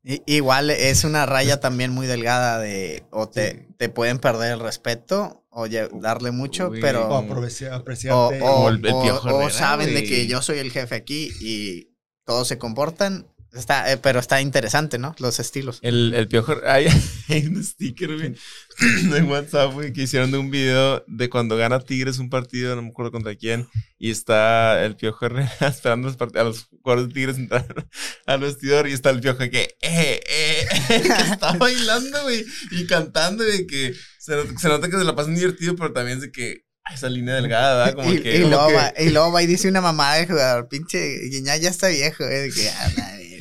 I- Igual es una raya (laughs) también muy delgada de o te, Sí. te pueden perder el respeto o darle mucho, Uy. pero O o, apreciar, o, apreciarte. o- o- o Herrera, saben de que yo soy el jefe aquí y todos se comportan. Está, eh, pero está interesante, ¿no? Los estilos. El, el piojo. (laughs) Hay, hay un sticker, güey, (clears throat) en WhatsApp, güey, que hicieron de un video de cuando gana Tigres un partido, no me acuerdo contra quién, y está el piojo Herrera (laughs) esperando los, a los jugadores de Tigres entrar (laughs) al vestidor, y está el piojo que, eh, eh, que está bailando, güey, y cantando, de que se, se nota que se la pasan divertido, pero también es de que esa línea delgada, ¿verdad? Como y, que. y como luego que- y luego va y dice una mamada de jugador, pinche Guiñá ya está viejo, eh, que, ah, güey.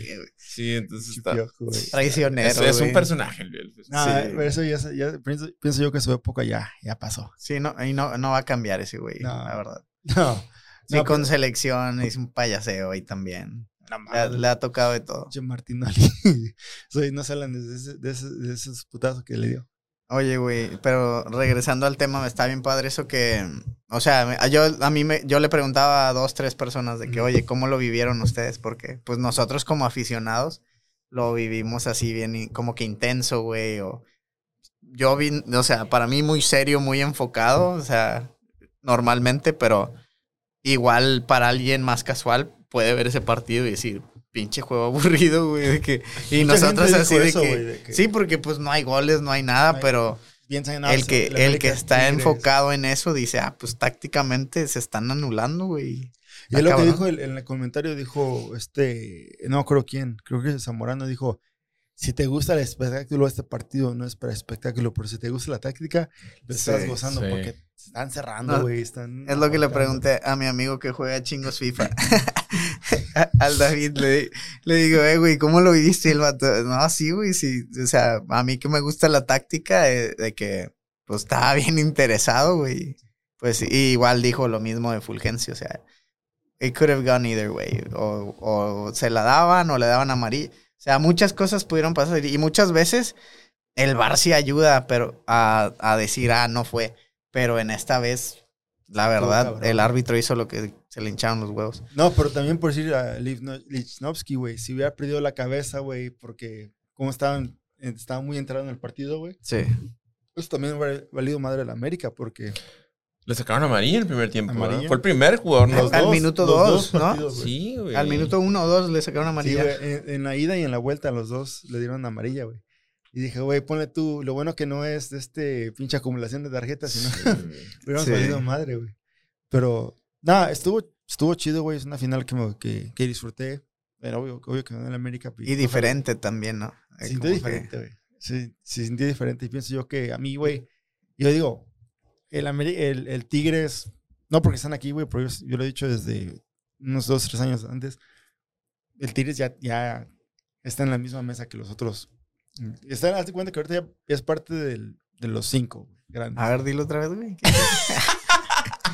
Sí, entonces está. Piojo, traicionero. Es, es un personaje, el- No, Sí. pero eso ya, ya pienso, pienso yo que su época ya, ya pasó. Sí, no, y no, no va a cambiar ese güey, No. la verdad. (laughs) No. Sí, no, con selección es un payaseo ahí también. no Le, le ha tocado de todo. Pinche Martinoli. (laughs) Soy, no se hablan de, ese- de, ese- de esos putazos que le dio. Oye, güey, pero regresando al tema, me está bien padre eso que, o sea, yo a mí me, yo le preguntaba a dos, tres personas de que, oye, ¿cómo lo vivieron ustedes? Porque, pues nosotros como aficionados lo vivimos así bien, como que intenso, güey, o yo vi, o sea, para mí muy serio, muy enfocado, o sea, normalmente, pero igual para alguien más casual puede ver ese partido y decir, pinche juego (laughs) aburrido, güey, de que, y Mucha nosotros así de eso, que, güey, de que sí, porque pues no hay goles, no hay nada, No hay- pero piensan en el que, el América que está enfocado en eso dice, ah, pues tácticamente se están anulando, güey. Y es lo que dijo el- en el comentario, dijo este, no acuerdo quién, creo que Zamorano dijo, si te gusta el espectáculo de este partido, no es para espectáculo, pero si te gusta la táctica, lo estás Sí, gozando sí. porque están cerrando, No, güey. están Es lo que le pregunté a mi amigo que juega chingos FIFA. (laughs) Al David le, le digo, eh, güey, ¿cómo lo viste? Y el vato, no, sí, güey, sí. O sea, a mí que me gusta la táctica eh, de, que, pues, estaba bien interesado, güey. Pues y igual dijo lo mismo de Fulgencio, o sea, it could have gone either way. O, o se la daban o le daban amarilla. O sea, muchas cosas pudieron pasar y muchas veces el VAR sí ayuda pero a, a decir, ah, no fue. Pero en esta vez, la verdad, el árbitro hizo lo que se le hincharon los huevos. No, pero también por decir a Lichnowsky, güey, si hubiera perdido la cabeza, güey, porque como estaban, estaba muy entrado en el partido, güey, Sí. Eso también ha valido madre a la América porque Le sacaron amarilla en el primer tiempo. Fue el primer jugador. ¿no? Al- al minuto los dos, ¿no? partidos, güey. Sí, güey. Al minuto uno o dos le sacaron Sí, amarilla. güey, en, en la ida y en la vuelta los dos le dieron amarilla, güey. Y dije, güey, ponle tú, lo bueno que no es de este pinche acumulación de tarjetas, sino (laughs) hubiéramos Sí. valido madre, güey. Pero, nada, estuvo, estuvo chido, güey. Es una final que, me- que, que disfruté. Pero obvio, obvio que ganó el América. y diferente también, ¿no? Se sintió diferente, güey. Sí, se sintió diferente. Y pienso yo que a mí, güey, yo digo, el, el, el Tigres, no porque están aquí, güey, pero yo, yo lo he dicho desde unos dos, tres años antes. El Tigres ya, ya está en la misma mesa que los otros. Está, hazte cuenta que ahorita ya es parte del- de los cinco grandes. A ver, dilo otra vez, güey. (laughs)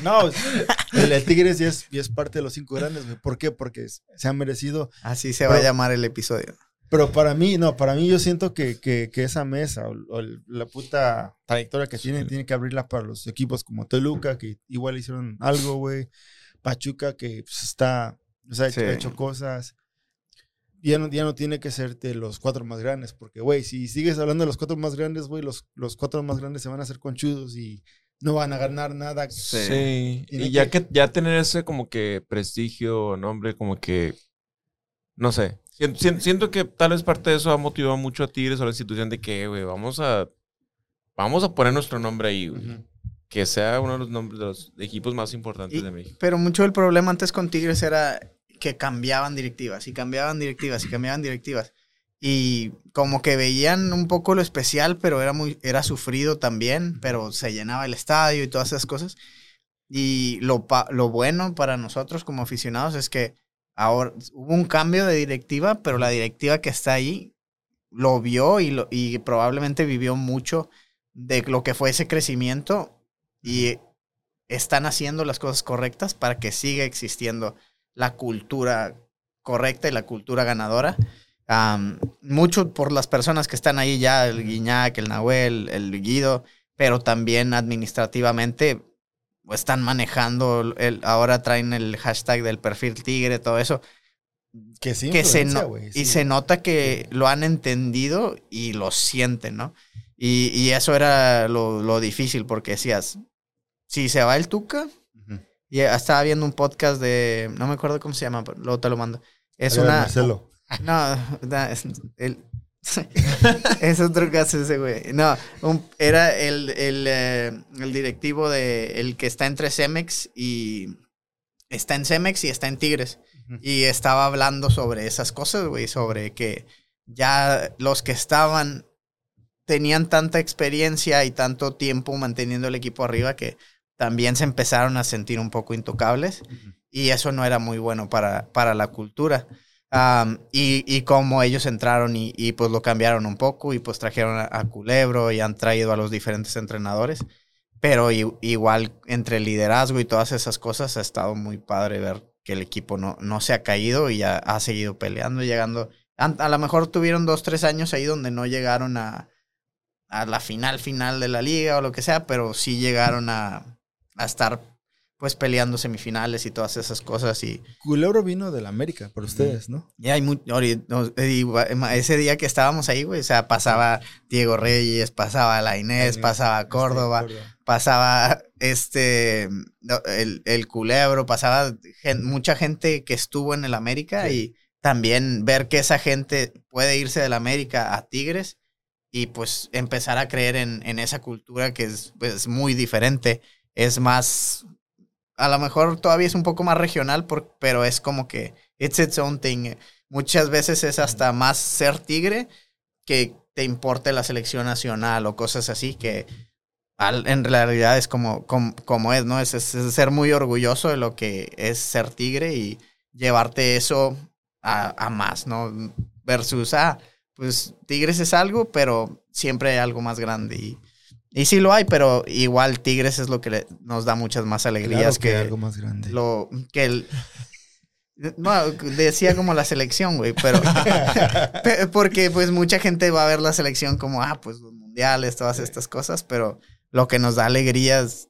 No, el, el Tigres ya es, ya es parte de los cinco grandes, güey. ¿Por qué? Porque se ha merecido Así se va a llamar el episodio. Pero para mí, no, para mí yo siento que, que, que esa mesa o, o el- la puta trayectoria que tienen, tiene que abrirla para los equipos como Toluca, que igual hicieron algo, güey. Pachuca, que pues, está, o sea, ha hecho, Sí. ha hecho cosas. Ya no, ya no tiene que ser de los cuatro más grandes, porque, güey, si sigues hablando de los cuatro más grandes, güey, los, los cuatro más grandes se van a hacer conchudos y no van a ganar nada. Sí. Sí. Y ya que- que ya tener ese como que prestigio, nombre, como que no sé. Siento, que tal vez parte de eso ha motivado mucho a Tigres o a la institución de que, güey, vamos a vamos a poner nuestro nombre ahí, güey. Ujú. Que sea uno de los nombres de los equipos más importantes Y- de México. Pero mucho el problema antes con Tigres era que cambiaban directivas y cambiaban directivas y cambiaban directivas. Y como que veían un poco lo especial, pero era muy, era sufrido también, pero se llenaba el estadio y todas esas cosas. Y lo, lo bueno para nosotros como aficionados es que ahora hubo un cambio de directiva, pero la directiva que está ahí lo vio y, lo, y probablemente vivió mucho de lo que fue ese crecimiento y están haciendo las cosas correctas para que siga existiendo la cultura correcta y la cultura ganadora. Am, mucho por las personas que están ahí ya, el Guiñac, el Nahuel, el Guido, pero también administrativamente están manejando, el, ahora traen el hashtag del perfil tigre, todo eso, Que sí, que se no- güey, y sí. se nota que lo han entendido y lo sienten, ¿no? Y, y eso era lo, lo difícil porque decías, si se va el Tuca, Ujú. y estaba viendo un podcast de, no me acuerdo cómo se llama, pero luego te lo mando. Es una... Marcelo. (laughs) No, no, el- (laughs) es otro caso ese güey. No, un- era el, el, eh, el directivo de el que está entre Cemex y está en Cemex y está en Tigres. Y estaba hablando sobre esas cosas, güey, sobre que ya los que estaban tenían tanta experiencia y tanto tiempo manteniendo el equipo arriba que también se empezaron a sentir un poco intocables y eso no era muy bueno para, para la cultura. Y, y como ellos entraron y, y, pues lo cambiaron un poco y pues trajeron a, Culebro y han traído a los diferentes entrenadores. Pero igual entre liderazgo y todas esas cosas ha estado muy padre ver que el equipo no, no se ha caído y ha, ha seguido peleando, llegando. A, a lo mejor tuvieron dos, tres años ahí donde no llegaron a, a la final, final de la liga o lo que sea, pero sí llegaron a, a estar pues peleando semifinales y todas esas cosas y, Culebro vino de la América, por ustedes, ¿no? y hay mu- ori- no, y gua- ese día que estábamos ahí, güey, o sea, pasaba Diego Reyes, pasaba la Inés, pasaba Córdoba, Este, pasaba este, el, el Culebro, pasaba gen- mucha gente que estuvo en el América Sí. y también ver que esa gente puede irse del América a Tigres y pues empezar a creer en, en esa cultura que es pues, muy diferente, es más, a lo mejor todavía es un poco más regional, por- pero es como que it's its own thing. Muchas veces es hasta más ser tigre que te importe la selección nacional o cosas así que al- en realidad es como, como, como es, ¿no? Es, es- es ser muy orgulloso de lo que es ser tigre y llevarte eso a, a más, ¿no? Versus, ah, pues Tigres es algo, pero siempre hay algo más grande. Y, y sí lo hay, pero igual Tigres es lo que le- nos da muchas más alegrías Claro que, que, algo más grande. lo que el no, decía como la selección, güey, pero pe- (laughs) porque pues mucha gente va a ver la selección como, ah, pues los mundiales, todas estas cosas, pero lo que nos da alegrías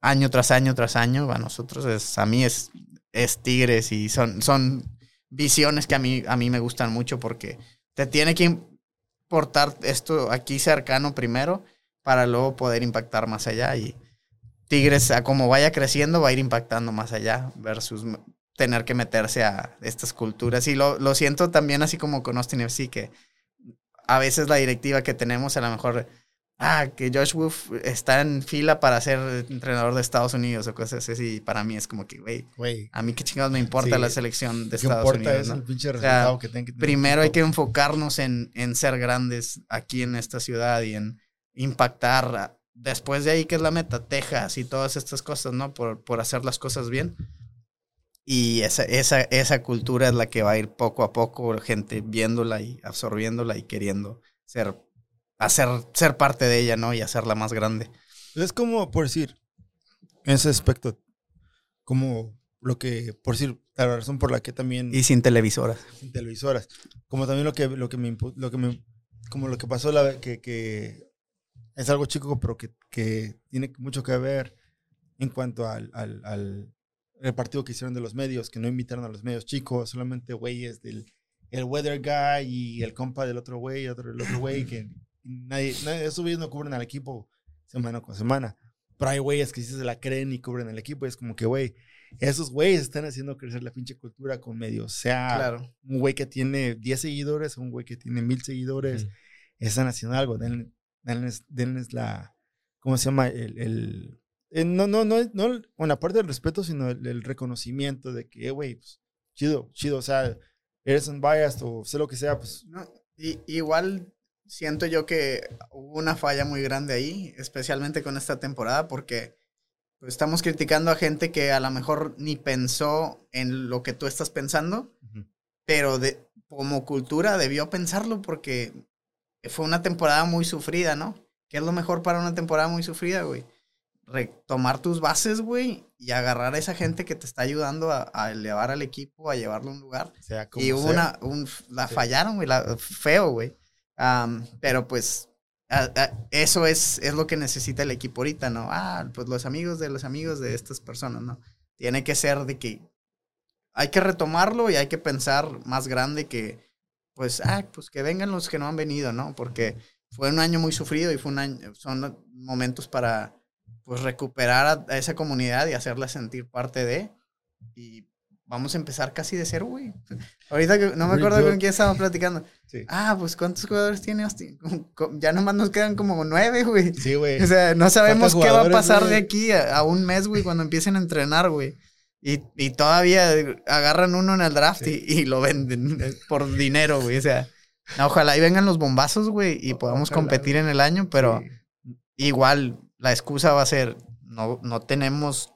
año tras año tras año a nosotros es a mí es es Tigres y son son visiones que a mí a mí me gustan mucho porque te tiene que importar esto aquí cercano primero para luego poder impactar más allá. Y Tigres, a como vaya creciendo, va a ir impactando más allá versus tener que meterse a estas culturas. Y lo, lo siento también así como con Austin FC, que a veces la directiva que tenemos a lo mejor, ah, que Josh Wolf está en fila para ser entrenador de Estados Unidos o cosas así. Y para mí es como que, güey, a mí qué chingados me importa Sí. la selección de Estados importa Unidos. es ¿no? el pinche resultado que tener Primero hay que enfocarnos en, en ser grandes aquí en esta ciudad y en impactar. a- Después de ahí, que es la meta? Texas y todas estas cosas, ¿no? Por, por hacer las cosas bien. Y esa, esa, esa cultura es la que va a ir poco a poco, gente viéndola y absorbiéndola y queriendo ser, hacer, ser parte de ella, ¿no? Y hacerla más grande. Es como, por decir, en ese aspecto, como lo que, por decir, la razón por la que también Y sin televisoras. sin televisoras, como también lo que, lo que me, lo que me, como lo que pasó, la, que, que es algo chico, pero que, que tiene mucho que ver en cuanto al, al, al el partido que hicieron de los medios, que no invitaron a los medios chicos, solamente güeyes del el weather guy y el compa del otro güey, otro, el otro güey, que (laughs) nadie, nadie, esos güeyes no cubren al equipo semana con semana. Pero hay güeyes que sí se la creen y cubren el equipo. Y es como que, güey, esos güeyes están haciendo crecer la pinche cultura con medios. Sea Claro. un güey que tiene 10 seguidores, un güey que tiene 1000 seguidores, Ujú. están haciendo algo. Den- Denles, denles la, ¿cómo se llama? El, el- eh, no, no, no, no, bueno, aparte del respeto, sino el, el reconocimiento de que, eh, güey, pues, chido, chido, o sea, eres unbiased o sé lo que sea, pues, No, y, igual siento yo que hubo una falla muy grande ahí, especialmente con esta temporada, porque pues, estamos criticando a gente que a lo mejor ni pensó en lo que tú estás pensando, Ujú. pero de, como cultura debió pensarlo porque fue una temporada muy sufrida, ¿no? ¿Qué es lo mejor para una temporada muy sufrida, güey? Retomar tus bases, güey, y agarrar a esa gente que te está ayudando a, a elevar al equipo, a llevarlo a un lugar. sea como Y hubo sea. una, un, la Sí. fallaron, güey, la- feo, güey. Am, pero pues a- a- eso es, es lo que necesita el equipo ahorita, ¿no? Ah, pues los amigos de los amigos de estas personas, ¿no? Tiene que ser de que hay que retomarlo y hay que pensar más grande que, pues, ah, pues que vengan los que no han venido, ¿no? Porque fue un año muy sufrido y fue un año, son momentos para, pues, recuperar a, esa comunidad y hacerla sentir parte de. Y vamos a empezar casi de cero, güey. Ahorita que no me acuerdo con quién estábamos platicando. Sí. Ah, pues ¿cuántos jugadores tiene Austin? Ya nomás nos quedan como nueve, güey. Sí, güey. O sea, no sabemos qué va a pasar güey. de aquí a, a un mes, güey, cuando empiecen a entrenar, güey. Y, y todavía agarran uno en el draft y, y lo venden (laughs) por dinero, güey. O sea, ojalá y vengan los bombazos, güey, y podamos Ojalá, competir en el año, pero Sí. igual la excusa va a ser, no, no tenemos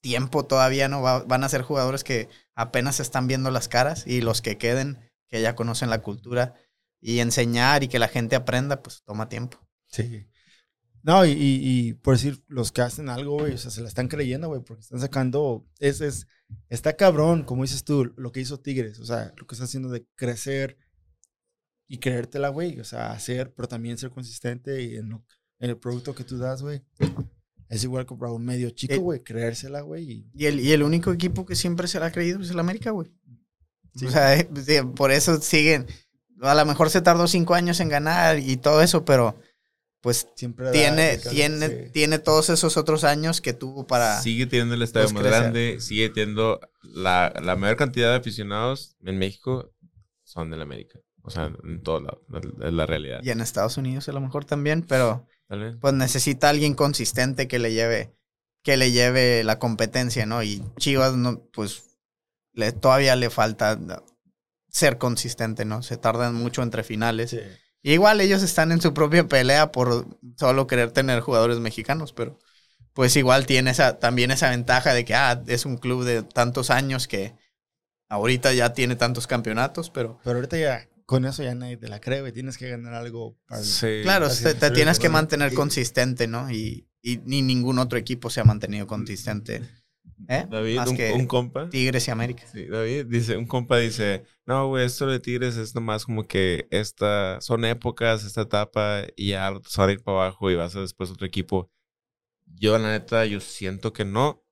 tiempo todavía, ¿no? Va- van a ser jugadores que apenas están viendo las caras y los que queden, que ya conocen la cultura y enseñar y que la gente aprenda, pues toma tiempo. Sí. No, y, y, y por decir, los que hacen algo, güey, o sea, se la están creyendo, güey, porque están sacando, es, es, está cabrón, como dices tú, lo que hizo Tigres, o sea, lo que está haciendo de crecer y creértela, güey, o sea, hacer, pero también ser consistente y en, lo- en el producto que tú das, güey. Es igual para un medio chico, Eh, güey, creérsela, güey. y- Y el, y el único equipo que siempre se la ha creído es el América, güey. Sí. O sea, eh, sí, por eso siguen. A lo mejor se tardó cinco años en ganar y todo eso, pero pues Siempre da- tiene, sí. tiene, tiene todos esos otros años que tuvo para. Sigue teniendo el estadio pues, más crecer. grande, sigue teniendo la, la mayor cantidad de aficionados en México son del América. O sea, en todos lados, es la realidad. Y en Estados Unidos a lo mejor también, pero pues necesita alguien consistente que le lleve, que le lleve la competencia, ¿no? Y Chivas, no, pues le, todavía le falta ser consistente, ¿no? Se tardan mucho entre finales. Sí. Igual ellos están en su propia pelea por solo querer tener jugadores mexicanos, pero pues igual tiene esa, también esa ventaja de que ah, es un club de tantos años que ahorita ya tiene tantos campeonatos, pero Pero ahorita ya, con eso ya nadie te la cree, güey, tienes que ganar algo para Sí. claro, te, tienes que mantener y- consistente, ¿no? Y, y ni ningún otro equipo se ha mantenido consistente. ¿Eh? David, Más un, que un compa. Tigres y América. Sí, David dice, un compa dice, no, güey, esto de Tigres es nomás como que esta, son épocas, esta etapa, y ya se van a ir para abajo y vas a después otro equipo. Yo, la neta, yo siento que no,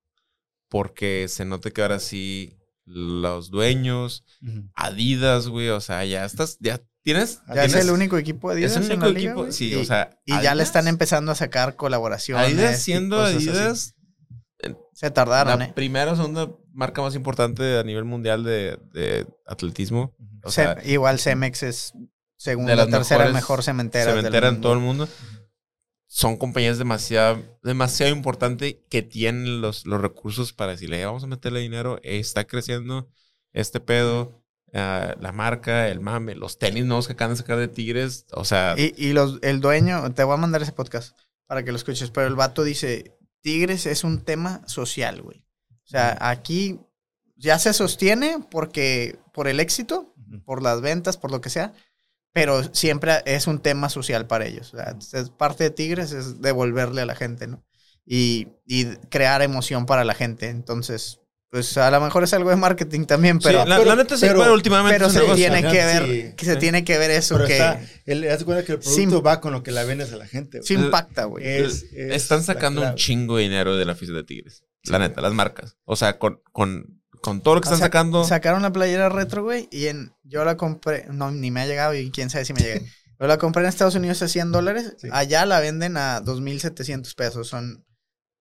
porque se nota que ahora sí los dueños, Ujú. Adidas, güey, o sea, ya estás, ya tienes. Ya es tienes- el único equipo de es Adidas el en la único liga, equipo. Sí, y, o sea. y ya le Adidas- están empezando a sacar colaboraciones. Adidas siendo cosas así. Se tardaron, la ¿eh? primera o segunda marca más importante a nivel mundial de, de atletismo. O sea, igual Cemex es segunda, las tercera mejor cementera. del cementera en mundo. todo el mundo. Son compañías demasiado, demasiado importantes que tienen los, los recursos para decirle, "Eh, vamos a meterle dinero, está creciendo este pedo, ah, la marca, el mame, los tenis nuevos que acaban de sacar de Tigres. O sea, Y, y los, el dueño, te voy a mandar ese podcast para que lo escuches, pero el vato dice, Tigres es un tema social, güey. O sea, aquí ya se sostiene porque por el éxito, por las ventas, por lo que sea, pero siempre es un tema social para ellos. O sea, es parte de Tigres es devolverle a la gente, ¿no? Y, y crear emoción para la gente. Entonces, pues a lo mejor es algo de marketing también, pero, sí, la, pero- la neta pero- pero últimamente pero se tiene que ver, sí. que se Sí. tiene que ver eso, Pero que está, haz de cuenta que el producto va con lo que la vendes a la gente. güey. sí impacta, güey. Es- es Están sacando un chingo de dinero de la afición de Tigres. La neta, las marcas. O sea, con, con, con todo lo que O están sea, sacando. Sacaron la playera retro, güey, y en, yo la compré, no, ni me ha llegado y quién sabe si me llegue. (laughs) Yo la compré en Estados Unidos a 100 dólares, Sí. allá la venden a 2.700 pesos, son,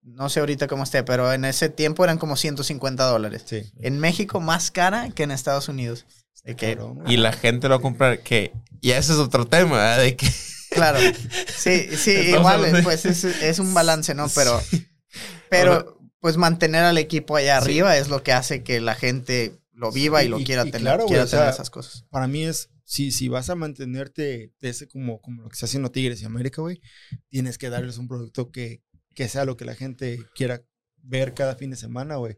no sé ahorita cómo esté, pero en ese tiempo eran como 150 dólares. Sí. En México más cara que en Estados Unidos. De que, Cabrón, y la gente lo va a comprar. Que, y ese es otro tema, ¿verdad? De que claro, (laughs) sí, sí, igual, hablando- pues es, es un balance, ¿no? Pero, pero, pues mantener al equipo allá Sí. arriba es lo que hace que la gente lo viva y, lo quiera y tener, claro, quiera tener sea, esas cosas. Para mí es, si, si vas a mantenerte ese como, como lo que está haciendo Tigres y América, güey, tienes que darles un producto que, que sea lo que la gente quiera ver cada fin de semana, güey.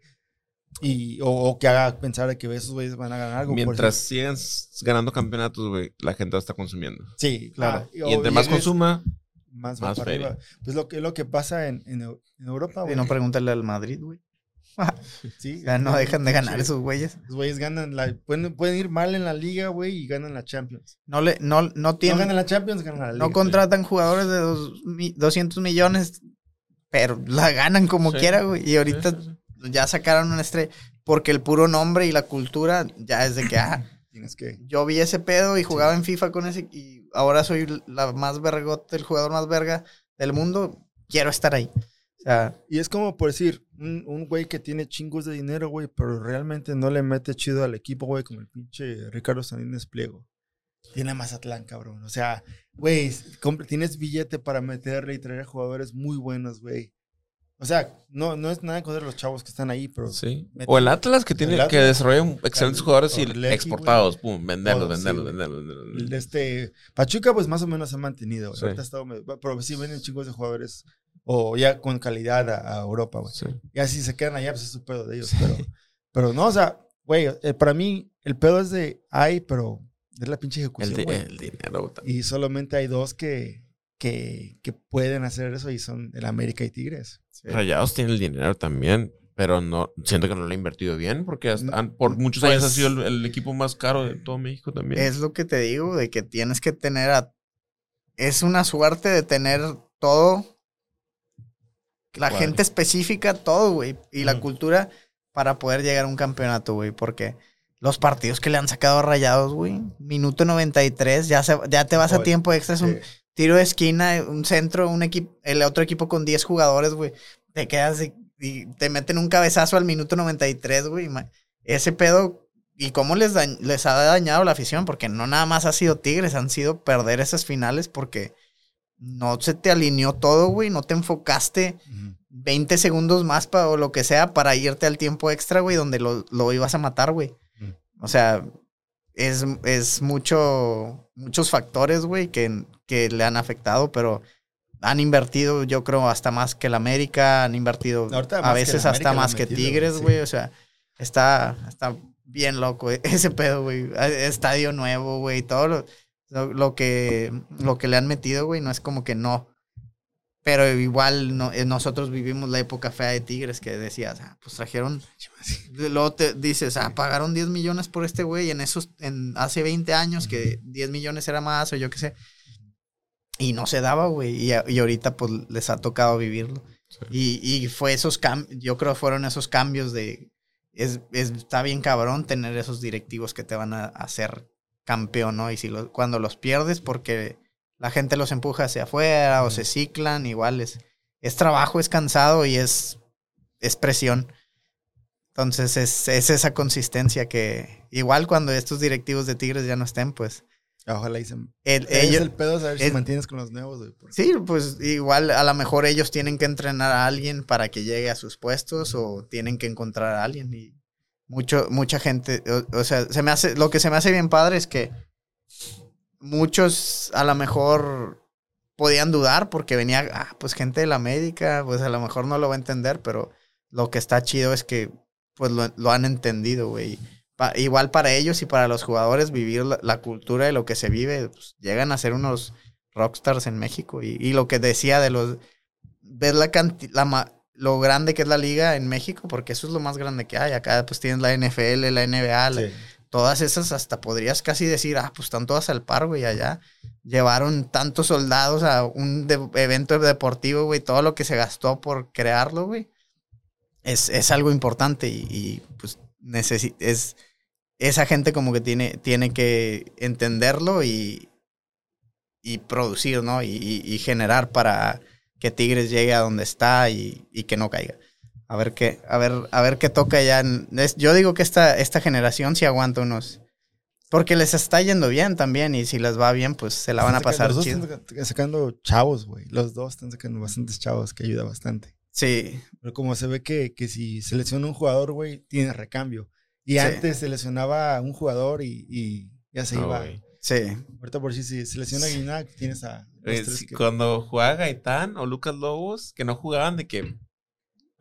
Y, o, o que haga pensar que esos güeyes van a ganar algo. mientras sigan ganando campeonatos, güey, la gente va a estar consumiendo. Sí, Claro. claro. Y entre más consuma, más, va más para feria. arriba. Pues lo que, lo que pasa en, en, Eu- en Europa, Y güey. no pregúntale al Madrid, güey. (laughs) sí, Ya no dejan de ganar Sí. esos güeyes. Los güeyes ganan la, pueden, pueden ir mal en la liga, güey, y ganan la Champions. No le, no, no No tienen, ganan la Champions, ganan la liga. no contratan jugadores de dos, mi- 200 millones, pero la ganan como Sí. quiera, güey. Y ahorita Sí, sí, sí. ya sacaron una estrella. Porque el puro nombre y la cultura ya es de que, ah, (clears throat) Tienes que. yo vi ese pedo y jugaba en FIFA con ese y ahora soy la más vergote, el jugador más verga del mundo. Quiero estar ahí. O sea, Y es como por decir, un, un güey que tiene chingos de dinero, güey, pero realmente no le mete chido al equipo, güey, como el pinche Ricardo Salinas Pliego. Tiene Mazatlán, cabrón. O sea, güey, tienes billete para meterle y traer jugadores muy buenos, güey. O sea, no, no es nada contra los chavos que están ahí, pero Sí. O el Atlas que tiene El que Atlas. desarrolla excelentes El jugadores y exportados, pum, venderlos, Todo, sí, venderlos, venderlos, venderlos. este Pachuca, pues más o menos se ha mantenido. Sí. Ahorita ha estado pero sí vienen chingos de jugadores o ya con calidad a, a Europa, güey. Sí. Ya si se quedan allá, pues es su pedo de ellos. Pero, pero no, o sea, güey, eh, para mí el pedo es de hay, pero es la pinche El, ejecución. di- güey. el dinero. Y solamente hay dos que, que, que pueden hacer eso y son el América y Tigres. Rayados tiene el dinero también, pero no siento que no lo ha invertido bien porque hasta- han- por muchos Pues- años ha sido el, el equipo más caro de todo México también. es lo que te digo, de que tienes que tener a... Es una suerte de tener todo. La Cuadre. gente específica, todo, güey. Y la cultura para poder llegar a un campeonato, güey. Porque los partidos que le han sacado a Rayados, güey. Minuto 93, ya, se, ya te vas a tiempo extra. Es un Eh, tiro de esquina, un centro, un equipo, el otro equipo con 10 jugadores, güey. Te quedas y te meten un cabezazo al minuto 93, güey. Ese pedo, y cómo les, ha dañado la afición, porque no nada más ha sido Tigres, han sido perder esas finales porque no se te alineó todo, güey. No te enfocaste ujú. 20 segundos más pa- o lo que sea para irte al tiempo extra, güey, donde lo, lo ibas a matar, güey. O sea, es, es mucho, muchos factores, güey, que, que le han afectado, pero han invertido, yo creo, hasta más que el América, han invertido a veces hasta América más que metido, Tigres, sí. güey. O sea, está, está bien loco (laughs) ese pedo, güey. Estadio nuevo, güey, todo lo, lo, lo que, lo que le han metido, güey, no es como que no. Pero igual no, eh, nosotros vivimos la época fea de Tigres que decías, ah, pues trajeron. Luego te dices, ah, pagaron 10 millones por este güey en esos, en hace 20 años que 10 millones era más o yo qué sé. Y no se daba, güey. Y, y ahorita pues les ha tocado vivirlo. Y, y fue esos cambios, yo creo fueron esos cambios de, es, es- está bien cabrón tener esos directivos que te van a hacer campeón, ¿no? Y si lo- cuando los pierdes porque la gente los empuja hacia afuera o se ciclan, igual es, es trabajo, es cansado y es, es presión. Entonces es, es esa consistencia que igual cuando estos directivos de Tigres ya no estén, pues Ojalá dicen. el- Ellos, el pedo saber si es- mantienes con los nuevos, güey. porque- Sí, pues igual a lo mejor ellos tienen que entrenar a alguien para que llegue a sus puestos o tienen que encontrar a alguien y mucho mucha gente, o, o sea, se me hace lo que se me hace bien padre es que muchos a lo mejor podían dudar porque venía ah, pues gente de la médica, pues a lo mejor no lo va a entender, pero lo que está chido es que pues lo, lo han entendido, güey. Igual para ellos y para los jugadores vivir la, cultura de lo que se vive, pues, llegan a ser unos rockstars en México. Y, y lo que decía de los. Ver la cantidad. La, lo grande que es la liga en México, porque eso es lo más grande que hay. Acá pues tienes la NFL, la NBA, la-. Todas esas hasta podrías casi decir, ah, pues están todas al par, güey, allá. Llevaron tantos soldados a un evento deportivo, güey, todo lo que se gastó por crearlo, güey. Es, es algo importante y, y, pues es esa gente como que tiene, tiene que entenderlo y, y producir, ¿no? Y, y- generar para que Tigres llegue a donde está y que no caiga. A ver qué, a ver, a ver qué toca ya. es- yo digo que esta, esta generación sí aguanta unos. Porque les está yendo bien también, y si les va bien, pues se la van a pasar sacando- Los chido. dos están saca- sacando chavos, güey. Los dos están sacando bastantes chavos, que ayuda bastante. Sí, Pero como se ve que, que si selecciona un jugador, güey, tiene recambio. Y Sí. antes seleccionaba a un jugador y, y ya se iba. sí. Ahorita por si se selecciona a Guinac, tienes a Eh, tres sí, que- Cuando jugaba Gaitán o Lucas Lobos, que no jugaban, de que.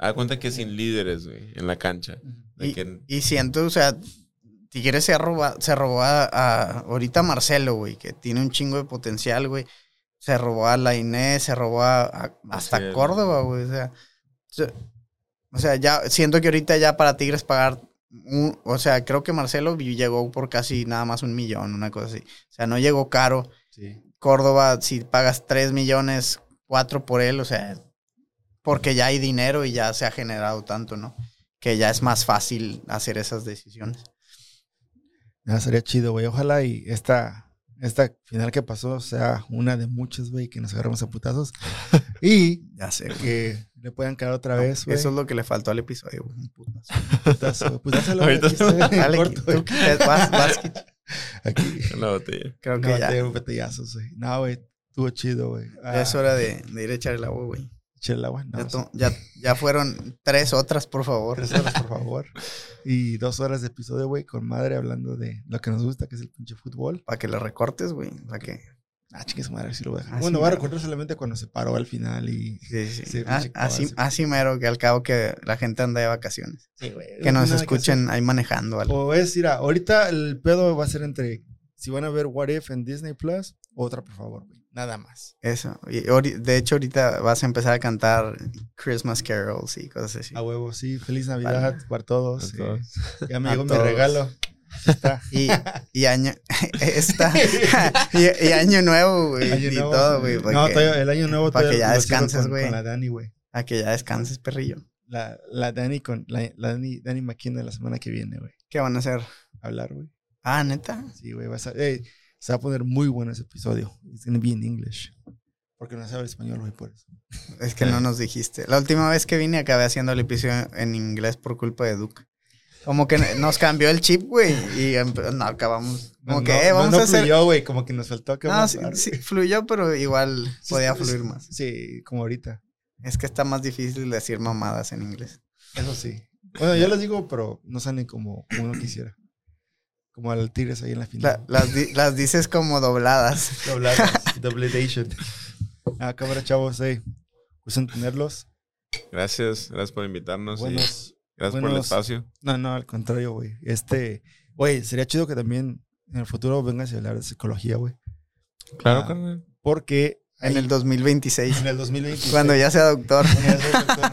Da cuenta que sin líderes, güey, en la cancha. De Y, que, y siento, o sea, Tigres se, roba, se robó a, a- ahorita Marcelo, güey, que tiene un chingo de potencial, güey. Se robó a la Inés, se robó a, a- hasta. Córdoba, güey. O sea, se- o sea, ya siento que ahorita ya para Tigres pagar, un- o sea, creo que Marcelo llegó por casi nada más un millón, una cosa así. O sea, no llegó caro. Sí. Córdoba, si pagas 3 millones, 4 por él, o sea, porque ya hay dinero y ya se ha generado tanto, ¿no? Que ya es más fácil hacer esas decisiones. Ya sería chido, güey. Ojalá y esta, esta final que pasó sea una de muchas, güey, que nos agarramos a putazos. (laughs) y Ya sé, que le puedan caer otra vez, güey. Eso es lo que le faltó al episodio, güey. un putazo. Putazo. (laughs) Pues dáselo, Ahorita- aquí está, en Dale, corto, tú que vas, vas, que- Aquí. en la botella. creo que No, ya, te botellazos, güey. No, güey. Estuvo chido, güey. ya Ah, es hora de, de ir a echar el agua, güey. El agua. No, Ya, to- ya, ya fueron tres otras, por favor. Tres horas, por favor. Y dos horas de episodio, güey, con madre hablando de lo que nos gusta, que es el pinche fútbol. Para que lo recortes, güey. Para que. Ah, chingue su madre, sí lo voy a dejar. Ah, bueno, voy a mero. recordar solamente cuando se paró al final y. Sí, sí. Sí, Ah, así, así mero, que al cabo que la gente anda de vacaciones. Sí, güey. Que no nos que escuchen ahí manejando algo. O es, mira, ahorita el pedo va a ser entre si van a ver What If en Disney Plus, otra, por favor, güey. Nada más. Eso. Y de hecho, ahorita vas a empezar a cantar Christmas carols y cosas así. A huevo, sí. Feliz Navidad para todos. Para todos. Ya me A llegó mi regalo. Está. (laughs) Y, y año. (laughs) esta, (laughs) y, y año nuevo, güey. Año y nuevo. todo, güey. No, el año nuevo para que ya descanses, güey. Con la Dani, güey. A que ya descanses, perrillo. La, la Dani con la, la Dani, Dani McKean de la semana que viene, güey. ¿Qué van a hacer? Hablar, güey. Ah, neta. Sí, güey. vas a- se va a poner muy bueno ese episodio. It's gonna be in English. Porque no sabe español, güey, por eso. Es que no nos dijiste. La última vez que vine acabé haciendo el episodio en inglés por culpa de Duke. Como que nos cambió el chip, güey. Y no, acabamos. Como No, que, no, eh, no, vamos no a hacer. fluyó, güey. Como que nos faltó que No, sí, sí, fluyó, pero igual podía fluir más. Sí, como ahorita. Es que está más difícil decir mamadas en inglés. Eso sí. Bueno, yo les digo, pero no salen como, como uno quisiera. Como al Tigres ahí en la La- final. las, di- las dices como dobladas. (laughs) Dobladas, (laughs) Dobledation. Ah, cámara, chavos. Hey. Gusto en tenerlos. Gracias, gracias por invitarnos. y Buenos. gracias por el espacio. No, no, al contrario, güey. Este. Güey, sería chido que también en el futuro vengas a hablar de psicología, güey. Claro, Ah, carnal. Porque. En ahí- el 2026. en el 2020. Cuando ya sea doctor.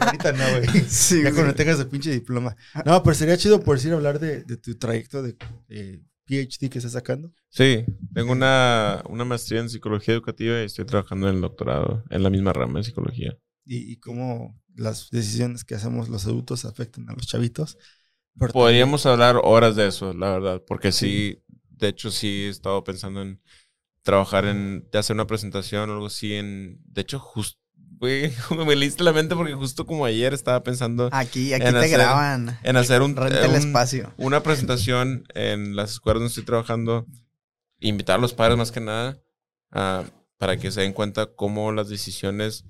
Ahorita no, güey. (laughs) Sí, Ya güey. cuando tengas el pinche diploma. No, pero sería chido por decir hablar de, de tu trayecto de, de PhD que estás sacando. Sí, tengo una, una maestría en psicología educativa y estoy trabajando en el doctorado en la misma rama de psicología. Y, y cómo las decisiones que hacemos los adultos afectan a los chavitos. Podríamos hablar horas de eso, la verdad, porque sí, de hecho, sí he estado pensando en trabajar en, de hacer una presentación o algo así en, de hecho, justo, güey, (laughs) me leíste la mente porque justo como ayer estaba pensando Aquí, aquí te hacer- graban. en hacer un, Renta el un- espacio. una presentación en las escuelas donde estoy trabajando, invitar a los padres más que nada ah, para que se den cuenta cómo las decisiones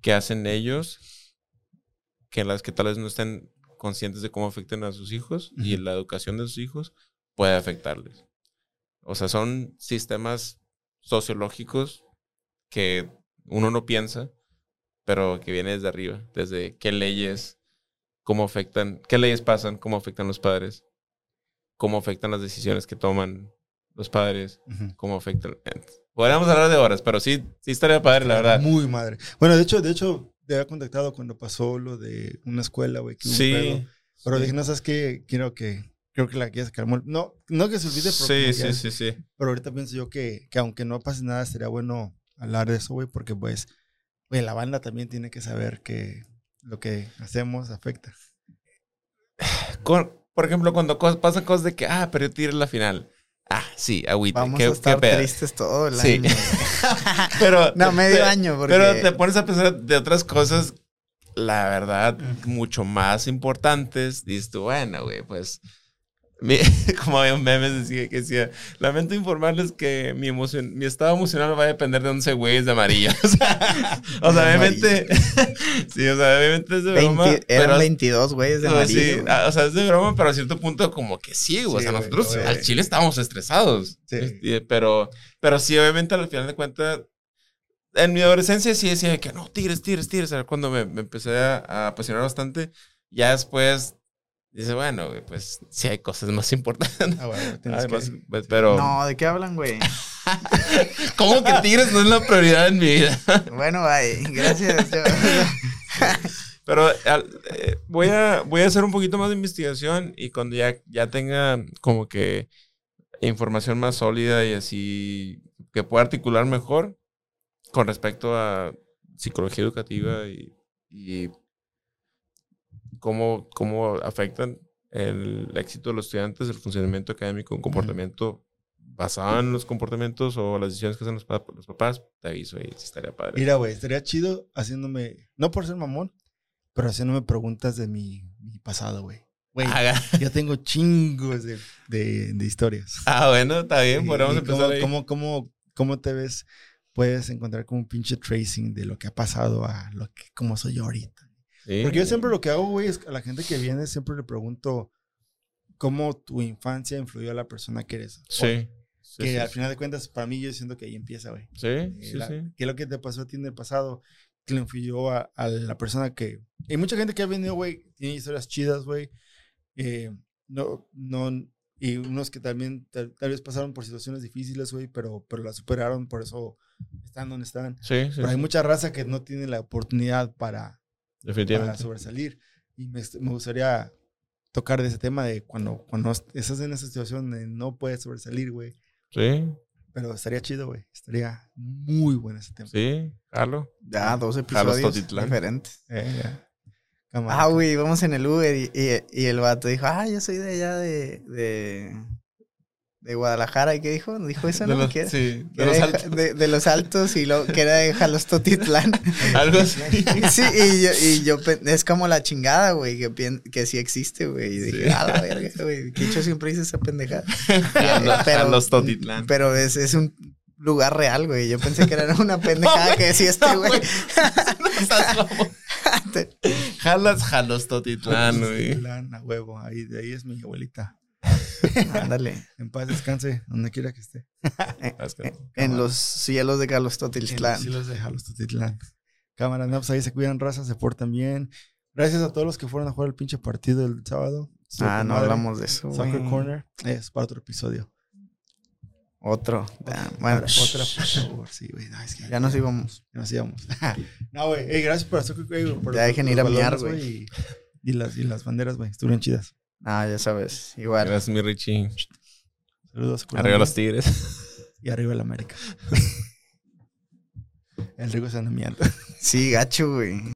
que hacen ellos, que las que tal vez no estén conscientes de cómo afectan a sus hijos y la educación de sus hijos puede afectarles. O sea, son sistemas sociológicos que uno no piensa, pero que viene desde arriba, desde qué leyes, cómo afectan, qué leyes pasan, cómo afectan los padres, cómo afectan las decisiones que toman los padres, cómo afectan. Podríamos hablar de horas, pero sí, sí estaría padre, la verdad. Muy madre. Bueno, de hecho, de hecho, te había contactado cuando pasó lo de una escuela, güey. que hubo un pedo. Sí. Pero sí. dije, no sabes qué, quiero que, creo que la quieres calmar. No, no que se olvide, pero, Sí, sí, sí, sí. pero ahorita pienso yo que, que aunque no pase nada, sería bueno hablar de eso, güey, porque pues, güey, la banda también tiene que saber que lo que hacemos afecta. (sighs) Con- por ejemplo, cuando cos- pasan cosas de que, ah, pero tiré la final. Ah, sí, agüita. Vamos ¿Qué, a qué estar pedo? tristes todo el Sí. año. (laughs) Pero, (laughs) no, medio año, porque... Pero te pones a pensar de otras cosas, la verdad, mucho más importantes. Dices tú, bueno, güey, pues. (laughs) como había un meme decía, que decía, lamento informarles que mi, emoción, mi estado emocional va a depender de 11 güeyes de amarillo. (laughs) o sea, o sea, obviamente. (laughs) sí, o sea, obviamente es de broma. 20 eran pero, 22 güeyes de o sea, amarillo. sí, ah, o sea, es de broma, pero a cierto punto, como que sí, güey. o Sí, sea, güey, nosotros güey. al chile estábamos estresados. Sí. Este, Pero, pero sí, obviamente, al final de cuentas, en mi adolescencia sí decía que no, tigres, tigres, tigres. Cuando me, me empecé a, a apasionar bastante. Ya después, dice, bueno, güey, pues sí hay cosas más importantes. Ah, tienes Además, que- pues, pero, No, ¿de qué hablan, güey? (laughs) ¿cómo que tigres no es la prioridad en mi vida? (laughs) bueno, bye. Gracias. yo- (laughs) Pero eh, voy, a, voy a hacer un poquito más de investigación y cuando ya, ya tenga como que información más sólida y así que pueda articular mejor con respecto a psicología educativa y, y cómo, cómo afectan el éxito de los estudiantes, el funcionamiento académico, un comportamiento basado en los comportamientos o las decisiones que hacen los, pa- los papás, te aviso y sí estaría padre. Mira, güey, estaría chido haciéndome, no por ser mamón, pero haciéndome preguntas de mi, mi pasado, güey. Güey, yo tengo chingos de, de, de historias. Ah, bueno, está bien, y empezar cómo, ahí. Cómo, cómo, cómo te ves? Puedes encontrar como un pinche tracing de lo que ha pasado a lo que, cómo soy yo ahorita. Sí. Porque yo siempre lo que hago, güey, es a la gente que viene siempre le pregunto cómo tu infancia influyó a la persona que eres. hoy. Sí. sí, que sí, al sí. final de cuentas, para mí, yo siento que ahí empieza, güey. Sí, Eh, sí, la- sí. ¿Qué es lo que te pasó a ti en el pasado? Que le influyó a, a la persona que... Hay mucha gente que ha venido, güey, tiene historias chidas, güey. eh, no, no... Y unos que también tal, tal vez pasaron por situaciones difíciles, güey, pero, pero las superaron, por eso están donde están. Sí, sí, Pero hay mucha raza que no tiene la oportunidad para, para Definitivamente. sobresalir. Y me, me gustaría tocar de ese tema de cuando, cuando estás en esa situación de no puedes sobresalir, güey. Sí, Pero estaría chido, güey. Estaría muy bueno ese tema. sí, Carlos. Ya, dos episodios diferentes. Eh, ya. Ah, güey, vamos en el Uber y, y- y el vato dijo, ah, yo soy de allá de, de, de Guadalajara. ¿Y qué dijo? ¿Dijo eso, De no? los, sí, de los altos. de- de los altos y lo, que era de Jalostotitlán. (laughs) Algo así. (laughs) Sí, y yo, y yo es como la chingada, güey, que, que sí existe, güey. Y dije, Sí. ah, la verga, güey. Quicho siempre dice esa pendejada. (laughs) Carlos- Carlos Totitlán. Pero es, es un lugar real, güey. Yo pensé que era una pendejada que decía este, No, güey. No. Jalas, jalos Totitlán, güey. Totitlán, a huevo. Ahí, de ahí es mi abuelita. (laughs) Ándale. En paz descanse, donde quiera que esté. En los cielos de Carlos En Totitlán. los cielos de Jalos Totitlán. Cámara, no, pues ahí se cuidan razas, se portan bien. Gracias a todos los que fueron a jugar el pinche partido el sábado. Estuvo Ah, no madre. hablamos de eso, Soccer. Corner es para otro episodio. Otro. Ah, bueno, Otra, por favor. Sí, güey. no, es que ya nos íbamos. Ya nos íbamos. (laughs) no, güey. Ey, gracias por hacer güey, por Ya dejen ir a miar, güey. Y, y las, y las banderas, güey. Estuvieron chidas. Ah, ya sabes. Igual. Gracias, mi Richie. Saludos. Arriba los tigres. Y arriba el América. (laughs) el rico se anda miando. Sí, gacho, güey.